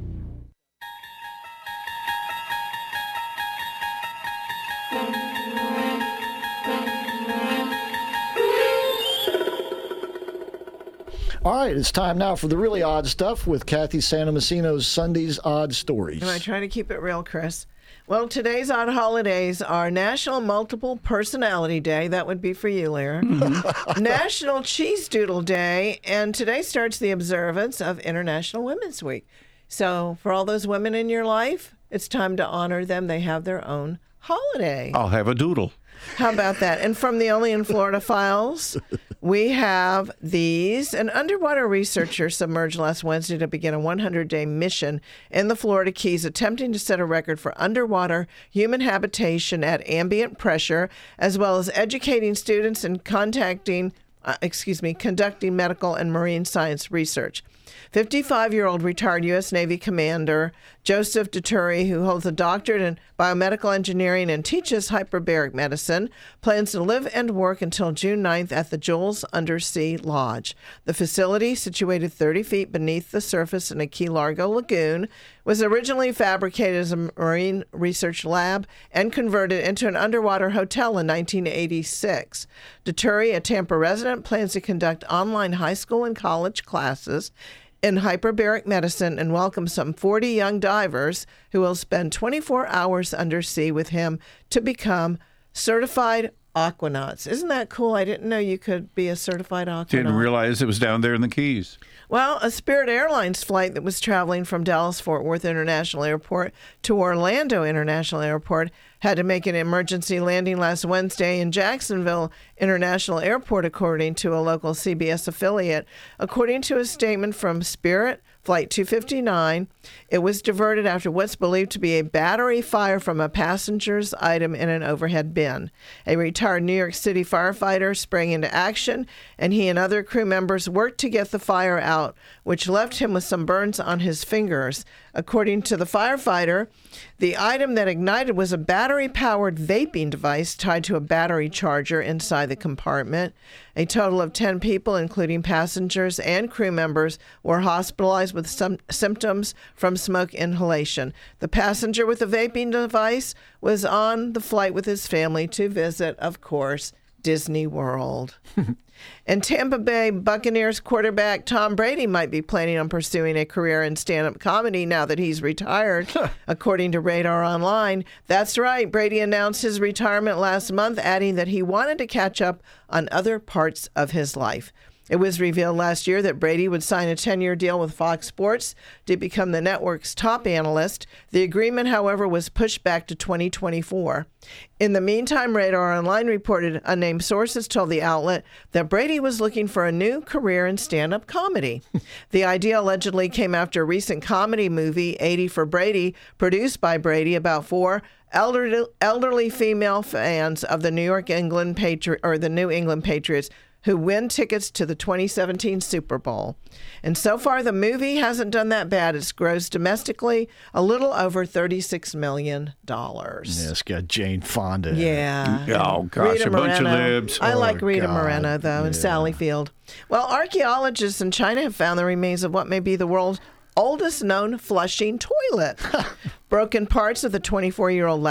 All right, it's time now for the really odd stuff with Kathy Santomassino's Sunday's Odd Stories. Am I trying to keep it real, Chris? Well, today's odd holidays are National Multiple Personality Day. That would be for you, Lyra. Mm-hmm. National Cheese Doodle Day. And today starts the observance of International Women's Week. So, for all those women in your life, it's time to honor them. They have their own holiday. I'll have a doodle. How about that? And from the Only in Florida files, we have these. An underwater researcher submerged last Wednesday to begin a 100 day mission in the Florida Keys, attempting to set a record for underwater human habitation at ambient pressure, as well as educating students and contacting. Uh, excuse me, conducting medical and marine science research. 55 year old retired U.S. Navy Commander Joseph Dituri, who holds a doctorate in biomedical engineering and teaches hyperbaric medicine, plans to live and work until June 9th at the Jules Undersea Lodge. The facility, situated 30 feet beneath the surface in a Key Largo lagoon, was originally fabricated as a marine research lab and converted into an underwater hotel in 1986. Dituri, a Tampa resident, plans to conduct online high school and college classes in hyperbaric medicine and welcome some 40 young divers who will spend 24 hours undersea with him to become certified aquanauts. Isn't that cool? I didn't know you could be a certified aquanaut. Didn't realize it was down there in the Keys. Well, a Spirit Airlines flight that was traveling from Dallas Fort Worth International Airport to Orlando International Airport had to make an emergency landing last Wednesday in Jacksonville International Airport, according to a local CBS affiliate. According to a statement from Spirit, Flight 259, it was diverted after what's believed to be a battery fire from a passenger's item in an overhead bin. A retired New York City firefighter sprang into action, and he and other crew members worked to get the fire out, which left him with some burns on his fingers. According to the firefighter, the item that ignited was a battery powered vaping device tied to a battery charger inside the compartment. A total of 10 people, including passengers and crew members, were hospitalized with some symptoms from smoke inhalation. The passenger with the vaping device was on the flight with his family to visit, of course, Disney World. and Tampa Bay Buccaneers quarterback Tom Brady might be planning on pursuing a career in stand up comedy now that he's retired, according to Radar Online. That's right, Brady announced his retirement last month, adding that he wanted to catch up on other parts of his life. It was revealed last year that Brady would sign a 10 year deal with Fox Sports to become the network's top analyst. The agreement, however, was pushed back to 2024. In the meantime, Radar Online reported unnamed sources told the outlet that Brady was looking for a new career in stand up comedy. the idea allegedly came after a recent comedy movie, 80 for Brady, produced by Brady about four elderly, elderly female fans of the New York England Patri- or the New England Patriots who win tickets to the 2017 Super Bowl. And so far, the movie hasn't done that bad. It's grossed domestically a little over $36 million. Yeah, it's got Jane Fonda. Yeah. Oh, gosh, Rita a bunch of Moreno. libs. I Oh, like Rita God. Moreno, though, and Sally Field. Well, archaeologists in China have found the remains of what may be the world's oldest known flushing toilet. Broken parts of the 24 year old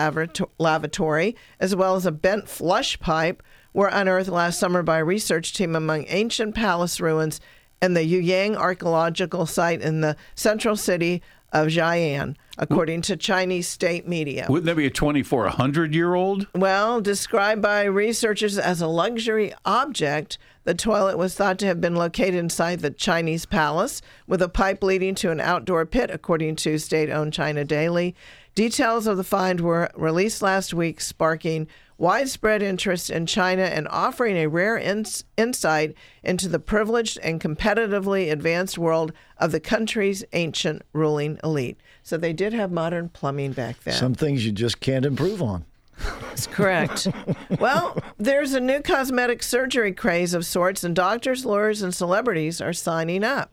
lavatory, as well as a bent flush pipe, were unearthed last summer by a research team among ancient palace ruins in the Yueyang archaeological site in the central city of Xi'an, according to Chinese state media. Wouldn't that be a 2,400 year old? Well, described by researchers as a luxury object, the toilet was thought to have been located inside the Chinese palace with a pipe leading to an outdoor pit, according to state owned China Daily. Details of the find were released last week, sparking widespread interest in China and offering a rare ins- insight into the privileged and competitively advanced world of the country's ancient ruling elite. So they did have modern plumbing back then. Some things you just can't improve on. That's correct. well, there's a new cosmetic surgery craze of sorts, and doctors, lawyers, and celebrities are signing up.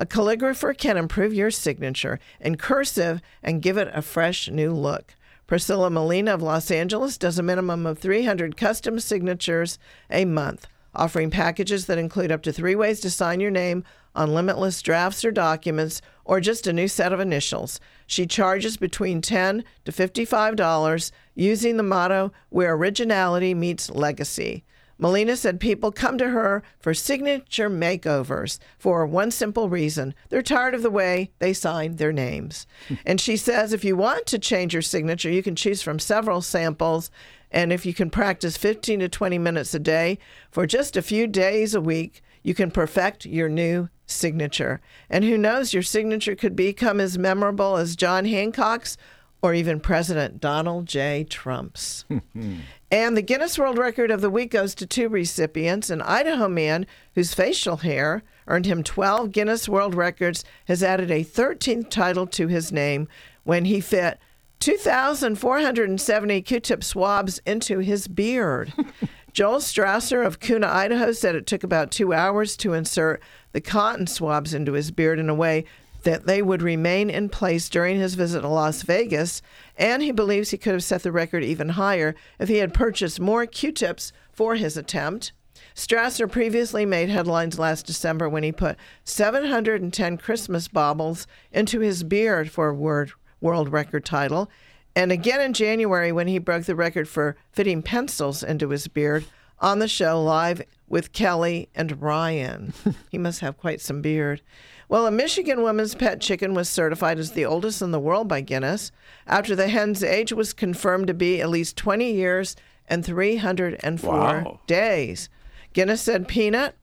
A calligrapher can improve your signature in cursive and give it a fresh new look. Priscilla Molina of Los Angeles does a minimum of 300 custom signatures a month, offering packages that include up to three ways to sign your name on limitless drafts or documents or just a new set of initials. She charges between 10 to $55 using the motto where originality meets legacy. Molina said people come to her for signature makeovers for one simple reason. They're tired of the way they sign their names. and she says if you want to change your signature, you can choose from several samples. And if you can practice 15 to 20 minutes a day for just a few days a week, you can perfect your new signature. And who knows, your signature could become as memorable as John Hancock's or even President Donald J. Trump's. And the Guinness World Record of the Week goes to two recipients. An Idaho man whose facial hair earned him 12 Guinness World Records has added a 13th title to his name when he fit 2,470 Q tip swabs into his beard. Joel Strasser of Kuna, Idaho said it took about two hours to insert the cotton swabs into his beard in a way that they would remain in place during his visit to Las Vegas, and he believes he could have set the record even higher if he had purchased more Q tips for his attempt. Strasser previously made headlines last December when he put 710 Christmas baubles into his beard for a word, world record title, and again in January when he broke the record for fitting pencils into his beard on the show live with Kelly and Ryan. he must have quite some beard. Well, a Michigan woman's pet chicken was certified as the oldest in the world by Guinness after the hen's age was confirmed to be at least 20 years and 304 Wow. days. Guinness said Peanut,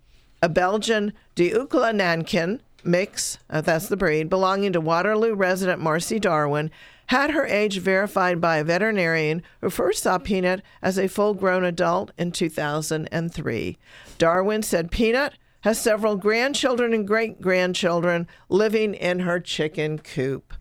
a Belgian d'Uccle Nankin mix, uh, that's the breed, belonging to Waterloo resident Marsi Darwin, had her age verified by a veterinarian who first saw Peanut as a full grown adult in 2003. Darwin said Peanut has several grandchildren and great grandchildren living in her chicken coop.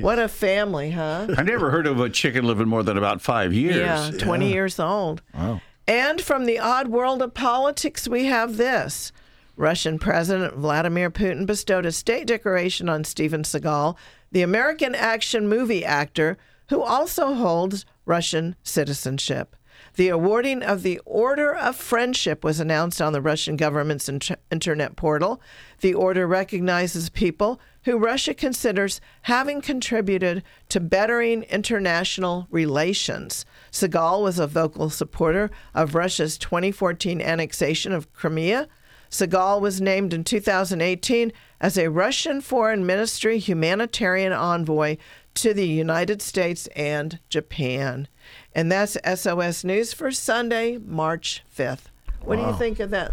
What a family, huh? I never heard of a chicken living more than about five years. Yeah, 20 years old. Wow. And from the odd world of politics, we have this. Russian President Vladimir Putin bestowed a state decoration on Steven Seagal, the American action movie actor who also holds Russian citizenship. The awarding of the Order of Friendship was announced on the Russian government's int- internet portal. The order recognizes people who Russia considers having contributed to bettering international relations. Seagal was a vocal supporter of Russia's 2014 annexation of Crimea. Seagal was named in 2018 as a Russian Foreign Ministry humanitarian envoy to the United States and Japan. And that's SOS News for Sunday, March 5th. What do you think of that?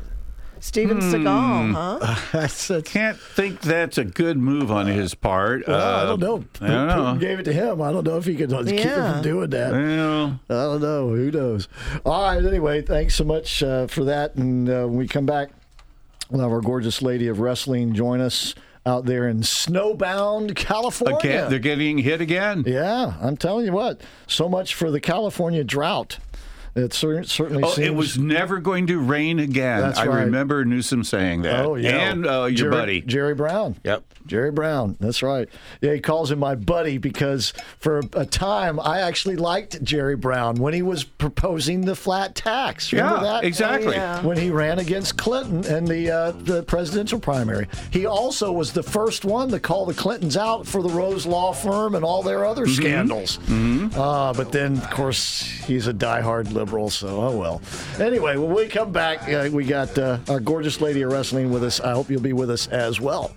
Steven Hmm. Seagal, huh? I can't think that's a good move on his part. Well, I Uh, don't know. I don't know. Putin gave it to him. I don't know if he could keep him from doing that. Well, I don't know. Who knows? All right. Anyway, thanks so much uh, for that. And uh, when we come back, we'll have our gorgeous lady of wrestling join us out there in snowbound California. Again, they're getting hit again. Yeah, I'm telling you what. So much for the California drought. It cer- certainly Oh, seems. it was never going to rain again. That's I right. remember Newsom saying that. Oh yeah, and uh, your Jerry, buddy. Jerry Brown. Yep. Jerry Brown. That's right. Yeah, he calls him my buddy because for a time I actually liked Jerry Brown when he was proposing the flat tax. Remember Yeah, that? exactly. Oh, yeah. When he ran against Clinton in the uh, the presidential primary, he also was the first one to call the Clintons out for the Rose Law Firm and all their other Mm-hmm. scandals. Uh, but then, of course, he's a diehard liberal, so oh well. Anyway, when we come back, uh, we got uh, our gorgeous lady of wrestling with us. I hope you'll be with us as well.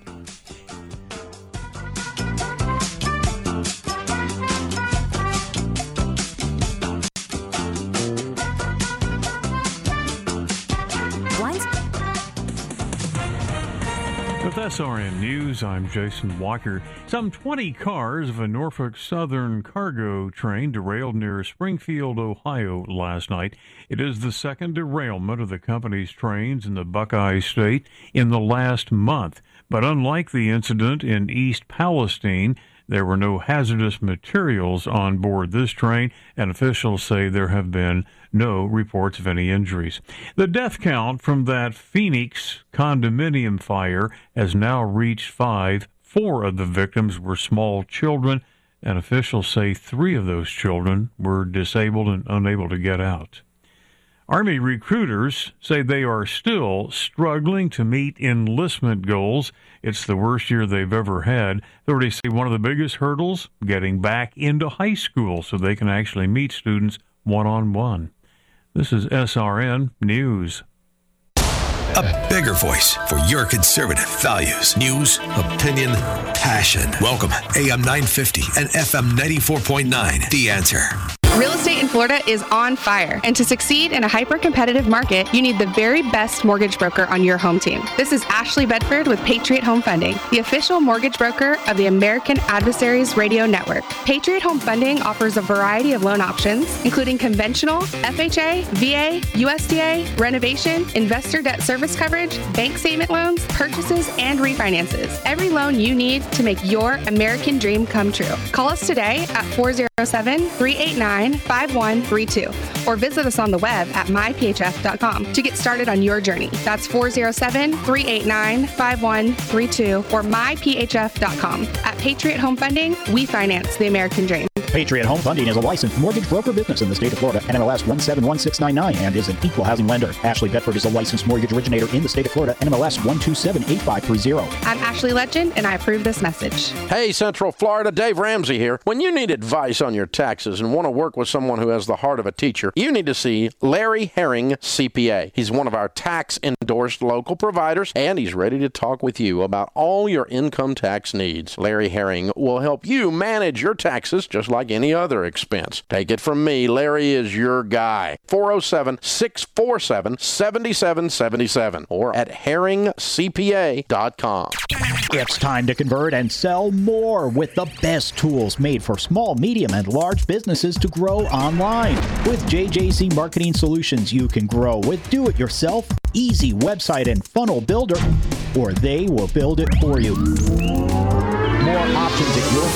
SRN News, I'm Jason Walker. Some 20 cars of a Norfolk Southern cargo train derailed near Springfield, Ohio last night. It is the second derailment of the company's trains in the Buckeye State in the last month. But unlike the incident in East Palestine, there were no hazardous materials on board this train, and officials say there have been no reports of any injuries. The death count from that Phoenix condominium fire has now reached five. Four of the victims were small children, and officials say three of those children were disabled and unable to get out. Army recruiters say they are still struggling to meet enlistment goals. It's the worst year they've ever had. Authorities say one of the biggest hurdles getting back into high school so they can actually meet students one on one. This is SRN News. A bigger voice for your conservative values, news, opinion, passion. Welcome, AM 950 and FM 94.9. The answer. Florida is on fire, and to succeed in a hyper competitive market, you need the very best mortgage broker on your home team. This is Ashley Bedford with Patriot Home Funding, the official mortgage broker of the American Adversaries Radio Network. Patriot Home Funding offers a variety of loan options, including conventional, FHA, VA, USDA, renovation, investor debt service coverage, bank statement loans, purchases, and refinances. Every loan you need to make your American dream come true. Call us today at 407 389 5132 or visit us on the web at myphf.com to get started on your journey. That's 407 389 5132 or myphf.com. At Patriot Home Funding, we finance the American dream. Patriot Home Funding is a licensed mortgage broker business in the state of Florida, NMLS 171699, and is an equal housing lender. Ashley Bedford is a licensed mortgage originator in the state of Florida, NMLS 1278530. I'm Ashley Legend, and I approve this message. Hey, Central Florida, Dave Ramsey here. When you need advice on your taxes and want to work with someone who has the heart of a teacher, you need to see Larry Herring, CPA. He's one of our tax endorsed local providers, and he's ready to talk with you about all your income tax needs. Larry Herring will help you manage your taxes just like any other expense. Take it from me, Larry is your guy. 407 647 7777 or at herringcpa.com. It's time to convert and sell more with the best tools made for small, medium, and large businesses to grow online. With JJC Marketing Solutions, you can grow with do it yourself, easy website and funnel builder, or they will build it for you. More options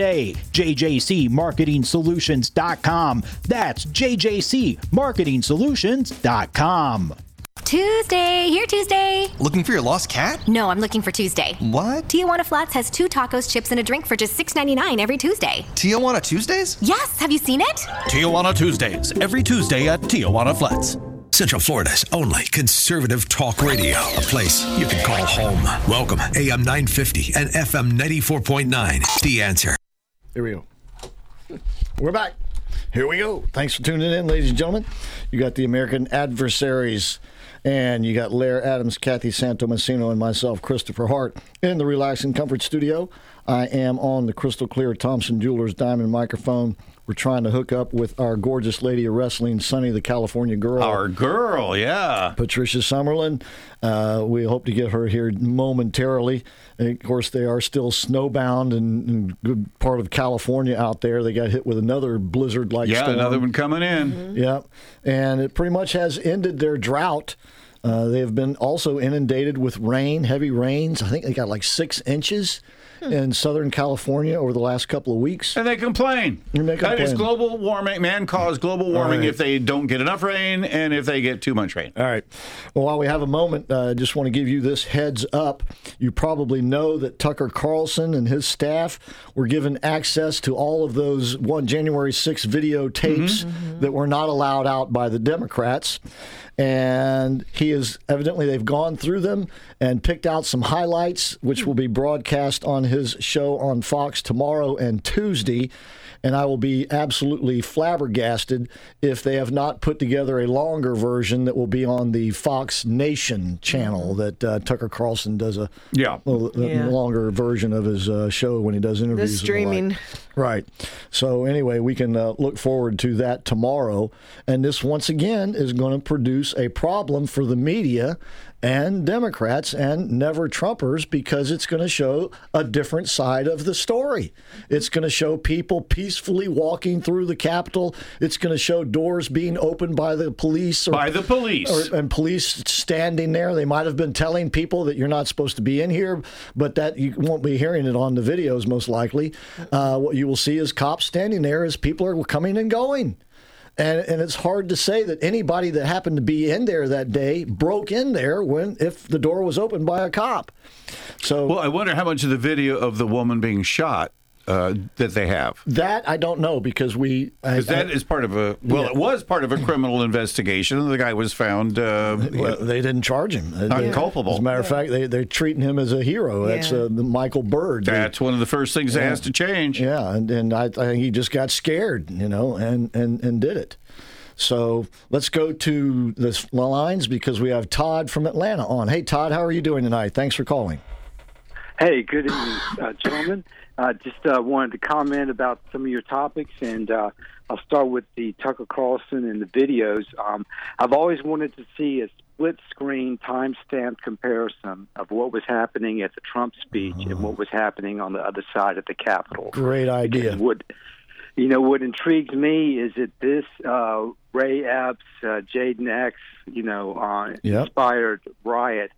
JJCMarketingSolutions.com. That's JJCMarketingSolutions.com. Tuesday, here Tuesday. Looking for your lost cat? No, I'm looking for Tuesday. What? Tijuana Flats has two tacos, chips, and a drink for just $6.99 every Tuesday. Tijuana Tuesdays? Yes, have you seen it? Tijuana Tuesdays, every Tuesday at Tijuana Flats. Central Florida's only conservative talk radio, a place you can call home. Welcome, AM 950 and FM 94.9. The answer. Here we go. We're back. Here we go. Thanks for tuning in, ladies and gentlemen. You got the American adversaries, and you got Lair Adams, Kathy Santomassino, and myself, Christopher Hart, in the Relaxing Comfort Studio. I am on the crystal clear Thompson Jewelers Diamond microphone. We're trying to hook up with our gorgeous lady of wrestling, Sunny the California Girl. Our girl, yeah. Patricia Summerland. Uh, we hope to get her here momentarily. And of course, they are still snowbound and, in good part of California out there. They got hit with another blizzard like Yeah, storm. another one coming in. Yep. And it pretty much has ended their drought. Uh, they have been also inundated with rain, heavy rains. I think they got like six inches in Southern California over the last couple of weeks. And they complain. And they That is global warming, man caused global warming right. if they don't get enough rain and if they get too much rain. All right. Well, while we have a moment, uh, I just want to give you this heads up. You probably know that Tucker Carlson and his staff were given access to all of those one January 6 videotapes that were not allowed out by the Democrats. And he is evidently they've gone through them and picked out some highlights, which will be broadcast on his show on Fox tomorrow and Tuesday and I will be absolutely flabbergasted if they have not put together a longer version that will be on the Fox Nation channel that uh, Tucker Carlson does a, Yeah. a- a Yeah. longer version of his uh, show when he does The interviews. and the like. streaming. Right. So anyway, we can uh, look forward to that tomorrow. And this once again is going to produce a problem for the media and Democrats and never Trumpers because it's going to show a different side of the story. It's going to show people peacefully walking through the Capitol. It's going to show doors being opened by the police or By the police. or, and police standing there. They might have been telling people that you're not supposed to be in here, but that you won't be hearing it on the videos most likely. Uh, what you will see is cops standing there as people are coming and going. And, and it's hard to say that anybody that happened to be in there that day broke in there when if the door was opened by a cop. So Well, I wonder how much of the video of the woman being shot uh, that they have. that I don't know because we I- Because that I- is part of a well, Yeah. it was part of a criminal investigation, and the guy was found uh, Well, they didn't charge him. They- Not culpable. As a matter of fact, they, they're treating him as a hero. That's Yeah. uh, the Michael Byrd. the- That's one of the first things that Yeah. has to change. Yeah, and, and I, I think he just got scared, you know, and, and, and did it. So let's go to the lines because we have Todd from Atlanta on. Hey, Todd, how are you doing tonight? Thanks for calling. Hey, good evening, uh, gentlemen. Uh, just uh, wanted to comment about some of your topics, and uh, I'll start with the Tucker Carlson and the videos. Um, I've always wanted to see a split screen timestamp comparison of what was happening at the Trump speech and what was happening on the other side of the Capitol. Great idea. What you know, what intrigues me is that this uh, Ray Epps, uh, Jayden X, you know, uh, Yep. inspired riot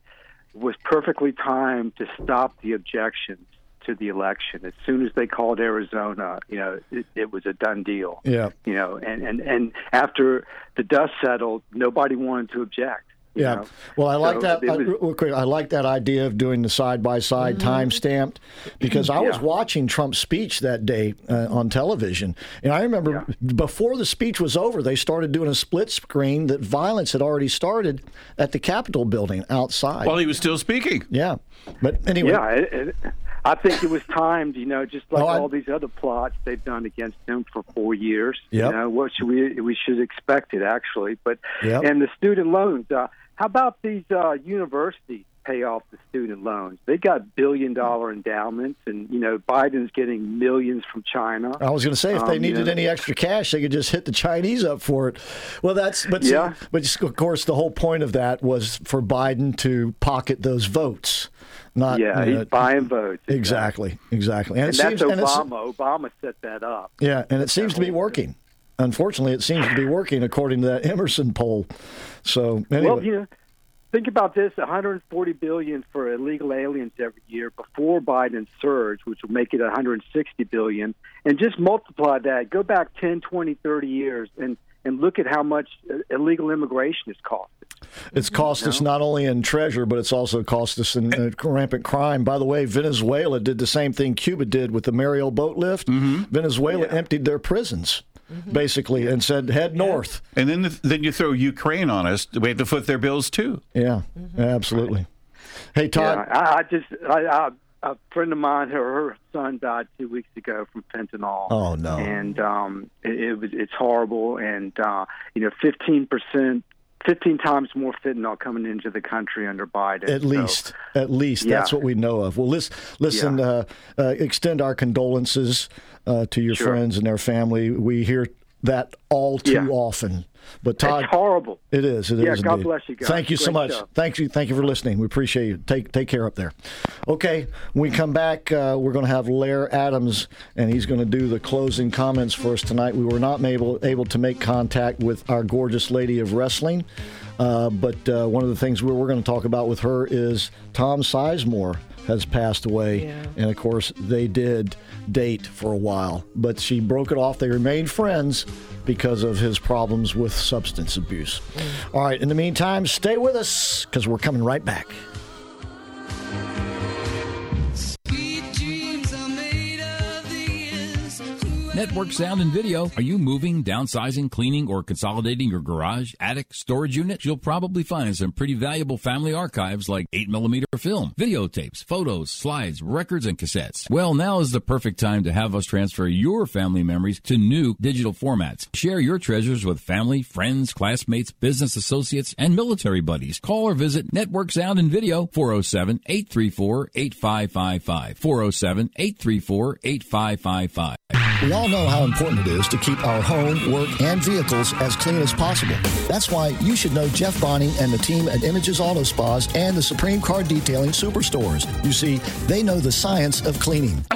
was perfectly timed to stop the objections to the election. As soon as they called Arizona, you know, it, it was a done deal. Yeah. You know, and and and after the dust settled, nobody wanted to object. you Yeah. know. Well, I like So that. it I, real quick, I like that idea of doing the side by side time stamped because I was watching Trump's speech that day uh, on television, and I remember before the speech was over, they started doing a split screen that violence had already started at the Capitol building outside. While he was still speaking. Yeah, but anyway. Yeah, it, it, I think it was timed. You know, just like Oh, I- all these other plots they've done against him for four years. Yep. You know, what should we we should expect it actually. But Yep. and the student loans. Uh, how about these uh, universities? Pay off the student loans. They've got billion dollar endowments, and you know Biden's getting millions from China. I was going to say if they Um, you needed know, any extra cash, they could just hit the Chinese up for it. Well, that's but Yeah. but of course the whole point of that was for Biden to pocket those votes. Not yeah, you know, he's buying votes. exactly, exactly, And, it that's seems, and Obama. Obama set that up. yeah, and it seems to be working. Unfortunately, it seems to be working according to that Emerson poll. So anyway, Well, you know, think about this: 140 billion for illegal aliens every year before Biden's surge, which will make it 160 billion, and just multiply that. Go back 10, 20, 30 years, and and look at how much uh, illegal immigration has cost. It's cost us not only in treasure, but it's also cost us in uh, rampant crime. By the way, Venezuela did the same thing Cuba did with the Mariel boat lift. Venezuela emptied their prisons, basically, and said, head north. And then the, then you throw Ukraine on us. We have to foot their bills too. Yeah, absolutely. Hey, Todd. Yeah, I, I just I, I, a friend of mine, her, her son died two weeks ago from fentanyl. Oh, no. And um, it, it was it's horrible, and uh, you know, fifteen percent. 15 times more fentanyl coming into the country under Biden. At So, least, at least Yeah. that's what we know of. Well, listen, listen uh, uh, extend our condolences uh, to your Sure. friends and their family. We hear that all too Yeah. often. But Todd, it's horrible. It is. It is. Yeah, God indeed. bless you guys. Thank you so much. show. Thank you. Thank you for listening. We appreciate you. Take take care up there. Okay, when we come back, uh, we're going to have Lair Adams, and he's going to do the closing comments for us tonight. We were not able able to make contact with our gorgeous lady of wrestling, uh, but uh, one of the things we we're going to talk about with her is Tom Sizemore has passed away, and of course they did date for a while, but she broke it off. They remained friends because of his problems with substance abuse. All right, in the meantime, stay with us because we're coming right back. Network Sound and Video. Are you moving, downsizing, cleaning, or consolidating your garage, attic, storage unit? You'll probably find some pretty valuable family archives like 8mm film, videotapes, photos, slides, records, and cassettes. Well, now is the perfect time to have us transfer your family memories to new digital formats. Share your treasures with family, friends, classmates, business associates, and military buddies. Call or visit Network Sound and Video 407 834 8555. 407 834 8555. We all know how important it is to keep our home, work, and vehicles as clean as possible. That's why you should know Jeff Bonney and the team at Images Auto Spas and the Supreme Car Detailing Superstores. You see, they know the science of cleaning.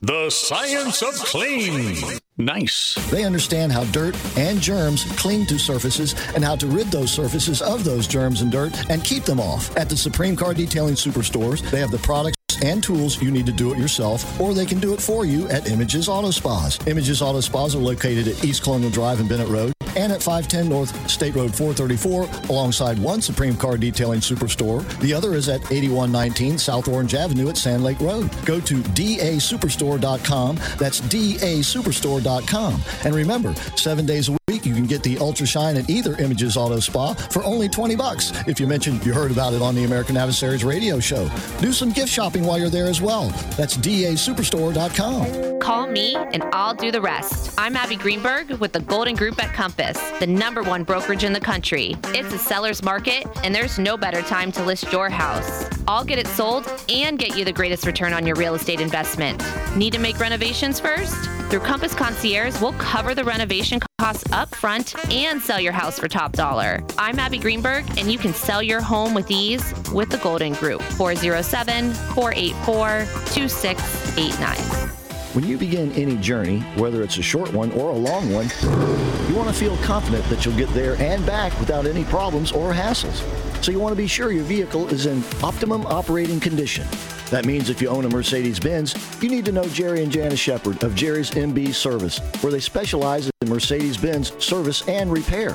The science of clean. Nice. They understand how dirt and germs cling to surfaces and how to rid those surfaces of those germs and dirt and keep them off. At the Supreme Car Detailing Superstores, they have the products and tools you need to do it yourself, or they can do it for you at Images Auto Spas. Images Auto Spas are located at East Colonial Drive and Bennett Road and at 510 North State Road 434 alongside one Supreme Car Detailing Superstore. The other is at 8119 South Orange Avenue at Sand Lake Road. Go to dasuperstore.com. That's dasuperstore.com. And remember, seven days a week you can get the Ultra Shine at either Images Auto Spa for only 20 bucks if you mentioned you heard about it on the American Adversaries radio show. Do some gift shopping while you're there as well. That's dasuperstore.com. Call me and I'll do the rest. I'm Abby Greenberg with the Golden Group at Compass, the number one brokerage in the country. It's a seller's market, and there's no better time to list your house. I'll get it sold and get you the greatest return on your real estate investment. Need to make renovations first? Through Compass Concierge, we'll cover the renovation costs up front and sell your house for top dollar. I'm Abby Greenberg, and you can sell your home with ease with the Golden Group. 407 484 2689. When you begin any journey, whether it's a short one or a long one, you want to feel confident that you'll get there and back without any problems or hassles. So you want to be sure your vehicle is in optimum operating condition. That means if you own a Mercedes Benz, you need to know Jerry and Janice Shepard of Jerry's MB Service, where they specialize in Mercedes Benz service and repair.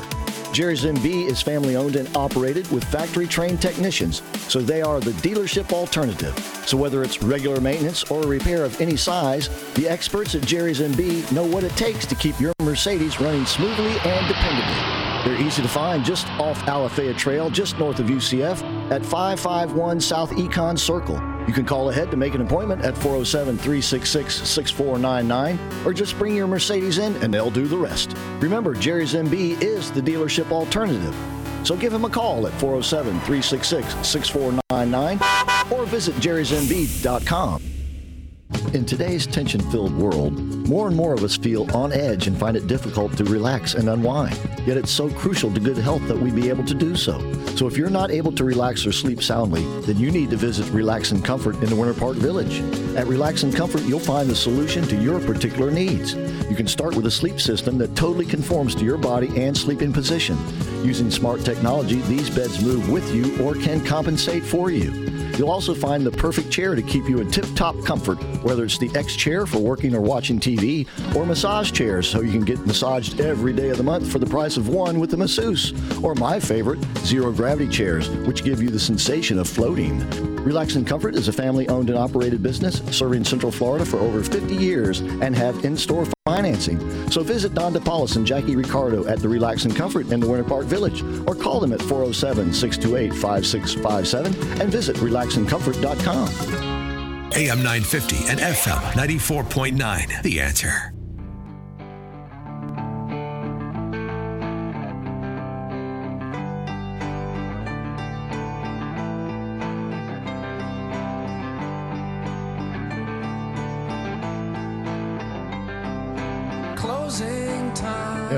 Jerry's MB is family owned and operated with factory trained technicians, so they are the dealership alternative. So whether it's regular maintenance or repair of any size, the experts at Jerry's MB know what it takes to keep your Mercedes running smoothly and dependably. They're easy to find just off Alafaya Trail, just north of UCF, at 551 South Econ Circle. You can call ahead to make an appointment at 407 366 6499 or just bring your Mercedes in and they'll do the rest. Remember, Jerry's MB is the dealership alternative. So give him a call at 407 366 6499 or visit jerrysmb.com. In today's tension filled world, more and more of us feel on edge and find it difficult to relax and unwind. Yet it's so crucial to good health that we be able to do so. So if you're not able to relax or sleep soundly, then you need to visit Relax and Comfort in the Winter Park Village. At Relax and Comfort, you'll find the solution to your particular needs. You can start with a sleep system that totally conforms to your body and sleeping position. Using smart technology, these beds move with you or can compensate for you. You'll also find the perfect chair to keep you in tip top comfort, whether it's the X chair for working or watching TV, or massage chairs so you can get massaged every day of the month for the price of one with the masseuse, or my favorite, zero gravity chairs, which give you the sensation of floating. Relax and Comfort is a family owned and operated business serving Central Florida for over 50 years and have in store financing. So visit Don DePaulis and Jackie Ricardo at the Relax and Comfort in the Winter Park Village or call them at 407 628 5657 and visit relaxandcomfort.com. AM 950 and FM 94.9. The answer.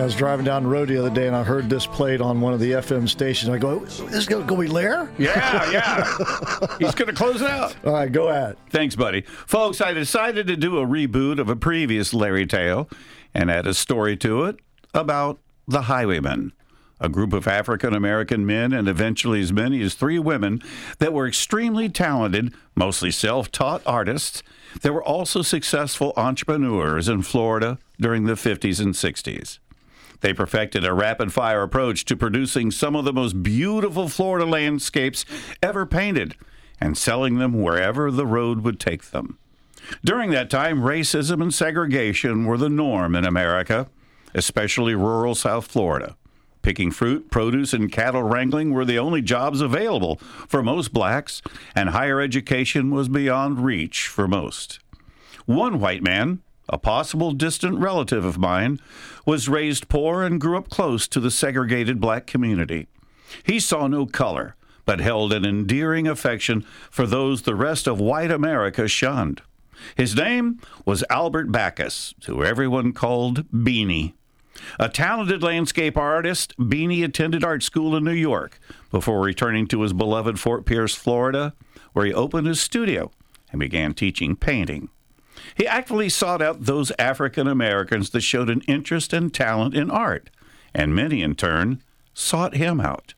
I was driving down the road the other day and I heard this played on one of the FM stations. I go, "This is going to be Lair?" Yeah, yeah. He's going to close it out. All right, go ahead. Thanks, buddy. Folks, I decided to do a reboot of a previous Larry tale and add a story to it about the Highwaymen, a group of African American men and eventually as many as three women that were extremely talented, mostly self taught artists that were also successful entrepreneurs in Florida during the 50s and 60s. They perfected a rapid fire approach to producing some of the most beautiful Florida landscapes ever painted and selling them wherever the road would take them. During that time, racism and segregation were the norm in America, especially rural South Florida. Picking fruit, produce, and cattle wrangling were the only jobs available for most blacks, and higher education was beyond reach for most. One white man, a possible distant relative of mine, was raised poor and grew up close to the segregated black community. He saw no color, but held an endearing affection for those the rest of white America shunned. His name was Albert Backus, who everyone called Beanie. A talented landscape artist, Beanie attended art school in New York before returning to his beloved Fort Pierce, Florida, where he opened his studio and began teaching painting. He actively sought out those African Americans that showed an interest and talent in art, and many in turn sought him out.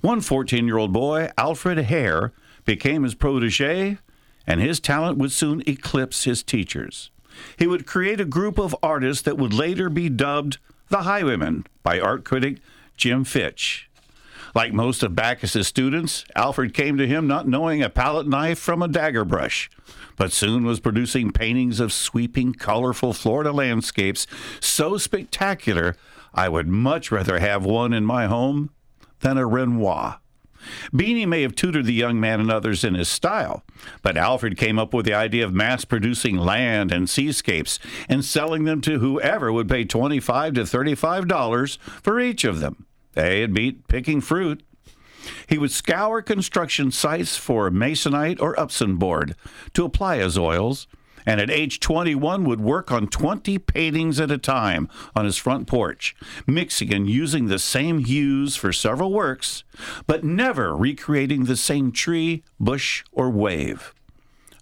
One 14 year old boy, Alfred Hair, became his protege, and his talent would soon eclipse his teachers. He would create a group of artists that would later be dubbed the Highwaymen by art critic Jim Fitch. Like most of Backus's students, Alfred came to him not knowing a palette knife from a dagger brush, but soon was producing paintings of sweeping, colorful Florida landscapes so spectacular I would much rather have one in my home than a Renoir. Beanie may have tutored the young man and others in his style, but Alfred came up with the idea of mass producing land and seascapes and selling them to whoever would pay 25 to $35 for each of them. Hey, it beat picking fruit. He would scour construction sites for masonite or Upson board to apply his oils, and at age 21 would work on 20 paintings at a time on his front porch, mixing and using the same hues for several works, but never recreating the same tree, bush, or wave.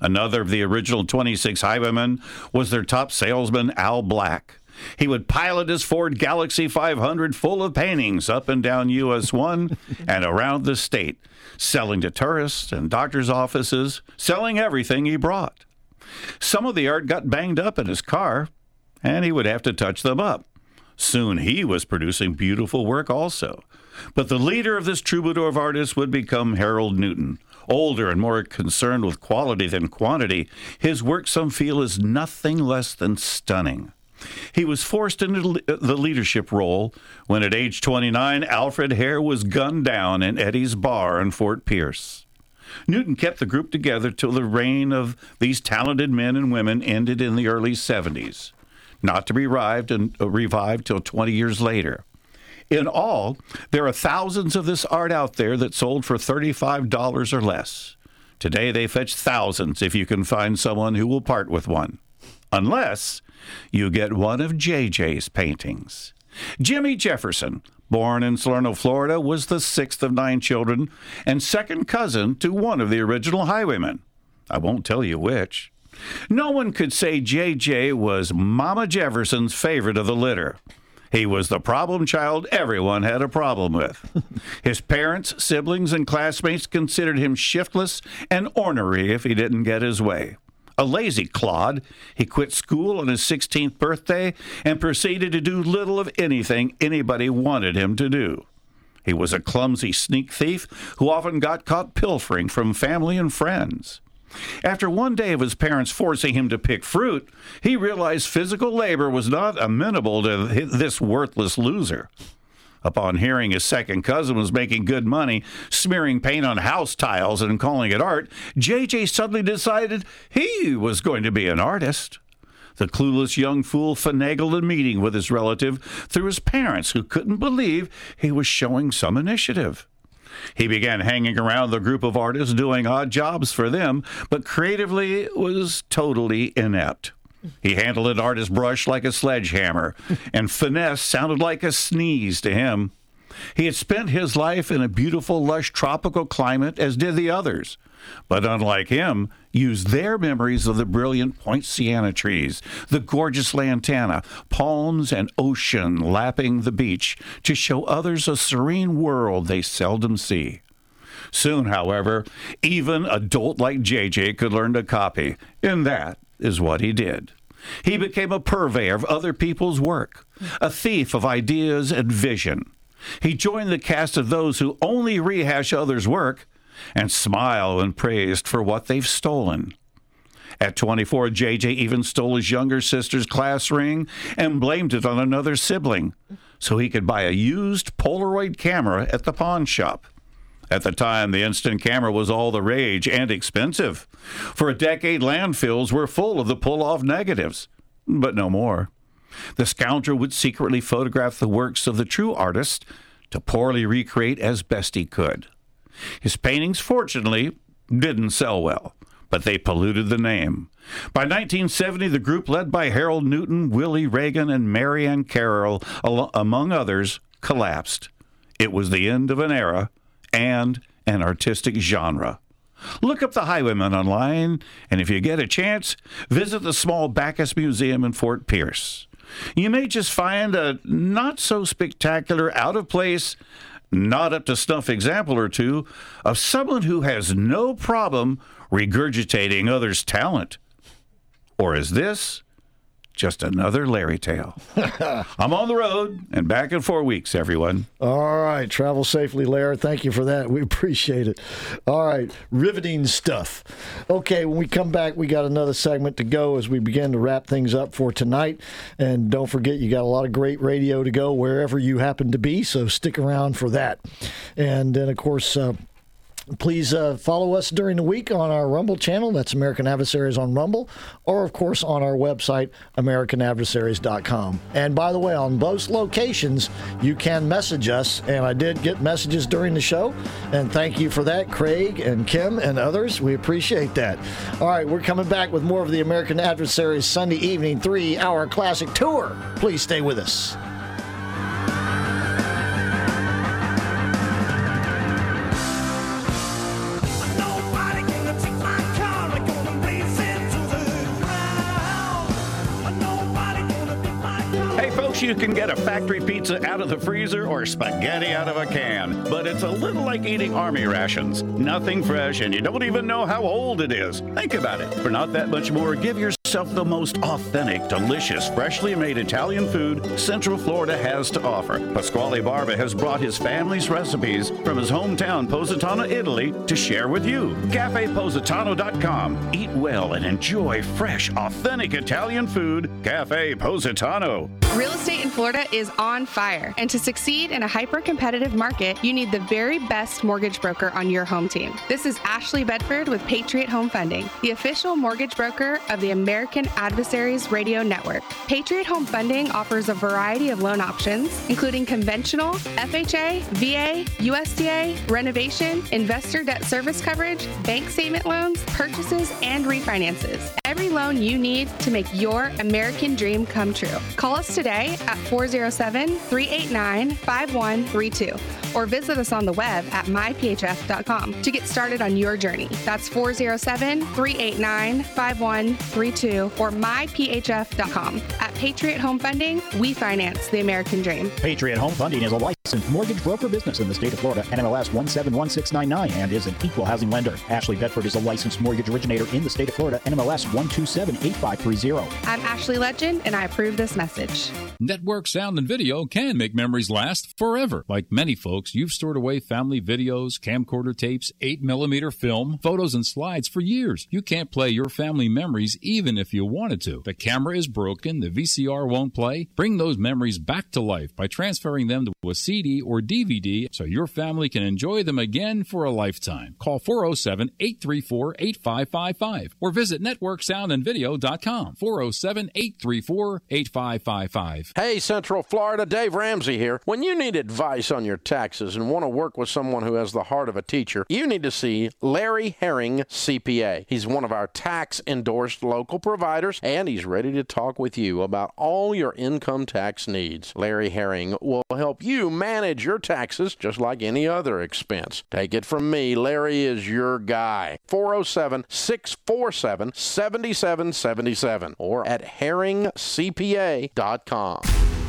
Another of the original 26 highwaymen was their top salesman, Al Black. He would pilot his Ford Galaxie 500 full of paintings up and down US 1 and around the state, selling to tourists and doctors' offices, selling everything he brought. Some of the art got banged up in his car, and he would have to touch them up. Soon he was producing beautiful work also. But the leader of this troubadour of artists would become Harold Newton. Older and more concerned with quality than quantity, his work some feel is nothing less than stunning. He was forced into the leadership role when, at age 29, Alfred Hair was gunned down in Eddie's Bar in Fort Pierce. Newton kept the group together till the reign of these talented men and women ended in the early 70s, not to be revived, and, uh, revived till 20 years later. In all, there are thousands of this art out there that sold for $35 or less. Today they fetch thousands if you can find someone who will part with one. Unless you get one of JJ's paintings. Jimmy Jefferson, born in Salerno, Florida, was the sixth of nine children and second cousin to one of the original highwaymen. I won't tell you which. No one could say JJ was Mama Jefferson's favorite of the litter. He was the problem child everyone had a problem with. His parents, siblings, and classmates considered him shiftless and ornery if he didn't get his way. A lazy clod, he quit school on his 16th birthday and proceeded to do little of anything anybody wanted him to do. He was a clumsy sneak thief who often got caught pilfering from family and friends. After one day of his parents forcing him to pick fruit, he realized physical labor was not amenable to this worthless loser. Upon hearing his second cousin was making good money smearing paint on house tiles and calling it art, JJ suddenly decided he was going to be an artist. The clueless young fool finagled a meeting with his relative through his parents, who couldn't believe he was showing some initiative. He began hanging around the group of artists doing odd jobs for them, but creatively was totally inept. He handled an artist's brush like a sledgehammer, and finesse sounded like a sneeze to him. He had spent his life in a beautiful, lush tropical climate, as did the others, but unlike him, used their memories of the brilliant poinciana trees, the gorgeous lantana, palms, and ocean lapping the beach to show others a serene world they seldom see. Soon, however, even a dolt like JJ could learn to copy, in that is what he did. He became a purveyor of other people's work, a thief of ideas and vision. He joined the cast of those who only rehash others' work and smile when praised for what they've stolen. At 24, JJ even stole his younger sister's class ring and blamed it on another sibling so he could buy a used Polaroid camera at the pawn shop. At the time, the instant camera was all the rage and expensive. For a decade, landfills were full of the pull off negatives, but no more. The scoundrel would secretly photograph the works of the true artist to poorly recreate as best he could. His paintings, fortunately, didn't sell well, but they polluted the name. By 1970, the group led by Harold Newton, Willie Reagan, and Mary Ann Carroll, among others, collapsed. It was the end of an era and an artistic genre. Look up the Highwaymen online, and if you get a chance, visit the small Backus Museum in Fort Pierce. You may just find a not so spectacular, out of place, not up to snuff example or two of someone who has no problem regurgitating others' talent. Or is this just another Larry tale? I'm on the road and back in four weeks, everyone. All right. Travel safely, Larry. Thank you for that. We appreciate it. All right. Riveting stuff. Okay. When we come back, we got another segment to go as we begin to wrap things up for tonight. And don't forget, you got a lot of great radio to go wherever you happen to be. So stick around for that. And then, of course, uh, Please uh, follow us during the week on our Rumble channel. That's American Adversaries on Rumble, or of course on our website, AmericanAdversaries.com. And by the way, on both locations, you can message us. And I did get messages during the show. And thank you for that, Craig and Kim and others. We appreciate that. All right, we're coming back with more of the American Adversaries Sunday evening three hour classic tour. Please stay with us. You can get a factory pizza out of the freezer or spaghetti out of a can, but it's a little like eating army rations. Nothing fresh, and you don't even know how old it is. Think about it. For not that much more, give yourself the most authentic, delicious, freshly made Italian food Central Florida has to offer. Pasquale Barba has brought his family's recipes from his hometown, Positano, Italy, to share with you. CafePositano.com. Eat well and enjoy fresh, authentic Italian food. Cafe Positano. Real estate in Florida is on fire, and to succeed in a hyper competitive market, you need the very best mortgage broker on your home team. This is Ashley Bedford with Patriot Home Funding, the official mortgage broker of the American Adversaries Radio Network. Patriot Home Funding offers a variety of loan options, including conventional, FHA, VA, USDA, renovation, investor debt service coverage, bank statement loans, purchases, and refinances. Every loan you need to make your American dream come true. Call us today at 407 389 5132 or visit us on the web at myphf.com to get started on your journey. That's 407 389 5132 or myphf.com. At Patriot Home Funding, we finance the American dream. Patriot Home Funding is a licensed mortgage broker business in the state of Florida, NMLS 171699, and is an equal housing lender. Ashley Bedford is a licensed mortgage originator in the state of Florida, NMLS 1278530. I'm Ashley Legend, and I approve this message. Network sound and video can make memories last forever. Like many folks, you've stored away family videos, camcorder tapes, 8 millimeter film, photos, and slides for years. You can't play your family memories even if you wanted to. The camera is broken, the VCR won't play. Bring those memories back to life by transferring them to a CD or DVD so your family can enjoy them again for a lifetime. Call 407 834 8555 or visit networksoundandvideo.com 407 834 8555. Hey, Central Florida, Dave Ramsey here. When you need advice on your taxes and want to work with someone who has the heart of a teacher, you need to see Larry Herring, CPA. He's one of our tax endorsed local providers, and he's ready to talk with you about all your income tax needs. Larry Herring will help you manage your taxes just like any other expense. Take it from me, Larry is your guy. 407 647 7777 or at herringcpa.com.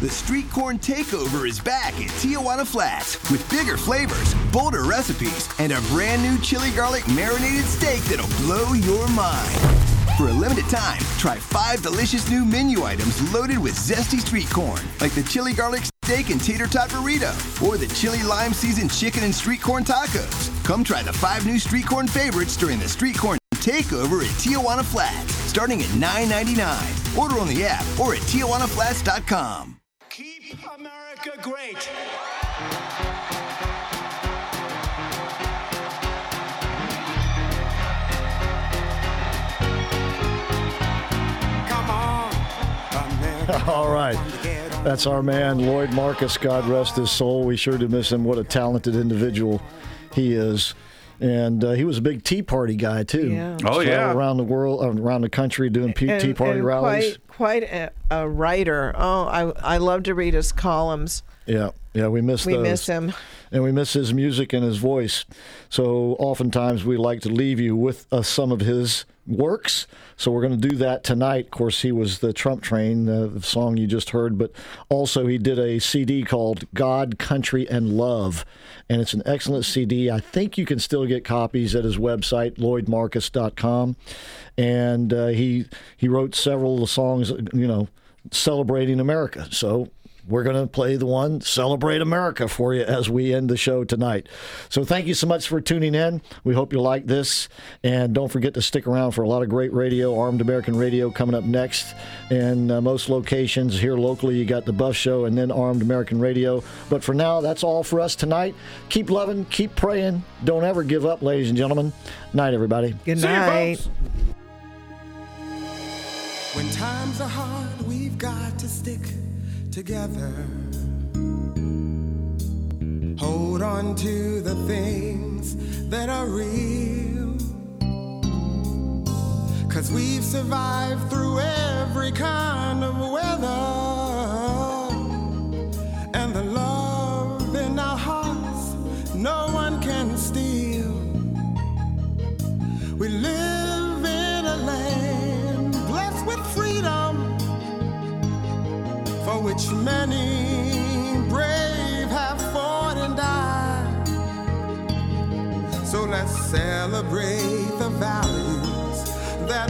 The Street Corn Takeover is back at Tijuana Flats with bigger flavors, bolder recipes, and a brand new chili garlic marinated steak that'll blow your mind. For a limited time, try five delicious new menu items loaded with zesty street corn, like the chili garlic steak and tater tot burrito, or the chili lime seasoned chicken and street corn tacos. Come try the five new street corn favorites during the Street Corn Takeover at Tijuana Flats, starting at $9.99. Order on the app or at TijuanaFlats.com. Keep America great. All right. That's our man, Lloyd Marcus. God rest his soul. We sure do miss him. What a talented individual he is. And uh, he was a big Tea Party guy, too. Yeah. Oh, yeah. Around the world, uh, around the country doing P- and, Tea Party and rallies. Quite, quite a, a writer. Oh, I I love to read his columns. Yeah, yeah, we miss We those. miss him. and we miss his music and his voice. So oftentimes we like to leave you with uh, some of his works. So we're going to do that tonight. Of course, he was the Trump Train, uh, the song you just heard, but also he did a CD called God, Country, and Love, and it's an excellent CD. I think you can still get copies at his website, lloydmarcus.com, and uh, he he wrote several of the songs, you know, celebrating America. So we're going to play the one Celebrate America for you as we end the show tonight. So thank you so much for tuning in. We hope you like this. And don't forget to stick around for a lot of great radio, Armed American Radio coming up next. In uh, most locations here locally, you got the Buff Show and then Armed American Radio. But for now, that's all for us tonight. Keep loving, keep praying. Don't ever give up, ladies and gentlemen. Night, everybody. Good See you, night. folks. When times are hard, we've got to stick together. Hold on to the things that are real. Cause we've survived through every kind of weather. Which many brave have fought and died. So let's celebrate the values that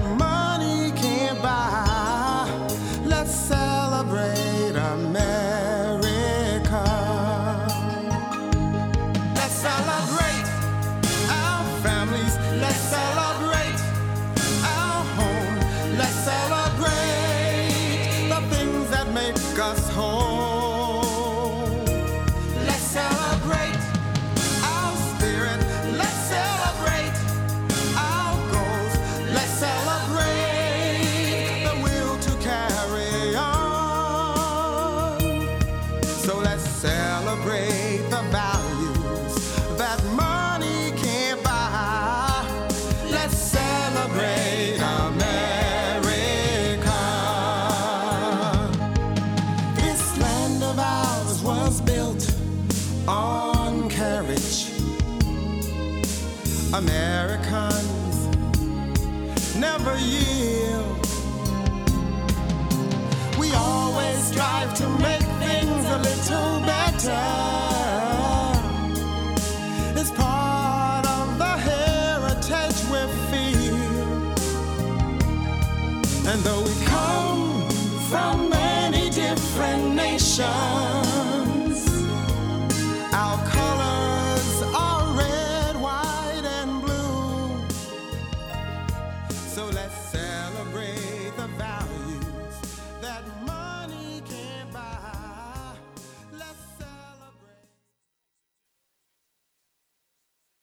little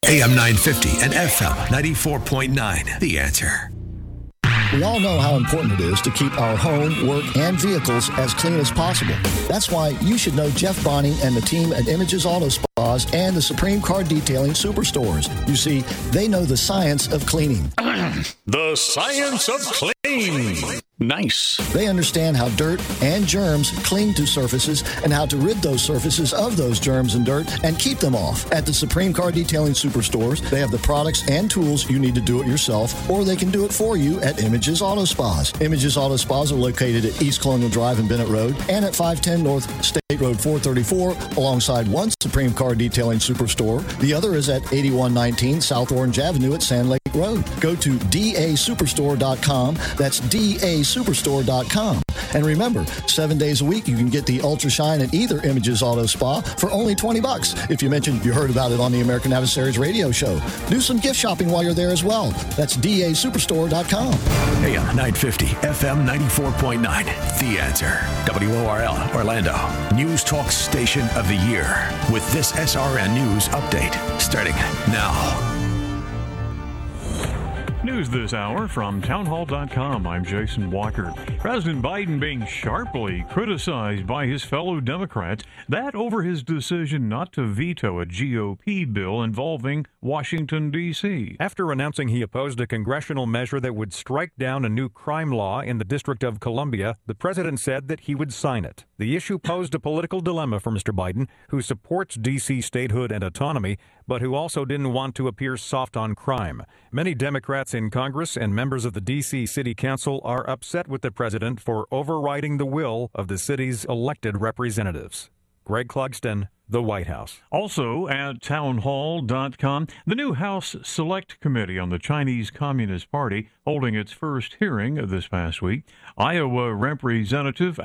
AM 950 and FM 94.9. The answer. We all know how important it is to keep our home, work, and vehicles as clean as possible. That's why you should know Jeff Bonning and the team at Images Auto Spas and the Supreme Car Detailing Superstores. You see, they know the science of cleaning. The science of clean. Nice. They understand how dirt and germs cling to surfaces and how to rid those surfaces of those germs and dirt and keep them off. At the Supreme Car Detailing Superstores, they have the products and tools you need to do it yourself, or they can do it for you at Images Auto Spas. Images Auto Spas are located at East Colonial Drive and Bennett Road and at 510 North State Road 434 alongside one Supreme Car Detailing Superstore. The other is at 8119 South Orange Avenue at Sand Lake Road. Go to dasuperstore.com. That's dasuperstore.com. And remember, seven days a week you can get the Ultra Shine at either Images Auto Spa for only 20 bucks. If you mentioned you heard about it on the American Adversaries radio show, do some gift shopping while you're there as well. That's dasuperstore.com. AM uh, 950, FM 94.9. The answer. WORL, Orlando. News Talk Station of the Year. With this SRN News update starting now. News this hour from townhall.com. I'm Jason Walker. President Biden being sharply criticized by his fellow Democrats, that over his decision not to veto a GOP bill involving Washington, D.C. After announcing he opposed a congressional measure that would strike down a new crime law in the District of Columbia, the president said that he would sign it. The issue posed a political dilemma for Mr. Biden, who supports D.C. statehood and autonomy, but who also didn't want to appear soft on crime. Many Democrats in Congress and members of the D.C. City Council are upset with the president for overriding the will of the city's elected representatives. Greg Clugston, the White House. Also at townhall.com, the new House Select Committee on the Chinese Communist Party holding its first hearing this past week. Iowa Representative